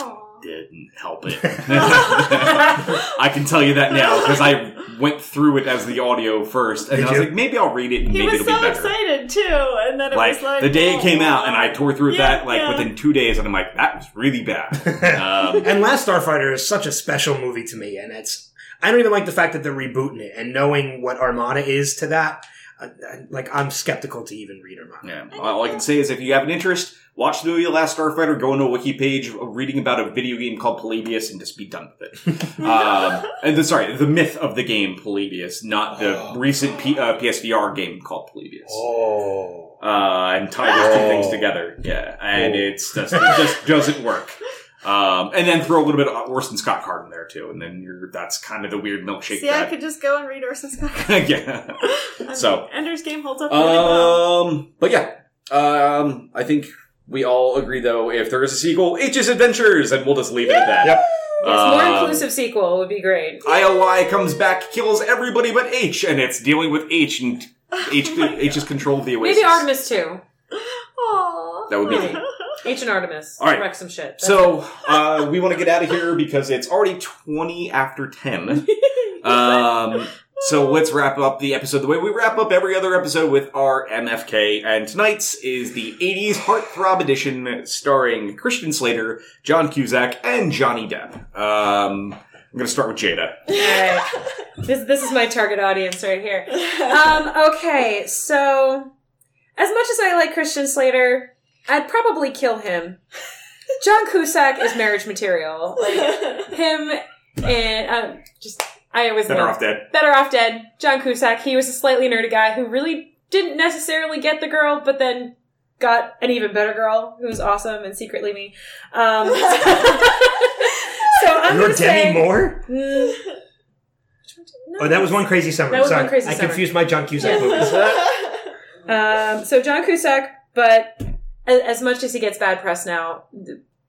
[SPEAKER 4] Aw.
[SPEAKER 1] Didn't help it. I can tell you that now because I went through it as the audio first, and
[SPEAKER 3] Did
[SPEAKER 1] I was
[SPEAKER 3] you?
[SPEAKER 1] like, maybe I'll read it and
[SPEAKER 4] He
[SPEAKER 1] maybe
[SPEAKER 4] was
[SPEAKER 1] it'll
[SPEAKER 4] so
[SPEAKER 1] be better.
[SPEAKER 4] excited too, and then it
[SPEAKER 1] Like
[SPEAKER 4] was like
[SPEAKER 1] the day it came out, and I
[SPEAKER 4] oh.
[SPEAKER 1] tore through
[SPEAKER 4] Yeah,
[SPEAKER 1] that like
[SPEAKER 4] yeah.
[SPEAKER 1] within two days, and I'm like, that was really bad. Um,
[SPEAKER 3] and Last Starfighter is such a special movie to me, and it's I don't even like the fact that they're rebooting it and knowing what Armada is to that. I, I- like I'm skeptical to even read Armada.
[SPEAKER 1] Yeah. All I can say is if you have an interest, watch the movie Last Starfighter, go on a wiki page reading about a video game called Polybius and just be done with it. um, and the, sorry, the myth of the game Polybius, not the recent P, uh, PSVR game called Polybius.
[SPEAKER 5] Oh.
[SPEAKER 1] Uh, and tie those two things together. Yeah. And
[SPEAKER 5] Oh.
[SPEAKER 1] it's just, it just doesn't work. Um, and then throw a little bit of Orson Scott Card in there too, and then you're that's kind of the weird milkshake.
[SPEAKER 4] See, I could just go and read Orson Scott. Card. yeah.
[SPEAKER 1] So-
[SPEAKER 4] Ender's Game holds up really well.
[SPEAKER 1] Um, but yeah, um, I think we all agree though. If there is a sequel, H's Adventures, and we'll just leave it at that.
[SPEAKER 3] Yep.
[SPEAKER 2] Yes, more
[SPEAKER 1] Um,
[SPEAKER 2] inclusive sequel would be great.
[SPEAKER 1] IOI comes back, kills everybody but H, and it's dealing with H, and H
[SPEAKER 4] Oh
[SPEAKER 1] H is control of the Oasis.
[SPEAKER 2] Maybe Artemis too.
[SPEAKER 4] Aw.
[SPEAKER 1] That would be neat.
[SPEAKER 2] H and Artemis.
[SPEAKER 1] All right.
[SPEAKER 2] Wreck some shit. That's
[SPEAKER 1] So uh, we want to get out of here because it's already twenty after ten. Um, so let's wrap up the episode the way we wrap up every other episode with our MFK. And tonight's is the 80s Heartthrob Edition starring Christian Slater, John Cusack, and Johnny Depp. Um, I'm going to start with Jada.
[SPEAKER 2] This this is my target audience right here. Um, okay, so as much as I like Christian Slater, I'd probably kill him. John Cusack is marriage material. Like him and um, just I was
[SPEAKER 1] Better off dead.
[SPEAKER 2] Better off dead. John Cusack. He was a slightly nerdy guy who really didn't necessarily get the girl, but then got an even better girl who was awesome and secretly me. Um, so I'm
[SPEAKER 3] You're
[SPEAKER 2] gonna
[SPEAKER 3] Demi
[SPEAKER 2] say,
[SPEAKER 3] Moore?
[SPEAKER 2] Mm. No.
[SPEAKER 3] Oh, that was one crazy summer.
[SPEAKER 2] That was
[SPEAKER 3] Sorry,
[SPEAKER 2] One Crazy
[SPEAKER 3] I
[SPEAKER 2] Summer.
[SPEAKER 3] confused my John Cusack
[SPEAKER 2] Yeah.
[SPEAKER 3] movies.
[SPEAKER 2] Um, so John Cusack, but a- as much as he gets bad press now,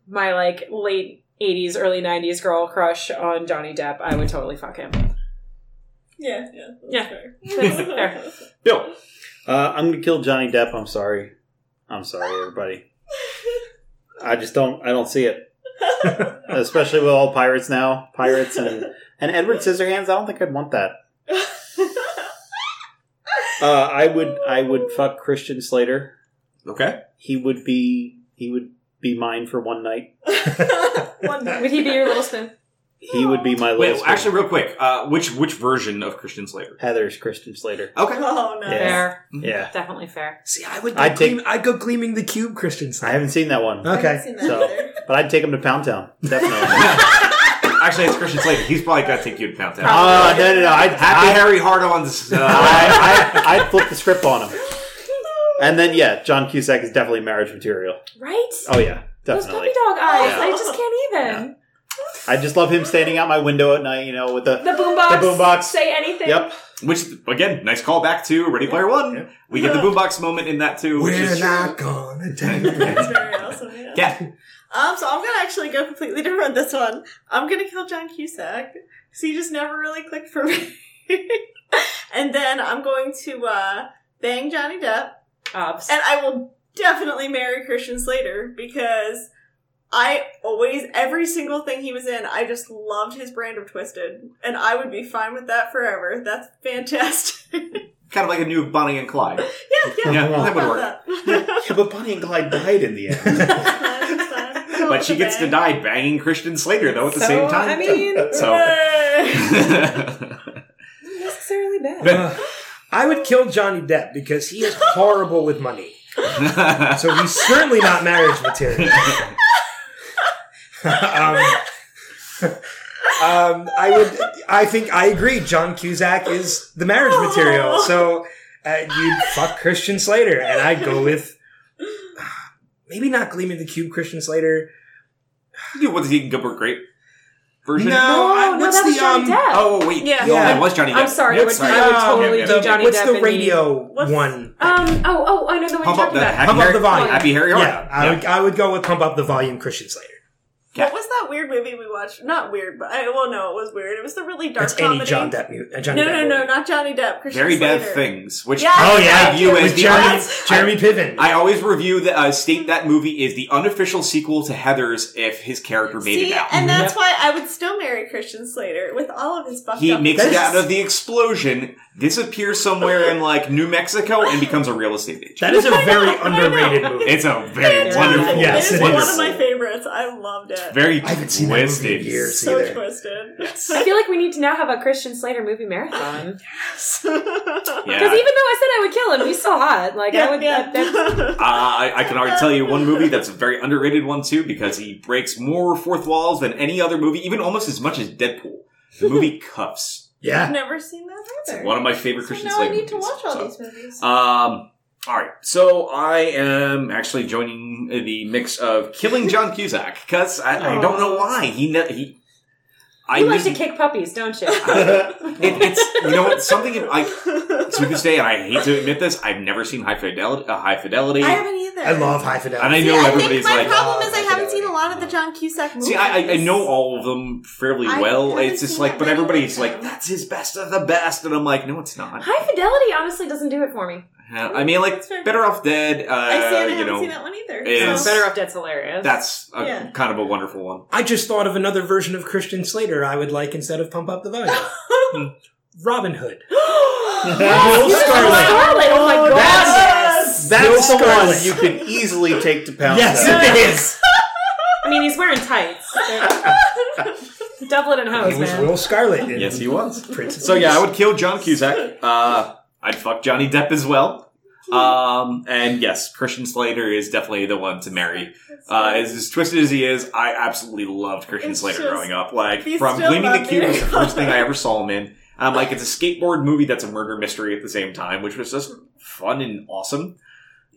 [SPEAKER 2] my like late '80s, early '90s girl crush on Johnny Depp, I would totally fuck him.
[SPEAKER 4] yeah, yeah,
[SPEAKER 2] Yeah.
[SPEAKER 4] fair.
[SPEAKER 2] That's fair.
[SPEAKER 1] Bill.
[SPEAKER 5] Uh, I'm gonna kill Johnny Depp. I'm sorry. I'm sorry, everybody. I just don't. I don't see it. Especially with all pirates now, pirates and and Edward Scissorhands. I don't think I'd want that. Uh, I would. I would fuck Christian Slater.
[SPEAKER 1] Okay.
[SPEAKER 5] He would be. He would be mine for one night.
[SPEAKER 4] One night.
[SPEAKER 2] Would he be your little spoon?
[SPEAKER 5] He would be my
[SPEAKER 1] Wait,
[SPEAKER 5] little.
[SPEAKER 1] actually, real quick, uh, which which version of Christian Slater?
[SPEAKER 5] Heathers Christian Slater.
[SPEAKER 1] Okay.
[SPEAKER 4] Oh no.
[SPEAKER 5] Yeah.
[SPEAKER 2] Fair,
[SPEAKER 5] Yeah,
[SPEAKER 2] definitely fair.
[SPEAKER 3] See, I would.
[SPEAKER 5] I'd
[SPEAKER 3] I'd,
[SPEAKER 5] take-
[SPEAKER 3] gleam, I'd go gleaming the cube, Christian. Slater.
[SPEAKER 5] I
[SPEAKER 3] Slater.
[SPEAKER 5] haven't seen that one,
[SPEAKER 4] I
[SPEAKER 3] Okay.
[SPEAKER 4] haven't seen that
[SPEAKER 5] So-
[SPEAKER 4] either.
[SPEAKER 5] but I'd take him to Pound Town. Definitely.
[SPEAKER 1] Actually, it's Christian Slater. He's probably got to take you to Pound Town.
[SPEAKER 5] Oh no no no! I'd,
[SPEAKER 1] Happy
[SPEAKER 5] I'd,
[SPEAKER 1] Harry Hardon's. Uh,
[SPEAKER 5] I, I, I'd flip the script on him. And then yeah, John Cusack is definitely marriage material.
[SPEAKER 2] Right?
[SPEAKER 5] Oh yeah, Definitely.
[SPEAKER 2] Those
[SPEAKER 5] definitely.
[SPEAKER 2] puppy dog eyes.
[SPEAKER 5] Yeah.
[SPEAKER 2] I just can't even.
[SPEAKER 5] I just love him standing out my window at night, you know, with the
[SPEAKER 2] The boombox.
[SPEAKER 5] The boombox.
[SPEAKER 2] Say anything.
[SPEAKER 5] Yep.
[SPEAKER 1] Which again, nice callback to Ready Player One.
[SPEAKER 3] Yep.
[SPEAKER 1] We get the boombox moment in that too, which
[SPEAKER 3] We're
[SPEAKER 1] is
[SPEAKER 3] not gonna take
[SPEAKER 4] That's
[SPEAKER 3] it.
[SPEAKER 4] very awesome. Yeah.
[SPEAKER 1] yeah.
[SPEAKER 4] Um, so I'm gonna actually go completely different on this one. I'm gonna kill John Cusack because he just never really clicked for me. and then I'm going to uh, bang Johnny Depp,
[SPEAKER 2] Obs.
[SPEAKER 4] and I will definitely marry Christian Slater because I always every single thing he was in, I just loved his brand of Twisted, and I would be fine with that forever. That's fantastic.
[SPEAKER 1] Kind of like a new Bonnie and Clyde.
[SPEAKER 4] yeah,
[SPEAKER 1] Yeah,
[SPEAKER 4] all
[SPEAKER 1] that would work.
[SPEAKER 4] that.
[SPEAKER 5] Yeah, but Bonnie and Clyde died in the end.
[SPEAKER 4] It's fine, it's fine. Go
[SPEAKER 1] But she gets to die banging Christian Slater though at the
[SPEAKER 2] So,
[SPEAKER 1] same time.
[SPEAKER 2] I mean,
[SPEAKER 1] so
[SPEAKER 4] Yay.
[SPEAKER 2] not necessarily bad.
[SPEAKER 3] I would kill Johnny Depp because he is horrible with money. So he's certainly not marriage material. um, um, I would. I think I agree. John Cusack is the marriage material. So uh, you'd fuck Christian Slater, and I'd go with maybe not Gleaming the Cube. Christian Slater.
[SPEAKER 1] you what the Eating Gilbert Grape version?
[SPEAKER 3] No,
[SPEAKER 2] No,
[SPEAKER 3] I-
[SPEAKER 2] no,
[SPEAKER 3] what's
[SPEAKER 2] that was
[SPEAKER 3] the,
[SPEAKER 2] Johnny
[SPEAKER 3] um,
[SPEAKER 2] Depp.
[SPEAKER 1] Oh wait,
[SPEAKER 4] Yeah.
[SPEAKER 1] no,
[SPEAKER 3] Yeah.
[SPEAKER 1] that was Johnny Depp.
[SPEAKER 2] I'm sorry,
[SPEAKER 3] What's
[SPEAKER 2] I would,
[SPEAKER 3] the,
[SPEAKER 2] I would
[SPEAKER 3] um,
[SPEAKER 2] totally
[SPEAKER 3] the-
[SPEAKER 2] do Johnny
[SPEAKER 3] What's
[SPEAKER 2] Depp
[SPEAKER 3] the
[SPEAKER 2] and
[SPEAKER 3] radio
[SPEAKER 4] What's-
[SPEAKER 3] one?
[SPEAKER 2] Um. Oh. Oh. I know the one
[SPEAKER 1] Pump
[SPEAKER 2] you're
[SPEAKER 1] up
[SPEAKER 2] talking
[SPEAKER 1] the
[SPEAKER 2] about.
[SPEAKER 1] happy,
[SPEAKER 3] Pump up
[SPEAKER 1] Harry,
[SPEAKER 3] the volume.
[SPEAKER 1] happy Harry Hart.
[SPEAKER 3] Yeah, I would. I would go with Pump Up the Volume. Christian Slater.
[SPEAKER 4] What was that weird movie we watched? Not weird, but I, well, no, it was weird. It was the really dark
[SPEAKER 3] That's any
[SPEAKER 4] comedy.
[SPEAKER 3] John Depp. mu- uh, Johnny
[SPEAKER 4] no,
[SPEAKER 3] Depp
[SPEAKER 4] no, no,
[SPEAKER 3] movie.
[SPEAKER 4] not Johnny Depp. Christian
[SPEAKER 1] Very bad
[SPEAKER 4] Slater.
[SPEAKER 1] things, which
[SPEAKER 4] Yeah.
[SPEAKER 3] Oh yeah,
[SPEAKER 1] I view as
[SPEAKER 3] with
[SPEAKER 1] the
[SPEAKER 3] Jeremy,
[SPEAKER 1] honest-
[SPEAKER 3] Jeremy Piven.
[SPEAKER 1] I always review that uh, state that movie is the unofficial sequel to Heathers if his character made
[SPEAKER 4] See,
[SPEAKER 1] it out.
[SPEAKER 4] and that's why I would still marry Christian Slater with all of his fucked
[SPEAKER 1] he
[SPEAKER 4] up.
[SPEAKER 1] makes it
[SPEAKER 3] That's-
[SPEAKER 1] out of the explosion, disappears somewhere in like New Mexico, and becomes a real estate agent.
[SPEAKER 3] that is a very
[SPEAKER 4] I
[SPEAKER 3] underrated movie.
[SPEAKER 1] It's a very
[SPEAKER 2] Fantastic.
[SPEAKER 1] wonderful,
[SPEAKER 3] Yes,
[SPEAKER 4] it is one of my favorites. I loved it.
[SPEAKER 1] very
[SPEAKER 3] I haven't seen that movie in
[SPEAKER 1] twisted.
[SPEAKER 3] years.
[SPEAKER 4] so
[SPEAKER 3] either.
[SPEAKER 4] twisted.
[SPEAKER 2] I feel like we need to now have a Christian Slater movie marathon.
[SPEAKER 1] Yeah.
[SPEAKER 2] Because even though I said I would kill him, he's still hot. Like I would.
[SPEAKER 4] yeah.
[SPEAKER 2] That, that,
[SPEAKER 1] Uh, I, I can already tell you one movie that's a very underrated one too because he breaks more fourth walls than any other movie, even almost as much as Deadpool. The movie Cuffs.
[SPEAKER 4] I've
[SPEAKER 3] Yeah,
[SPEAKER 4] never seen that either.
[SPEAKER 1] One of my favorite
[SPEAKER 4] so
[SPEAKER 1] Christian
[SPEAKER 4] now I need to watch all
[SPEAKER 1] so.
[SPEAKER 4] these movies.
[SPEAKER 1] Um. All right, so I am actually joining the mix of killing John Cusack because I, I don't know why he ne- he. I
[SPEAKER 2] you like to kick puppies, don't you?
[SPEAKER 1] it, it's you know what something I to this day and I hate to admit this I've never seen High Fidelity. Uh, High Fidelity.
[SPEAKER 4] I haven't either.
[SPEAKER 3] I love High Fidelity.
[SPEAKER 1] And I
[SPEAKER 4] See,
[SPEAKER 1] know
[SPEAKER 4] I
[SPEAKER 1] everybody's
[SPEAKER 4] think my
[SPEAKER 1] like,
[SPEAKER 4] problem
[SPEAKER 3] "Oh,
[SPEAKER 4] is I haven't seen a lot of the John Cusack movies.
[SPEAKER 1] See, I, I- I know all of them fairly
[SPEAKER 4] I
[SPEAKER 1] well.
[SPEAKER 4] haven't
[SPEAKER 1] It's just
[SPEAKER 4] seen
[SPEAKER 1] like,
[SPEAKER 4] that
[SPEAKER 1] but
[SPEAKER 4] many
[SPEAKER 1] everybody's like, that's his best of the best, and I'm like, no, it's not.
[SPEAKER 2] High Fidelity honestly doesn't do it for me.
[SPEAKER 1] Yeah, I mean, like, Better Off Dead. Uh,
[SPEAKER 4] I see, and I
[SPEAKER 1] you
[SPEAKER 4] haven't
[SPEAKER 1] know,
[SPEAKER 4] seen that one either.
[SPEAKER 1] is-
[SPEAKER 4] so-
[SPEAKER 2] Better Off Dead's hilarious.
[SPEAKER 1] that's a,
[SPEAKER 4] Yeah.
[SPEAKER 1] kind of a wonderful one.
[SPEAKER 3] I just thought of another version of Christian Slater I would like instead of Pump Up the Volume. Robin Hood.
[SPEAKER 2] Yes,
[SPEAKER 3] Bill
[SPEAKER 2] Bill
[SPEAKER 3] Scarlet.
[SPEAKER 2] Scarlet. Oh my god.
[SPEAKER 4] Yes!
[SPEAKER 5] That's
[SPEAKER 3] Bill
[SPEAKER 5] the
[SPEAKER 3] Scarlet.
[SPEAKER 5] one you can easily take to pound.
[SPEAKER 3] Yes, it is.
[SPEAKER 2] I mean, he's wearing tights. Dublin and hose,
[SPEAKER 3] It was
[SPEAKER 2] man.
[SPEAKER 3] Will Scarlet.
[SPEAKER 1] Yes, he was.
[SPEAKER 3] Princess.
[SPEAKER 1] So yeah, I would kill John Cusack. Uh, I'd fuck Johnny Depp as well. Um, and yes, Christian Slater is definitely the one to marry. Uh, as, as twisted as he is, I absolutely loved Christian
[SPEAKER 4] It's
[SPEAKER 1] Slater
[SPEAKER 4] just-
[SPEAKER 1] growing up. Like from Gleaming the Cube was the first thing I ever saw him in. Um, like it's a skateboard movie that's a murder mystery at the same time, which was just fun and awesome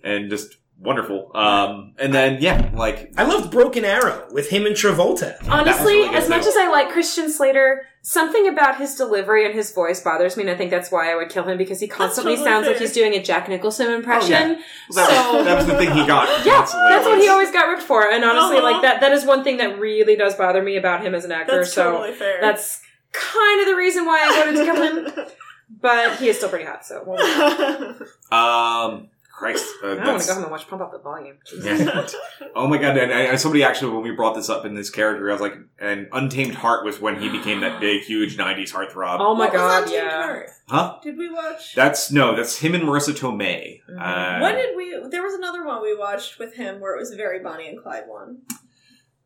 [SPEAKER 1] and just wonderful. Um, and then yeah, like
[SPEAKER 3] I loved Broken Arrow with him and Travolta.
[SPEAKER 2] Honestly,
[SPEAKER 1] really
[SPEAKER 2] as much
[SPEAKER 1] too.
[SPEAKER 2] as I like Christian Slater, something about his delivery and his voice bothers me, and I think that's why I would kill him because he constantly
[SPEAKER 4] totally
[SPEAKER 2] sounds like he's doing a Jack Nicholson impression.
[SPEAKER 1] that,
[SPEAKER 2] So-
[SPEAKER 1] was, that was the thing he got.
[SPEAKER 2] Yeah,
[SPEAKER 1] constantly
[SPEAKER 2] that's what he always got ripped for, and honestly,
[SPEAKER 4] Uh-huh.
[SPEAKER 2] like that—that is one thing that really does bother me about him as an actor.
[SPEAKER 4] That's
[SPEAKER 2] so
[SPEAKER 4] totally fair.
[SPEAKER 2] that's kind of the reason why I wanted to kill him. But he is still pretty hot, so we'll
[SPEAKER 1] Um, Christ, uh,
[SPEAKER 2] I want to go home and watch Pump Up the Volume.
[SPEAKER 1] Yeah. oh my god! And I, I- somebody actually, when we brought this up in this character, I was like, "And Untamed Heart was when he became that big, huge '90s heartthrob."
[SPEAKER 2] Oh my
[SPEAKER 4] What was
[SPEAKER 2] god,
[SPEAKER 4] Untamed
[SPEAKER 2] yeah.
[SPEAKER 4] Heart?
[SPEAKER 1] Huh?
[SPEAKER 4] Did we watch?
[SPEAKER 1] That's no, that's him and Marisa Tomei.
[SPEAKER 2] Mhm.
[SPEAKER 1] Uh,
[SPEAKER 4] when did we? There was another one we watched with him where it was a very Bonnie and Clyde one.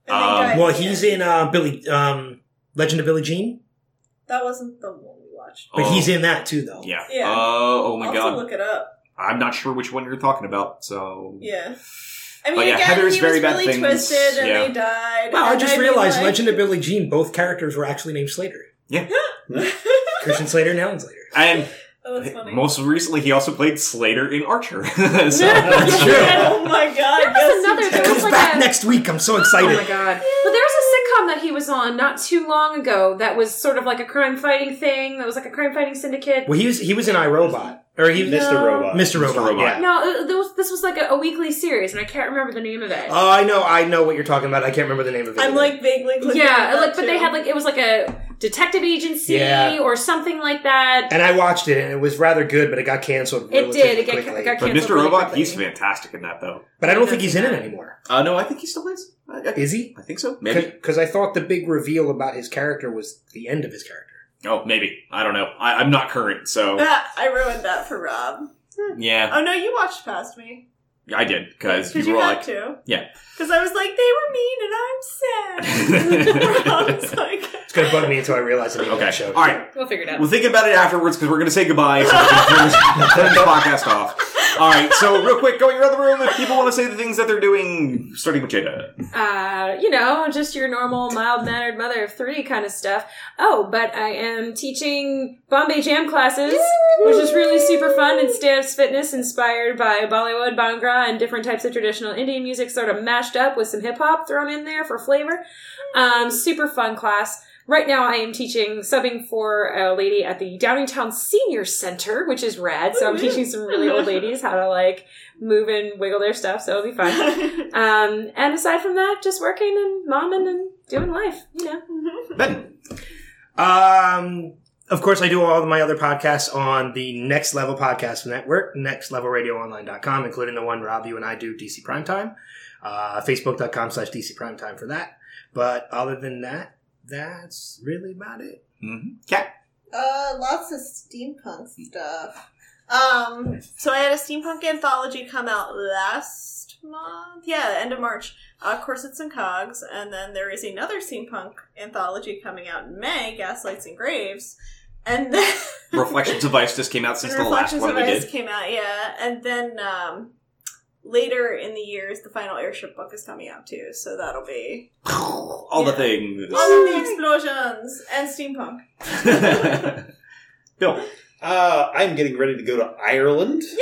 [SPEAKER 4] And they
[SPEAKER 1] Um,
[SPEAKER 4] died
[SPEAKER 3] Well,
[SPEAKER 4] at the
[SPEAKER 3] he's
[SPEAKER 4] end.
[SPEAKER 3] in uh, Billy um, Legend of Billie Jean,
[SPEAKER 4] That wasn't the one we watched.
[SPEAKER 3] but
[SPEAKER 1] Oh,
[SPEAKER 3] he's in that too, though.
[SPEAKER 4] Yeah.
[SPEAKER 1] Yeah. Oh, oh my
[SPEAKER 4] I'll have to
[SPEAKER 1] god!
[SPEAKER 4] look it up.
[SPEAKER 1] I'm not sure which one you're talking about. So
[SPEAKER 4] Yeah. I mean,
[SPEAKER 1] But yeah,
[SPEAKER 4] again,
[SPEAKER 1] Heathers
[SPEAKER 4] he
[SPEAKER 1] very
[SPEAKER 4] was
[SPEAKER 1] bad
[SPEAKER 4] really
[SPEAKER 1] things,
[SPEAKER 4] twisted, and
[SPEAKER 1] yeah.
[SPEAKER 4] they died.
[SPEAKER 3] Wow, I just
[SPEAKER 4] mean,
[SPEAKER 3] realized
[SPEAKER 4] like-
[SPEAKER 3] Legend of Billie Jean, both characters were actually named Slater. Yeah. Christian Slater and Helen Slater.
[SPEAKER 1] and
[SPEAKER 4] Oh, that's funny.
[SPEAKER 1] Most recently, he also played Slater in Archer. so,
[SPEAKER 3] That's true.
[SPEAKER 4] oh my god.
[SPEAKER 2] There was another-
[SPEAKER 4] you
[SPEAKER 3] It
[SPEAKER 2] there
[SPEAKER 4] did.
[SPEAKER 3] comes
[SPEAKER 2] like
[SPEAKER 3] back
[SPEAKER 2] a-
[SPEAKER 3] next week. I'm so
[SPEAKER 2] oh
[SPEAKER 3] excited.
[SPEAKER 2] Oh my god! But there was a sitcom that he was on not too long ago that was sort of like a crime fighting thing. That was like a crime fighting syndicate.
[SPEAKER 3] well, he was he was in iRobot, or he was
[SPEAKER 5] Mr.
[SPEAKER 2] No.
[SPEAKER 5] Robot.
[SPEAKER 3] Mr. Robot.
[SPEAKER 1] Robot.
[SPEAKER 3] Yeah.
[SPEAKER 2] No, was- this was like a, a weekly series, and I can't remember the name of it.
[SPEAKER 3] Oh, I know, I know what you're talking about. I can't remember the name of it.
[SPEAKER 4] I'm
[SPEAKER 3] either.
[SPEAKER 4] like vaguely
[SPEAKER 2] yeah, like but they had like it was like a detective agency
[SPEAKER 3] Yeah.
[SPEAKER 2] or something like that.
[SPEAKER 3] and I watched it, and it was rather good, but it got canceled.
[SPEAKER 2] It did. It got, it got
[SPEAKER 1] but. Mr.
[SPEAKER 2] really
[SPEAKER 1] Robot,
[SPEAKER 2] quickly.
[SPEAKER 1] he's fantastic in that, though.
[SPEAKER 3] but I don't think he's in it anymore.
[SPEAKER 1] Uh, no, I think he still is. I, I-
[SPEAKER 3] Is he?
[SPEAKER 1] I think so. Maybe.
[SPEAKER 3] Because I thought the big reveal about his character was the end of his character.
[SPEAKER 1] Oh, maybe. I don't know. I, I'm not current, so
[SPEAKER 4] I ruined that for Rob.
[SPEAKER 1] yeah,
[SPEAKER 4] Oh no, you watched past me.
[SPEAKER 1] I did because
[SPEAKER 4] Because
[SPEAKER 1] you
[SPEAKER 4] you,
[SPEAKER 1] were
[SPEAKER 4] had
[SPEAKER 1] like,
[SPEAKER 4] to.
[SPEAKER 1] yeah.
[SPEAKER 4] Because I was like, they were mean and I'm sad. Rob's like,
[SPEAKER 3] It's going to bug me until I realize the name
[SPEAKER 1] Okay.
[SPEAKER 3] that show.
[SPEAKER 1] All right.
[SPEAKER 2] We'll figure it out.
[SPEAKER 1] We'll think about it afterwards because we're going to say goodbye. So we can turn this, turn this podcast off. All right. So real quick, go around the room if people want to say the things that they're doing, starting with Jada.
[SPEAKER 2] uh, you know, just your normal mild mannered mother of three kind of stuff. Oh, but I am teaching Bombay Jam classes, which is really super fun and stance fitness inspired by Bollywood, Bhangra, and different types of traditional Indian music sort of mashed up with some hip hop thrown in there for flavor. Um, super fun class. Right now, I am teaching, subbing for a lady at the Downingtown Senior Center, which is rad. So I'm teaching some really old ladies how to like move and wiggle their stuff. So it'll be fun. Um, and aside from that, just working and momming and doing life, you know.
[SPEAKER 1] Ben.
[SPEAKER 3] Um, of course, I do all of my other podcasts on the Next Level Podcast Network, nextlevelradioonline.com, including the one Rob, you and I do, DC Primetime, uh, facebook.com slash DC Primetime for that. But other than that, that's really about it.
[SPEAKER 1] Mm-hmm. Kat.
[SPEAKER 4] Uh, lots of steampunk stuff. Um, so I had a steampunk anthology come out last month. Yeah, end of March. Uh, Corsets and Cogs, and then there is another steampunk anthology coming out in May, Gaslights and Graves, and then
[SPEAKER 1] Reflections of Ice just came out since the last
[SPEAKER 4] Reflections
[SPEAKER 1] one
[SPEAKER 4] of
[SPEAKER 1] we
[SPEAKER 4] Ice
[SPEAKER 1] did.
[SPEAKER 4] came out. Yeah, and then um, later in the years, the final airship book is coming out too. So that'll be
[SPEAKER 1] All the things.
[SPEAKER 4] all of the explosions and steampunk.
[SPEAKER 1] Bill.
[SPEAKER 5] Uh, I'm getting ready to go to Ireland, which is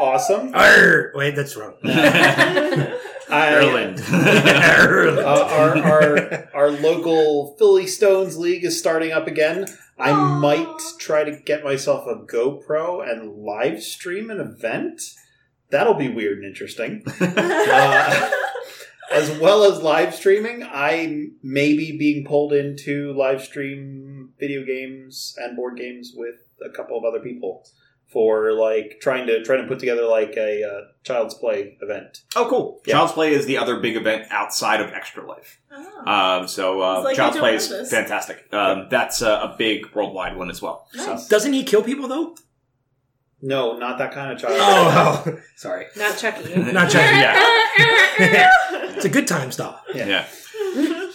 [SPEAKER 5] awesome.
[SPEAKER 3] Arr! Wait, that's wrong.
[SPEAKER 1] Ireland.
[SPEAKER 3] Ireland.
[SPEAKER 5] Uh, our, our our local Philly Stones League is starting up again. I
[SPEAKER 4] Aw.
[SPEAKER 5] might try to get myself a GoPro and live stream an event. That'll be weird and interesting. Uh, as well as live streaming, I may be being pulled into live stream video games and board games with a couple of other people for like trying to trying to put together like a uh, child's play event.
[SPEAKER 1] Oh, cool.
[SPEAKER 5] Yeah.
[SPEAKER 1] Child's Play is the other big event outside of Extra Life.
[SPEAKER 4] Oh.
[SPEAKER 1] Um, so uh,
[SPEAKER 4] like
[SPEAKER 1] Child's Play is fantastic. Um, that's uh, a big worldwide one as well.
[SPEAKER 4] Nice.
[SPEAKER 3] Doesn't he kill people, though?
[SPEAKER 5] No, not that kind of child.
[SPEAKER 3] Oh, oh. sorry.
[SPEAKER 2] Not Chucky.
[SPEAKER 3] Not Chucky.
[SPEAKER 1] yeah.
[SPEAKER 3] It's a good time stop.
[SPEAKER 1] yeah.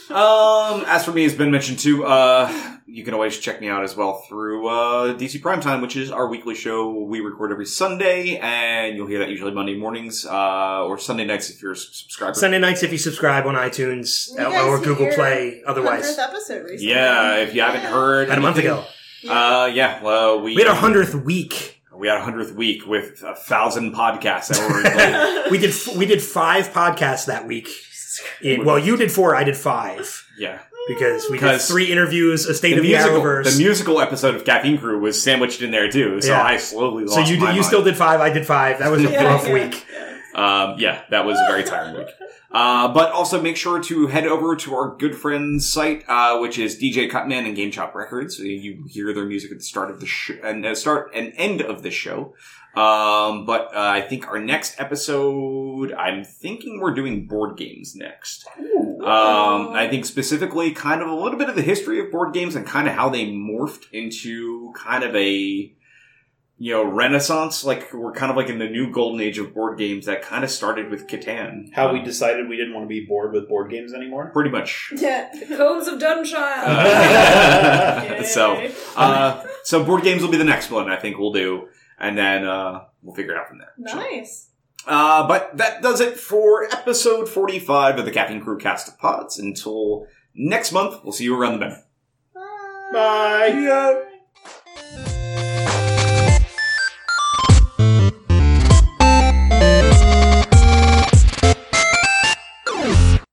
[SPEAKER 1] Um, as for me, as Ben mentioned too, uh, you can always check me out as well through uh, DC Primetime, which is our weekly show we record every Sunday, and you'll hear that usually Monday mornings uh, or Sunday nights if you're a s- subscriber.
[SPEAKER 3] Sunday nights if you subscribe on iTunes
[SPEAKER 4] You
[SPEAKER 3] uh, or Google
[SPEAKER 4] your
[SPEAKER 3] Play. Otherwise,
[SPEAKER 4] 100th episode recently.
[SPEAKER 1] yeah, if you haven't heard,
[SPEAKER 3] about a month
[SPEAKER 1] anything-
[SPEAKER 3] ago,
[SPEAKER 1] uh, yeah, well, we
[SPEAKER 3] we had our hundredth week.
[SPEAKER 1] We had a hundredth week with a thousand podcasts that were recorded.
[SPEAKER 3] We did we did five podcasts that week. In, well, you did four, I did five
[SPEAKER 1] yeah.
[SPEAKER 3] because we did
[SPEAKER 1] Because
[SPEAKER 3] three interviews, a state
[SPEAKER 1] The
[SPEAKER 3] of the
[SPEAKER 1] musical,
[SPEAKER 3] Arrowverse.
[SPEAKER 1] the musical episode of Caffeine Crew was sandwiched in there too, so
[SPEAKER 3] Yeah.
[SPEAKER 1] I slowly lost
[SPEAKER 3] so you
[SPEAKER 1] my
[SPEAKER 3] did, you
[SPEAKER 1] mind.
[SPEAKER 3] still did five, I did five. That was a
[SPEAKER 4] Yeah,
[SPEAKER 3] rough
[SPEAKER 4] yeah,
[SPEAKER 3] week.
[SPEAKER 4] Yeah.
[SPEAKER 1] Um, yeah, that was a very tiring week. Uh, but also make sure to head over to our good friends site, uh, which is DJ Cutman and Game Chop Records. You hear their music at the start of the show and uh, start and end of the show. Um, but uh, I think our next episode, I'm thinking we're doing board games next. Um, I think specifically kind of a little bit of the history of board games and kind of how they morphed into kind of a you know renaissance. Like we're kind of like in the new golden age of board games that kind of started with Catan.
[SPEAKER 5] How we
[SPEAKER 1] Um,
[SPEAKER 5] decided we didn't want to be bored with board games anymore.
[SPEAKER 1] pretty much.
[SPEAKER 4] Yeah.
[SPEAKER 2] Cones of Dunshire.
[SPEAKER 1] Uh, so, uh, so board games will be the next one. I think we'll do, and then uh, we'll figure it out from there.
[SPEAKER 4] nice.
[SPEAKER 1] Uh, but that does it for episode 45 of the Caffeine Crew cast of pods. Until next month, we'll see you around the bend.
[SPEAKER 5] Bye.